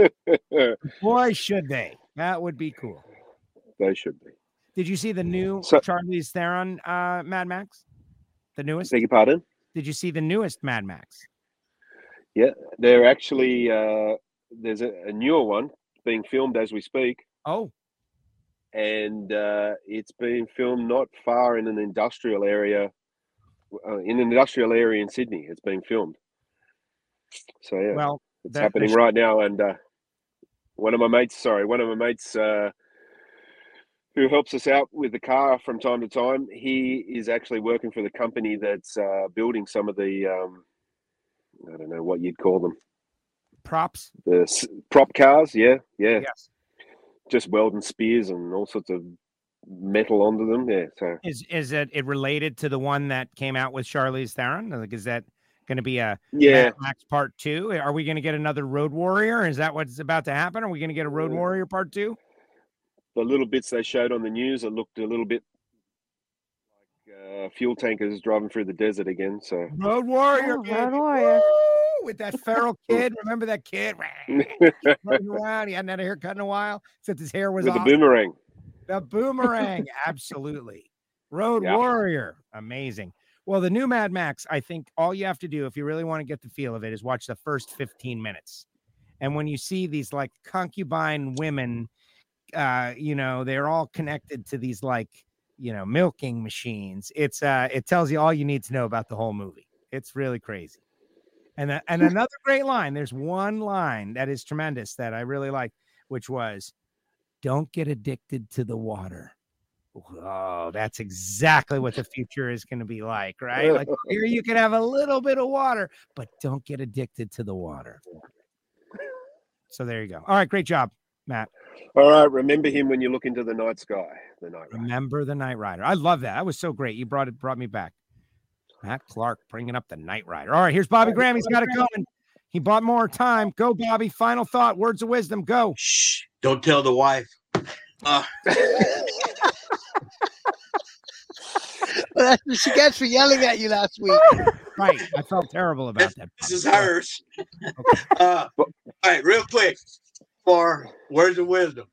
Boy, should they? That would be cool. they should be. Did you see the new So- Charlize Theron uh, Mad Max? The newest? Beg your pardon? Did you see the newest Mad Max? Yeah, they're actually uh, there's a, a newer one being filmed as we speak, Oh, and uh, it's being filmed not far in an industrial area, uh, in an industrial area in Sydney. It's being filmed. So yeah, well, it's that- happening right now. And uh, one of my mates, sorry, one of my mates uh, who helps us out with the car from time to time, he is actually working for the company that's uh, building some of the, um, I don't know what you'd call them, props. the s- prop cars. Yeah, yeah, Yes. just welding spears and all sorts of metal onto them. Yeah, so Is is it, it related to the one that came out with Charlize Theron? Like, is that going to be a yeah. Mad Max Part Two? Are we going to get another Road Warrior? Is that what's about to happen? Are we going to get a Road Uh, Warrior Part Two? The little bits they showed on the news, it looked a little bit like uh, fuel tankers driving through the desert again. So Road Warrior, Oh, baby. Road Warrior. Woo! with that feral kid. Remember that kid running around? He hadn't had a haircut in a while, except his hair was with the boomerang. The boomerang, absolutely. Road Yeah. Warrior, amazing. Well, the new Mad Max, I think all you have to do if you really want to get the feel of it is watch the first 15 minutes. And when you see these like concubine women, uh, you know, they're all connected to these like, you know, milking machines. It's uh it tells you all you need to know about the whole movie. It's really crazy. And uh, and another great line, there's one line that is tremendous that I really like, which was don't get addicted to the water. Oh, that's exactly what the future is going to be like, right? Like here you can have a little bit of water, but don't get addicted to the water. So there you go. All right, great job, Matt. All right, remember him when you look into the night sky. The night. Rider. Remember the Night Rider. I love that. That was so great. You brought it, brought me back. Matt Clark bringing up the Night Rider. All right, here's Bobby Graham. He's got it going. He bought more time. Go, Bobby. Final thought. Words of wisdom. Go. Shh, don't tell the wife. Uh, Well, that's what she gets for yelling at you last week. Right. I felt terrible about that. this is hers. Uh, all right, real quick for words of wisdom.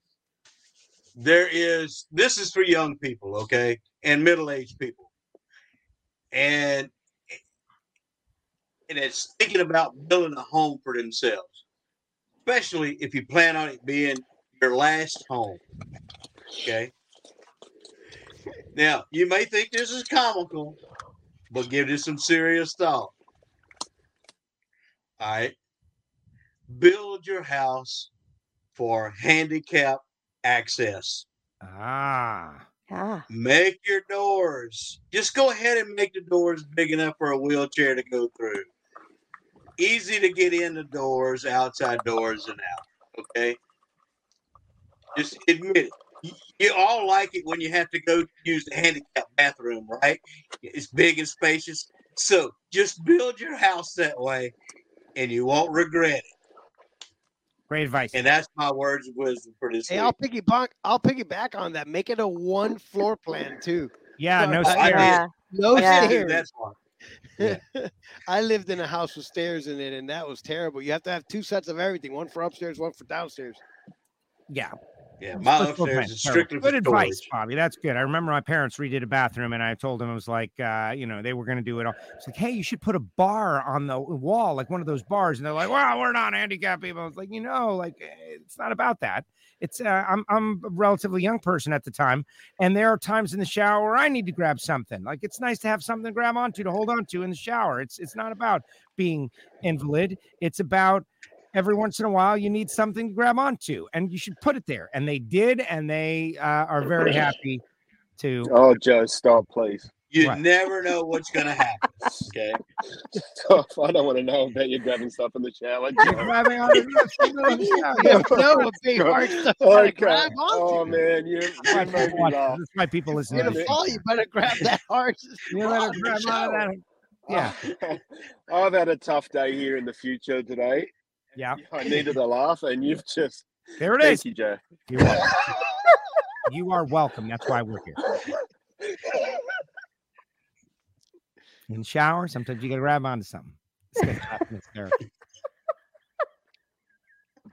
There is this is for young people, okay, and middle aged people, and and it's thinking about building a home for themselves, especially if you plan on it being your last home. Okay. Now you may think this is comical, but give this some serious thought. All right. Build your house for handicap access. Ah. Ah, Make your doors. Just go ahead and make the doors big enough for a wheelchair to go through. Easy to get in the doors, outside doors, and out. Okay. Just admit it. You- You all like it when you have to go use the handicap bathroom, right? It's big and spacious. So just build your house that way and you won't regret it. Great advice. And that's my words of wisdom for this Hey, week. I'll piggyback. I'll piggyback on that. Make it a one floor plan too. Yeah, no stairs. Yeah. No Yeah. Stairs. that one. I lived in a house with stairs in it, and that was terrible. You have to have two sets of everything: one for upstairs, one for downstairs. Yeah. Yeah, my First upstairs is terrible. strictly for good advice, storage. Bobby. That's good. I remember my parents redid a bathroom, and I told them it was like, uh, you know, they were going to do it all. It's like, hey, you should put a bar on the wall, like one of those bars. And they're like, well, we're not handicapped people. I was like, you know, like eh, it's not about that. It's uh, I'm I'm a relatively young person at the time, and there are times in the shower where I need to grab something. Like it's nice to have something to grab onto to hold onto in the shower. It's it's not about being invalid. It's about every once in a while you need something to grab onto and you should put it there and they did and they uh, are very happy to Oh, Joe, stop, please. You What? never know what's going to happen. Okay. I don't want to know about you're grabbing stuff in the shower. You're grabbing on the- You never know what big hard stuff to Okay. grab Oh man, you, Why you made people me. That's why people listen You're to gonna fall. You better grab that hard. You better grab on that. Yeah, I've had a tough day here in the future today. Yeah. I needed a laugh, and you've just There it thank is. you, Joe. You're welcome. You are welcome. That's why we're here. In the shower, sometimes you gotta grab onto something. This guy's laughing hysterically.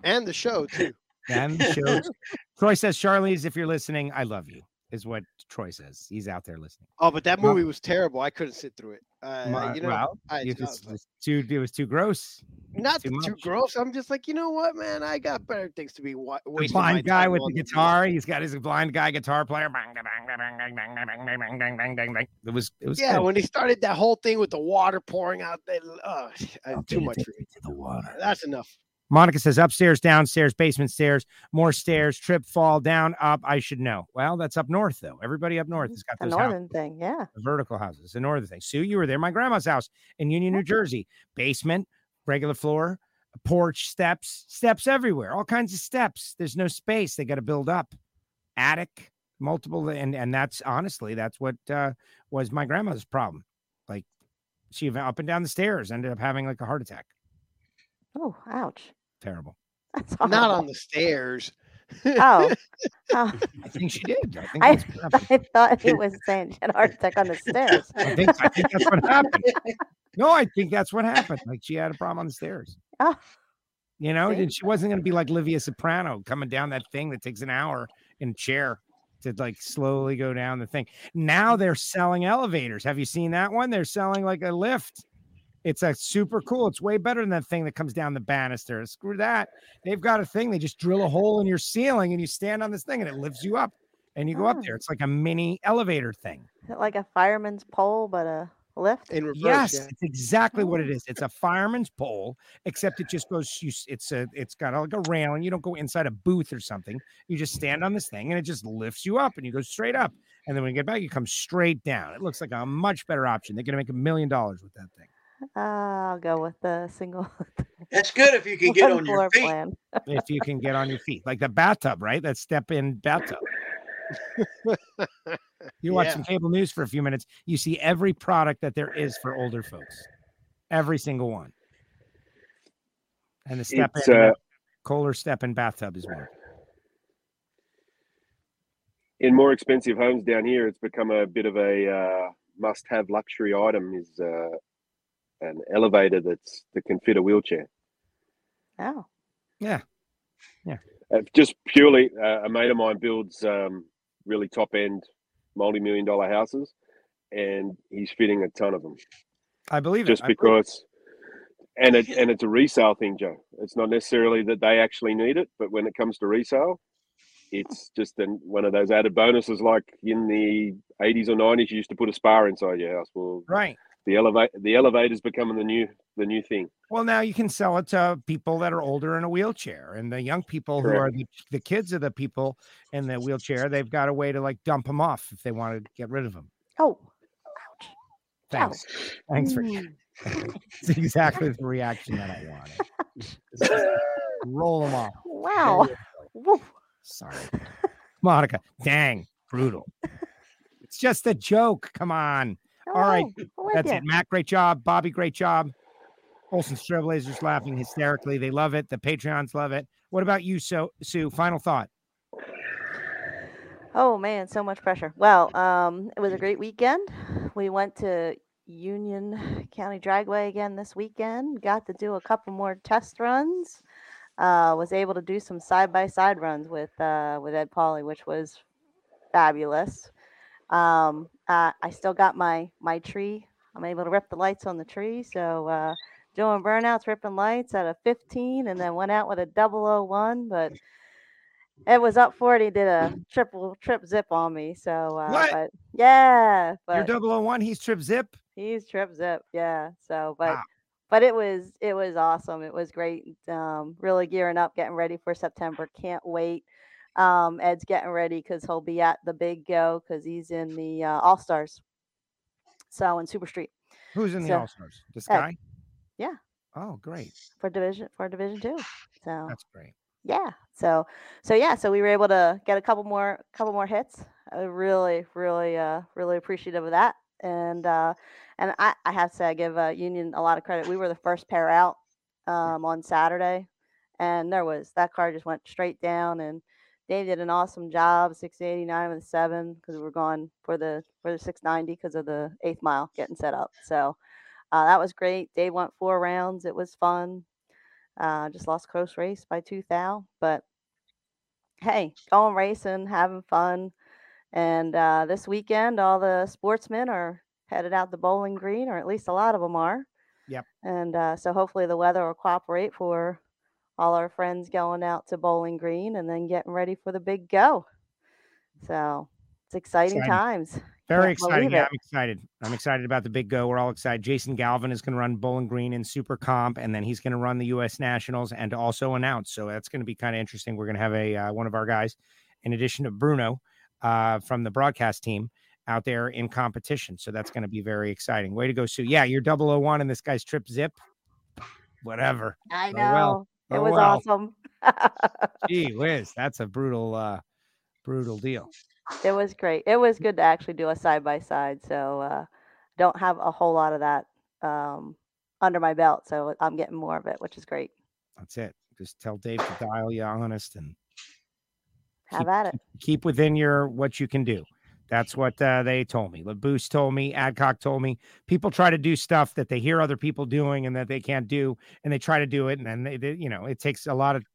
And the show too. Then the show. Troy says, Charlize, if you're listening, I love you, is what Troy says. He's out there listening. Oh, but that Well- movie was terrible. I couldn't sit through it. Uh, you know, well, I, too, it was too gross. Not too, too, gross. I'm just like, you know what, man? I got better things to be. Wa- the blind guy with the guitar. He's got his blind guy guitar player. It was. It was. Yeah, good. when he started that whole thing with the water pouring out, they, oh, uh, too much for me. To the water. That's enough. Monica says upstairs, downstairs, basement stairs, more stairs, trip, fall, down, up. I should know. Well, that's up north though. Everybody up north has got The those houses, northern thing, yeah. the vertical houses, the northern thing. Sue, you were there. My grandma's house in Union, New Jersey. Basement, regular floor, porch, steps, steps everywhere. All kinds of steps. There's no space. They got to build up. Attic, multiple, and and that's honestly that's what uh, was my grandma's problem. Like she went up and down the stairs, ended up having like a heart attack. Oh, ouch. Terrible. That's Not on the stairs. Oh, oh. I think she did. I think I, that's what happened. I thought it was saying she had a heart attack on the stairs. I think, I think that's what happened. No, I think that's what happened. Like she had a problem on the stairs. Oh, You know, See? and she wasn't going to be like Livia Soprano coming down that thing that takes an hour in a chair to like slowly go down the thing. Now mm. they're selling elevators. Have you seen that one? They're selling like a lift. It's a super cool. It's way better than that thing that comes down the banister. Screw that. They've got a thing. They just drill a hole in your ceiling and you stand on this thing and it lifts you up and you go up Oh. there. It's like a mini elevator thing. is it like a fireman's pole, but a lift? In reverse. Yes, yeah. it's exactly what it is. It's a oh. fireman's pole, except it just goes. You, it's a, it's got like a railing. You don't go inside a booth or something. You just mm-hmm. stand on this thing, and it just lifts you up, and you go straight up. And then when you get back, you come straight down. It looks like a much better option. They're going to make a million dollars with that thing. Uh, I'll go with the single. That's good if you can get on your feet. plan. If you can get on your feet, like the bathtub, right? That step-in bathtub. You watch Yeah. some cable news for a few minutes, you see every product that there is for older folks, every single one. And the step It's, in uh, Kohler step in bathtub is one. in more expensive homes down here, it's become a bit of a uh, must-have luxury item. Is uh, an elevator that's that can fit a wheelchair. Oh, Yeah. Uh, just purely, uh, a mate of mine builds um, really top-end, multi-million dollar houses, and he's fitting a ton of them I believe just it. I believe it. because. And it and it's a resale thing, Joe. It's not necessarily that they actually need it, but when it comes to resale, it's just an, one of those added bonuses. Like in the eighties or nineties, you used to put a spa inside your house. Well, Right. The elevate the elevator's becoming the new the new thing. Well, now you can sell it to people that are older in a wheelchair, and the young people who are the, the kids of the people in the wheelchair. They've got a way to like dump them off if they want to get rid of them. oh, ouch! Thanks. Thanks for. Mm. It's exactly the reaction that I wanted. Roll them off. wow. Woo. Sorry, Monica. Dang, brutal. It's just a joke. Come on. All right, Oh, I'm That's ya. it. Matt, great job. Bobby, great job. Olsen's Trailblazers laughing hysterically. They love it. The Patreons love it. What about you, so Sue? Final thought. Oh man, so much pressure. Well, um, it was a great weekend. We went to Union County Dragway again this weekend. Got to do a couple more test runs. Uh, was able to do some side by side runs with uh, with Ed Pauly, which was fabulous. Um, uh, I still got my my tree. I'm able to rip the lights on the tree. So uh, doing burnouts, ripping lights at a 15, and then went out with a 001. But it was up for it. He did a triple trip zip on me. So uh, What? but yeah, but You're 001. He's Trip Zip. He's trip zip, yeah. So, but Wow. but it was it was awesome. It was great. Um, really gearing up, getting ready for September. Can't wait. Um, Ed's getting ready because he'll be at the big go because he's in the uh, All Stars So in Super Street. Who's in the All Stars? This Ed. guy? Yeah. Oh, great. for division for division two. So That's great. yeah, so so yeah, so we were able to get a couple more couple more hits. I really really uh really appreciative of that. And uh and I I have to say I give uh, Union a lot of credit. We were the first pair out um on Saturday, and there was that car just went straight down and. Dave did an awesome job, 689 with a seven, because we were going for the for the 690 because of the eighth mile getting set up. So uh, that was great. Dave went four rounds. It was fun. Uh, just lost close race by two thou, but hey, going racing, having fun, and uh, this weekend all the sportsmen are headed out to Bowling Green, or at least a lot of them are. Yep. And uh, so hopefully the weather will cooperate for all our friends going out to Bowling Green and then getting ready for the big go. So it's exciting, Exciting. times. Very Can't exciting. Yeah. I'm excited. I'm excited about the big go. We're all excited. Jason Galvin is going to run Bowling Green in Super Comp, and then he's going to run the U.S. Nationals and also announce. So that's going to be kind of interesting. We're going to have a uh, one of our guys, in addition to Bruno, uh, from the broadcast team, out there in competition. So that's going to be very exciting. Way to go, Sue. Yeah, you're 001 and this guy's trip zip. Whatever. I Oh, know. well. It Oh, was well. awesome. Gee whiz, that's a brutal, uh, brutal deal. It was great. It was good to actually do a side by side. So uh, don't have a whole lot of that um, under my belt. So I'm getting more of it, which is great. That's it. Just tell Dave to dial you honest and Have at it. keep within your what you can do. That's what uh, they told me. LeBoost told me. Adcock told me. People try to do stuff that they hear other people doing and that they can't do, and they try to do it, and then they, they you know, it takes a lot of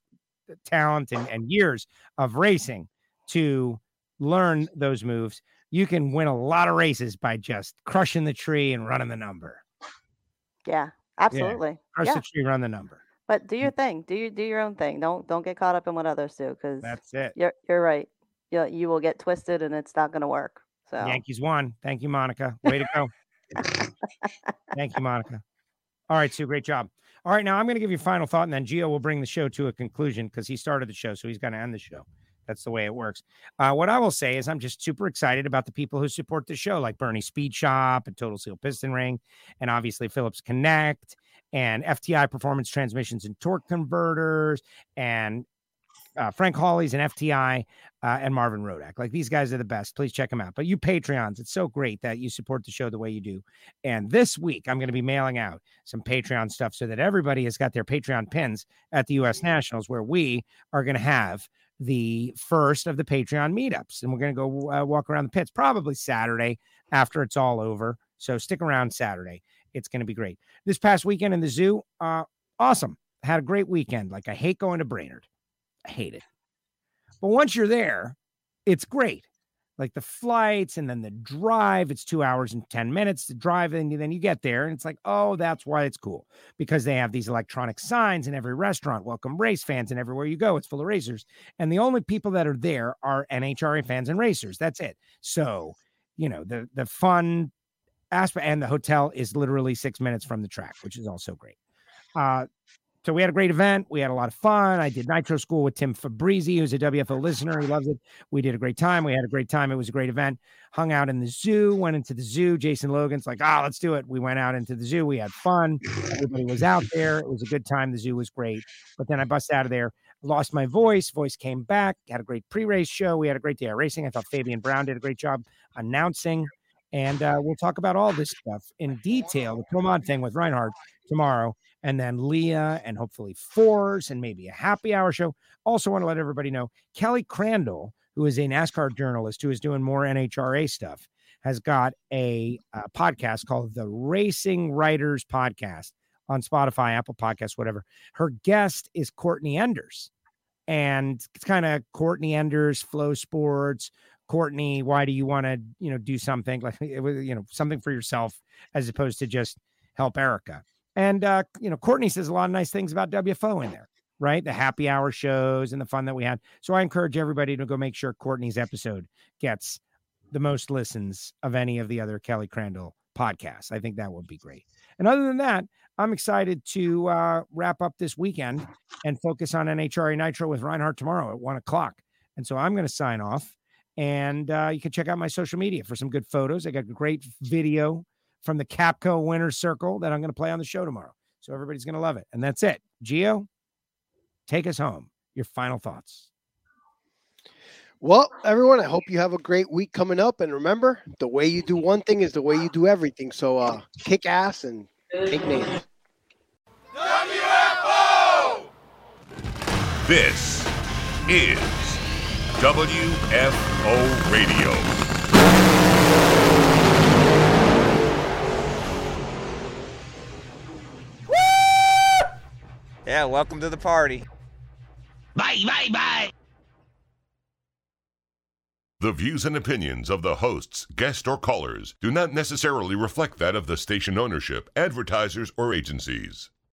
talent and, and years of racing to learn those moves. You can win a lot of races by just crushing the tree and running the number. Yeah, absolutely. Crush Yeah. the tree, run the number. But do your thing. Do you do your own thing. Don't don't get caught up in what others do because That's it. you're you're right. You you will get twisted and it's not going to work. So Yankees won. Thank you, Monica. Way to go. Thank you, Monica. All right, Sue, great job. All right, now I'm going to give you a final thought, and then Gio will bring the show to a conclusion because he started the show, so he's going to end the show. That's the way it works. Uh, what I will say is I'm just super excited about the people who support the show, like Bernie Speed Shop and Total Seal Piston Ring, and obviously Phillips Connect and FTI Performance Transmissions and Torque Converters and uh, Frank Hawley's and FTI uh, and Marvin Rodak. Like these guys are the best. Please check them out. But you Patreons, it's so great that you support the show the way you do. And this week, I'm going to be mailing out some Patreon stuff so that everybody has got their Patreon pins at the U.S. Nationals, where we are going to have the first of the Patreon meetups. And we're going to go uh, walk around the pits probably Saturday after it's all over. So stick around Saturday. It's going to be great. This past weekend in the zoo, uh, awesome. Had a great weekend. Like I hate going to Brainerd. Hate it. But once you're there, it's great. Like the flights and then the drive, it's two hours and 10 minutes to drive. And then you get there and it's like, oh, that's why it's cool because they have these electronic signs in every restaurant. Welcome race fans. And everywhere you go, it's full of racers. And the only people that are there are NHRA fans and racers. That's it. So, you know, the, the fun aspect and the hotel is literally six minutes from the track, which is also great. Uh, so we had a great event. We had a lot of fun. I did Nitro School with Tim Fabrizi, who's a WFO listener. He loves it. We did a great time. We had a great time. It was a great event. Hung out in the zoo, went into the zoo. Jason Logan's like, ah, let's do it. We went out into the zoo. We had fun. Everybody was out there. It was a good time. The zoo was great. But then I busted out of there, lost my voice. Voice came back. Had a great pre-race show. We had a great day of racing. I thought Fabian Brown did a great job announcing. And uh, we'll talk about all this stuff in detail, the Come thing with Reinhardt tomorrow, and then Leah, and hopefully Fours, and maybe a happy hour show. Also, want to let everybody know Kelly Crandall, who is a NASCAR journalist who is doing more NHRA stuff, has got a, uh podcast called the Racing Writers Podcast on Spotify, Apple Podcasts, whatever. Her guest is Courtney Enders. And it's kind of Courtney Enders, Flow Sports, Courtney, why do you want to, you know, do something like, you know, something for yourself as opposed to just help Erica? And, uh, you know, Courtney says a lot of nice things about WFO in there, right? The happy hour shows and the fun that we had. So I encourage everybody to go make sure Courtney's episode gets the most listens of any of the other Kelly Crandall podcasts. I think that would be great. And other than that, I'm excited to uh, wrap up this weekend and focus on NHRA Nitro with Reinhardt tomorrow at one o'clock. And so I'm going to sign off. And uh, you can check out my social media for some good photos. I got great video from the Capco winner's circle that I'm going to play on the show tomorrow. So everybody's going to love it. And that's it. Geo, take us home. Your final thoughts. Well, everyone, I hope you have a great week coming up. And remember, the way you do one thing is the way you do everything. So uh, kick ass and take names. WFO! This is WFO Radio. Yeah, welcome to the party. Bye, bye, bye. The views and opinions of the hosts, guests, or callers do not necessarily reflect that of the station ownership, advertisers, or agencies.